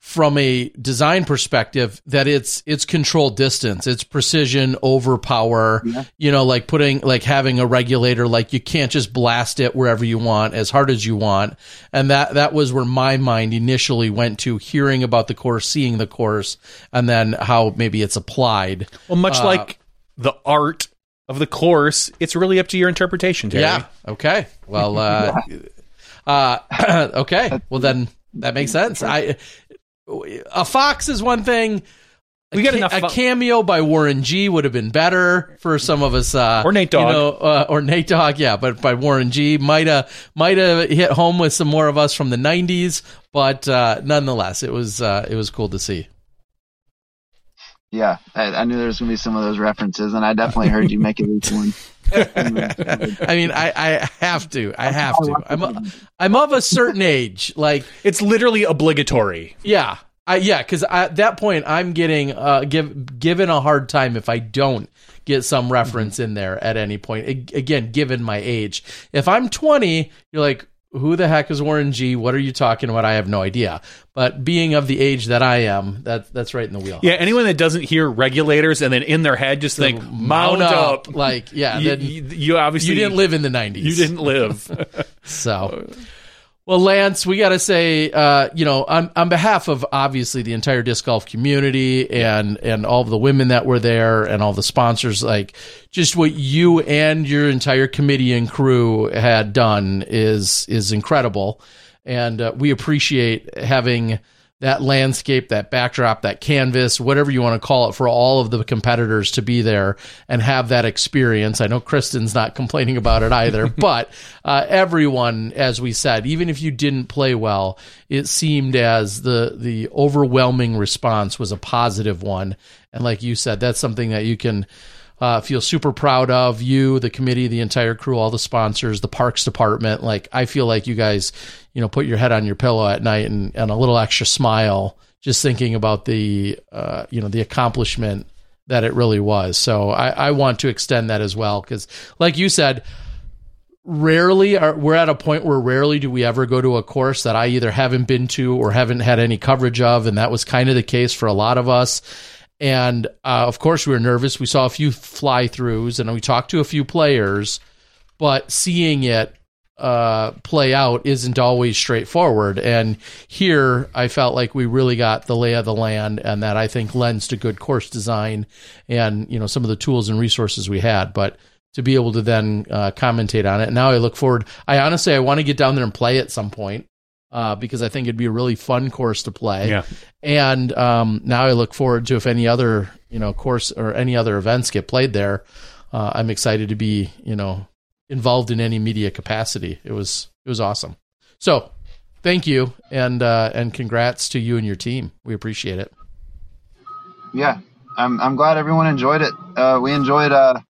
from a design perspective that it's it's control distance it's precision over power Yeah. you know like putting like having a regulator like you can't just blast it wherever you want as hard as you want and that that was where my mind initially went to hearing about the course seeing the course and then how maybe it's applied Well, much Uh, like the art of the course, it's really up to your interpretation, Terry. Yeah. Okay. Well. Uh, uh, okay. Well, then that makes sense. I a fox is one thing. We A got ca- enough A cameo by Warren G would have been better for some of us, uh, Or Nate you Dogg. know, uh, or Nate Dogg. Yeah, but by Warren G might have might have hit home with some more of us from the '90s. But uh, nonetheless, it was uh, it was cool to see. Yeah, I, I knew there was gonna be some of those references, and I definitely heard you make at least one. I mean, I, I have to. I have to. I'm a, I'm of a certain age. Like It's literally obligatory. Yeah, I, yeah, because at that point I'm getting uh, give given a hard time if I don't get some reference in there at any point. A- again, given my age, if I'm 20, you're like, who the heck is Warren G? What are you talking about? I have no idea. But being of the age that I am, that that's right in the wheel. Yeah, anyone that doesn't hear regulators and then in their head just think mount, up, like yeah. you, then you, you obviously you didn't live in the 90s. You didn't live. So, well, Lance, we got to say, uh, you know, on, on behalf of obviously the entire disc golf community and and all the women that were there and all the sponsors, like just what you and your entire committee and crew had done is is incredible, and uh, we appreciate having that landscape, that backdrop, that canvas, whatever you want to call it, for all of the competitors to be there and have that experience. I know Kristin's not complaining about it either, but uh, everyone, as we said, even if you didn't play well, it seemed as the the overwhelming response was a positive one. And like you said, that's something that you can uh, feel super proud of you, the committee, the entire crew, all the sponsors, the parks department. Like I feel like you guys, you know, put your head on your pillow at night and, and a little extra smile just thinking about the, uh, you know, the accomplishment that it really was. So I, I want to extend that as well because, like you said, rarely are we're at a point where rarely do we ever go to a course that I either haven't been to or haven't had any coverage of, and that was kind of the case for a lot of us. And uh, of course, we were nervous. We saw a few fly throughs, and we talked to a few players, but seeing it uh, play out isn't always straightforward. And here, I felt like we really got the lay of the land, and that I think lends to good course design and you know some of the tools and resources we had. But to be able to then uh, commentate on it, now I look forward. I honestly, I want to get down there and play at some point. Uh, because I think it'd be a really fun course to play. Yeah. And um, now I look forward to if any other you know course or any other events get played there. Uh, I'm excited to be you know involved in any media capacity. It was it was awesome. So thank you and uh, and congrats to you and your team. We appreciate it. yeah, I'm I'm glad everyone enjoyed it. Uh, we enjoyed uh,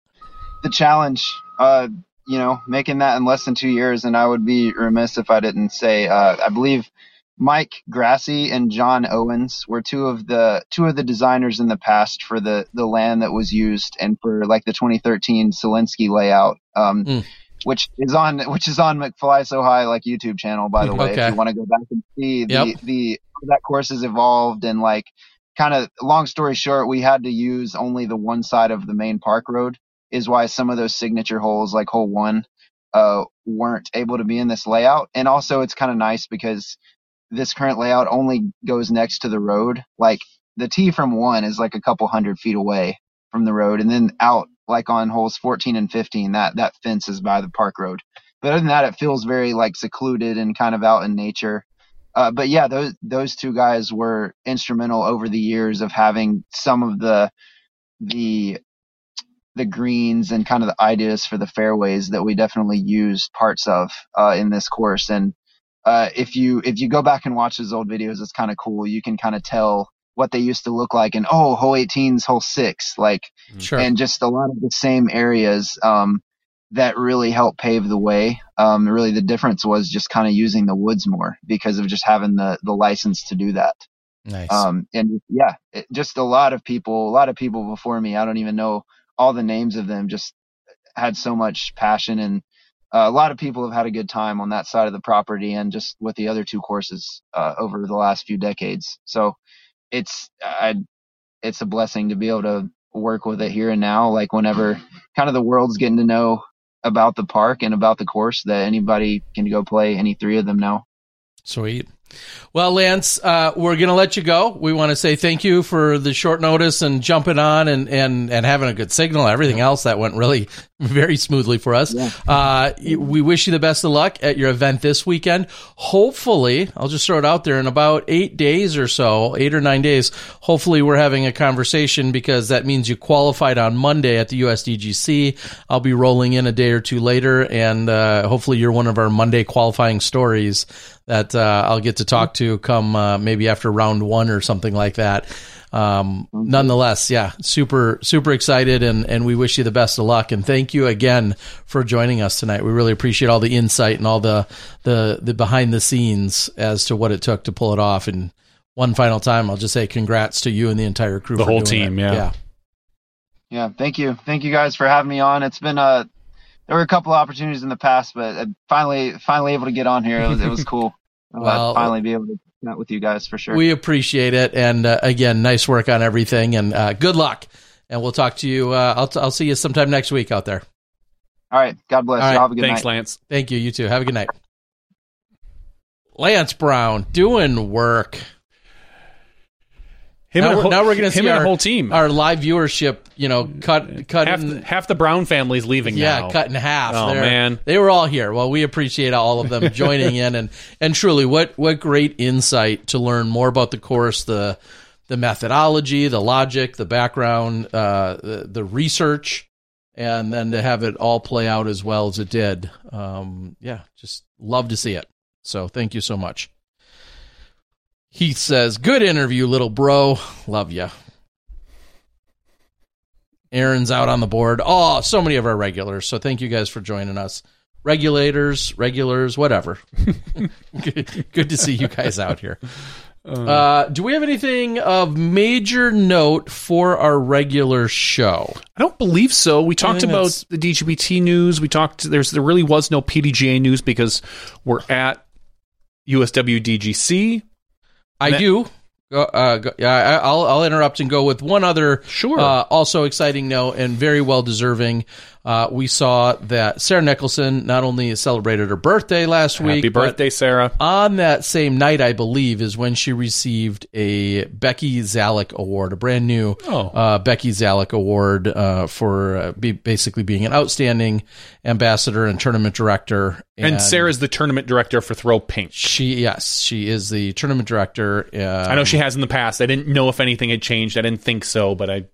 the challenge. Uh, you know, making that in less than two years, and I would be remiss if I didn't say. Uh, I believe Mike Grassi and John Owens were two of the two of the designers in the past for the the land that was used and for like the 2013 Zelensky layout. Um, Mm. Which is on which is on McFly So High like YouTube channel by the way Okay. if you want to go back and see the Yep. the how that course has evolved and like kind of long story short, we had to use only the one side of the main park road is why some of those signature holes like hole one uh weren't able to be in this layout. And also it's kind of nice because this current layout only goes next to the road. Like the tee from one is like a couple hundred feet away from the road and then out like on holes 14 and 15 that that fence is by the park road. But other than that it feels very like secluded and kind of out in nature. Uh, but yeah, those those two guys were instrumental over the years of having some of the the the greens and kind of the ideas for the fairways that we definitely used parts of uh, in this course. And uh, if you if you go back and watch those old videos, it's kind of cool. You can kind of tell what they used to look like. And oh, hole 18's hole six, like Sure. and just a lot of the same areas um, that really helped pave the way. Um, really, the difference was just kind of using the woods more because of just having the the license to do that. nice. Um, and yeah, it, just a lot of people, a lot of people before me. I don't even know all the names of them just had so much passion and uh, a lot of people have had a good time on that side of the property and just with the other two courses uh, over the last few decades. So it's I, it's a blessing to be able to work with it here and now. Like whenever kind of the world's getting to know about the park and about the course, that anybody can go play any three of them now. Sweet. Well, Lance, uh, we're going to let you go. We want to say thank you for the short notice and jumping on and, and, and having a good signal. Everything else that went really very smoothly for us. Yeah. Uh, we wish you the best of luck at your event this weekend. Hopefully, I'll just throw it out there in about eight days or so, eight or nine days. Hopefully, we're having a conversation because that means you qualified on Monday at the USDGC. I'll be rolling in a day or two later, and uh, hopefully, you're one of our Monday qualifying stories that uh, I'll get to talk to come uh, maybe after round one or something like that. Um, nonetheless, yeah, super, super excited and, and we wish you the best of luck. And thank you again for joining us tonight. We really appreciate all the insight and all the, the, the behind the scenes as to what it took to pull it off. And one final time, I'll just say congrats to you and the entire crew. The for whole doing team, it. yeah. Yeah. Yeah, thank you, thank you guys for having me on. It's been uh there were a couple of opportunities in the past, but uh, finally, finally able to get on here. It was, it was cool. Well- finally be able to chat with you guys for sure. We appreciate it. And uh, again, nice work on everything and uh, good luck. And we'll talk to you. Uh, I'll, I'll see you sometime next week out there. All right, God bless. All right, you have a good Thanks, night. Thanks, Lance. Thank you. You too. Have a good night. Lance Brown doing work. Him now, and we're, now we're going to see our whole team. our live viewership. You know, cut cut half, in, the, half the Brown family's leaving yeah, now. cut in half. Oh, They're- man. they were all here. Well, we appreciate all of them joining in, and and truly, what what great insight to learn more about the course, the the methodology, the logic, the background, uh, the, the research, and then to have it all play out as well as it did. Um, yeah, just love to see it. So thank you so much. Heath says, "Good interview, little bro. Love ya." Aaron's out on the board. Oh, so many of our regulars. So thank you guys for joining us. Regulators, regulars, whatever. good, good to see you guys out here. Uh, do we have anything of major note for our regular show? I don't believe so. We talked about that's- the DGBT news. We talked. There's there really was no PDGA news because we're at USWDGC. I do. Go, uh, I'll I'll interrupt and go with one other Sure. uh, also exciting note and very well deserving. Uh, we saw that Sarah Nicholson not only celebrated her birthday last week, Happy birthday, Sarah. on that same night, I believe, is when she received a Becky Zalek Award, a brand new Oh. uh, Becky Zalek Award uh, for uh, be, basically being an outstanding ambassador and tournament director. And, Sarah's the tournament director for Throw Pink. she yes, she is the tournament director. Uh, I know she has in the past. I didn't know if anything had changed. I didn't think so, but I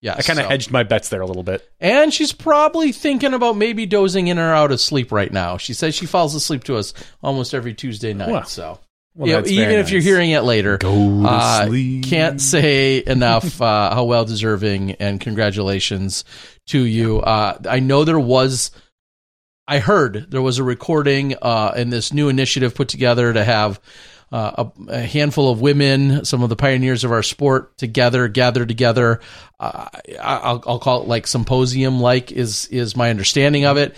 yes, I kind of so- hedged my bets there a little bit. And she's probably thinking about maybe dozing in or out of sleep right now. She says she falls asleep to us almost every Tuesday night. So, well, know, even if you're hearing it later, Go to uh, sleep. can't say enough uh, how well deserving and congratulations to you. Uh, I know there was. I heard there was a recording uh, in this new initiative put together to have uh, a, a handful of women, some of the pioneers of our sport, together, gathered together. Uh, I'll, I'll call it like symposium, like is is my understanding of it.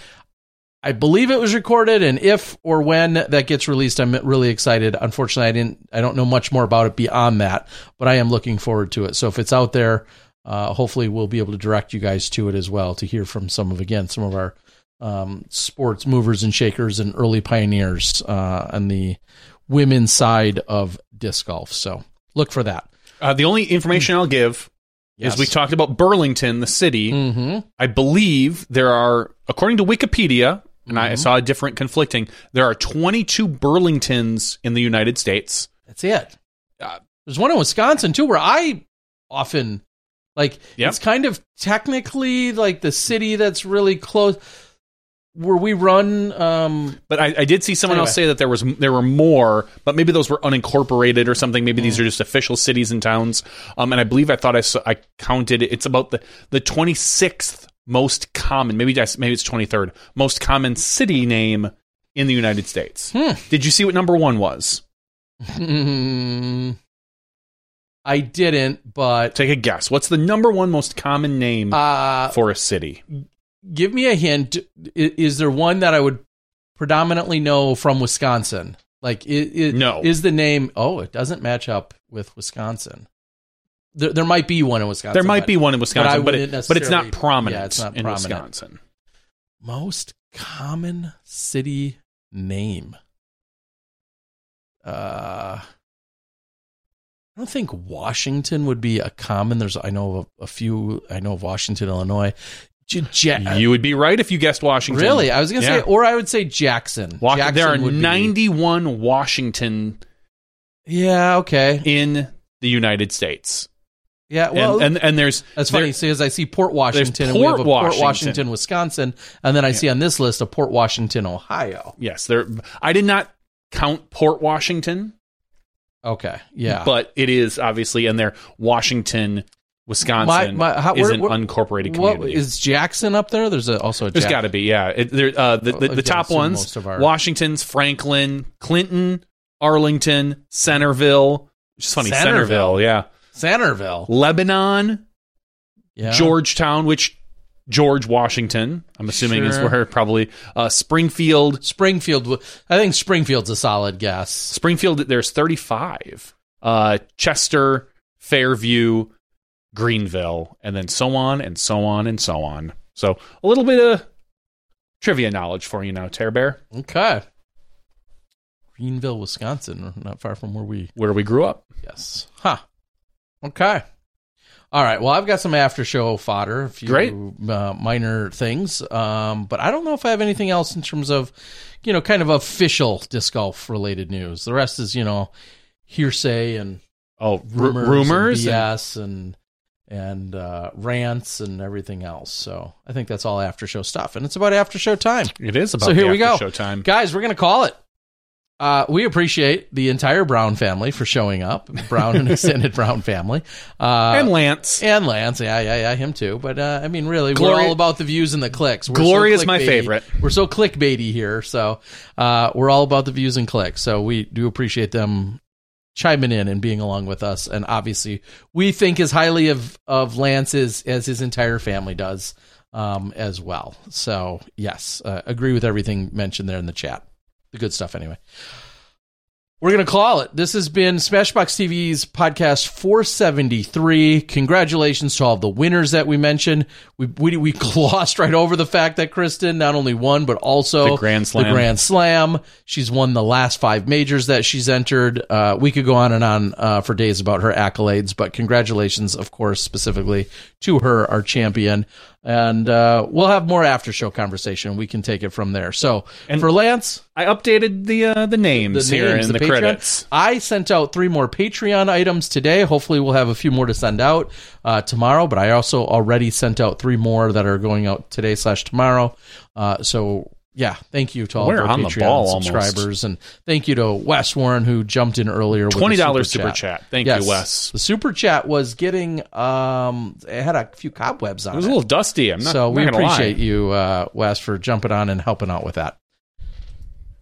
I believe it was recorded, and if or when that gets released, I'm really excited. Unfortunately, I didn't, I don't know much more about it beyond that, but I am looking forward to it. So if it's out there, uh, hopefully we'll be able to direct you guys to it as well to hear from some of again some of our um, sports movers and shakers and early pioneers uh, the women's side of disc golf. So look for that. Uh, the only information I'll give Yes. is we talked about Burlington, the city. Mm-hmm. I believe there are, according to Wikipedia, and Mm-hmm. I saw a different conflicting, there are 22 Burlingtons in the United States. That's it. Uh, There's one in Wisconsin too, where I often like. Yep. It's kind of technically like the city that's really close. Where we run, um, But I, I did see someone else say that there was there were more, but maybe those were unincorporated or something. Maybe Mm. these are just official cities and towns. Um, and I believe I thought I saw, I counted it's about the the 26th most common, maybe maybe it's 23rd most common city name in the United States. Hmm. Did you see what number one was? I I didn't, but Take a guess. What's the number one most common name uh, for a city? Give me a hint. I- Is there one that I would predominantly know from Wisconsin? Like, is, No. is the name? Oh, it doesn't match up with Wisconsin. There, there might be one in Wisconsin. There might but be one in Wisconsin, but, wouldn't it, but it's not prominent yeah, it's not in prominent. Wisconsin. Most common city name. Uh, I don't think Washington would be a common. There's I know of a, a few. I know of Washington, Illinois. Ja- You would be right if you guessed Washington. Really, I was gonna Yeah. say, or I would say Jackson. Wa- Jackson there are would be- 91 Washington Yeah, okay. in the United States. Yeah, well, and, and and there's that's there- funny because I see Port Washington, and we Port have a Port Washington. Washington, Wisconsin, and then I see on this list a Port Washington, Ohio. Yes, there. I did not count Port Washington, Okay, yeah, but it is obviously in there. Washington, Wisconsin My- my- how- is where- an where- unincorporated community. is Jackson up there? There's a, also a There's got to be, yeah. It, there, uh, the, the, the top ones: our- Washington's, Franklin, Clinton, Arlington, Centerville. Which is funny, Centerville. Centerville, yeah. Centerville, Lebanon, yeah, Georgetown, which George Washington, I'm assuming is where probably uh, Springfield. Springfield. I think Springfield's a solid guess. Springfield, there's 35. Uh, Chester, Fairview, Greenville, and then so on and so on and so on. So a little bit of trivia knowledge for you now, Tear Bear, Okay, Greenville, Wisconsin, not far from where we. where we grew up. Yes, huh? Okay. All right. Well, I've got some after show fodder, a few Great. Uh, minor things, um, but I don't know if I have anything else in terms of, you know, kind of official disc golf related news. The rest is, you know, hearsay and Oh, rumors, rumors, and BS, and and uh, rants and everything else. So I think that's all after show stuff, and it's about after show time. It is about so here we go, after Showtime. guys. We're gonna call it. Uh, we appreciate the entire Brown family for showing up, Brown and extended Brown family, uh, and Lance. and Lance, yeah, yeah, yeah, him too. But uh, I mean, really, Glory- we're all about the views and the clicks. We're Glory is my favorite. We're so clickbaity here, so uh, we're all about the views and clicks. So we do appreciate them chiming in and being along with us. And obviously, we think as highly of of Lance as as his entire family does um, as well. So yes, uh, agree with everything mentioned there in the chat. The good stuff, anyway. We're going to call it. This has been Smashboxx TV's podcast 473. Congratulations to all the winners that we mentioned. We, we, we glossed right over the fact that Kristin not only won, but also The Grand Slam. The Grand Slam. She's won the last five majors that she's entered. Uh, we could go on and on uh, for days about her accolades, but congratulations, of course, specifically to her, our champion. And uh, we'll have more after show conversation. We can take it from there. So And- for Lance, I updated the uh, the names here in the, Patreon. credits. I sent out three more Patreon items today. Hopefully, we'll have a few more to send out uh, tomorrow. But I also already sent out three more that are going out today slash tomorrow. Uh, so yeah, thank you to all We're of our Patreon ball almost. subscribers, and thank you to Wes Warren who jumped in earlier. with $20 super super chat. Thank Yes. you, Wes. The super chat was getting um, it had a few cobwebs on It It was a little dusty. I'm not, so I'm we not appreciate lie. you, uh, Wes, for jumping on and helping out with that.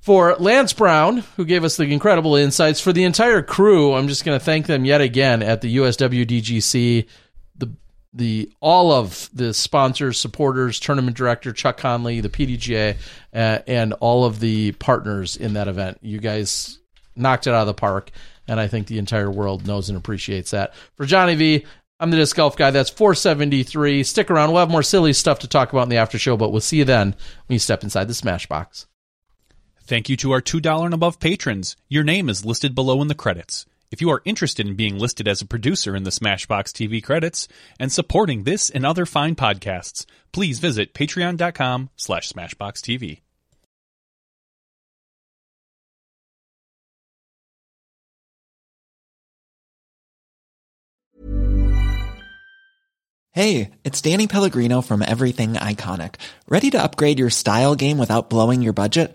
For Lance Brown, who gave us the incredible insights, for the entire crew, I'm just going to thank them yet again at the USWDGC, the all of the sponsors, supporters, tournament director Chuck Conley, the PDGA, uh, and all of the partners in that event. You guys knocked it out of the park, and I think the entire world knows and appreciates that. For Johnny V, I'm the disc golf guy. That's 473. Stick around. We'll have more silly stuff to talk about in the after show, but we'll see you then when you step inside the Smashboxx. Thank you to our $2 and above patrons. Your name is listed below in the credits. If you are interested in being listed as a producer in the Smashboxx TV credits and supporting this and other fine podcasts, please visit patreon.com slash smashboxtv. Hey, it's Danny Pellegrino from Everything Iconic. Ready to upgrade your style game without blowing your budget?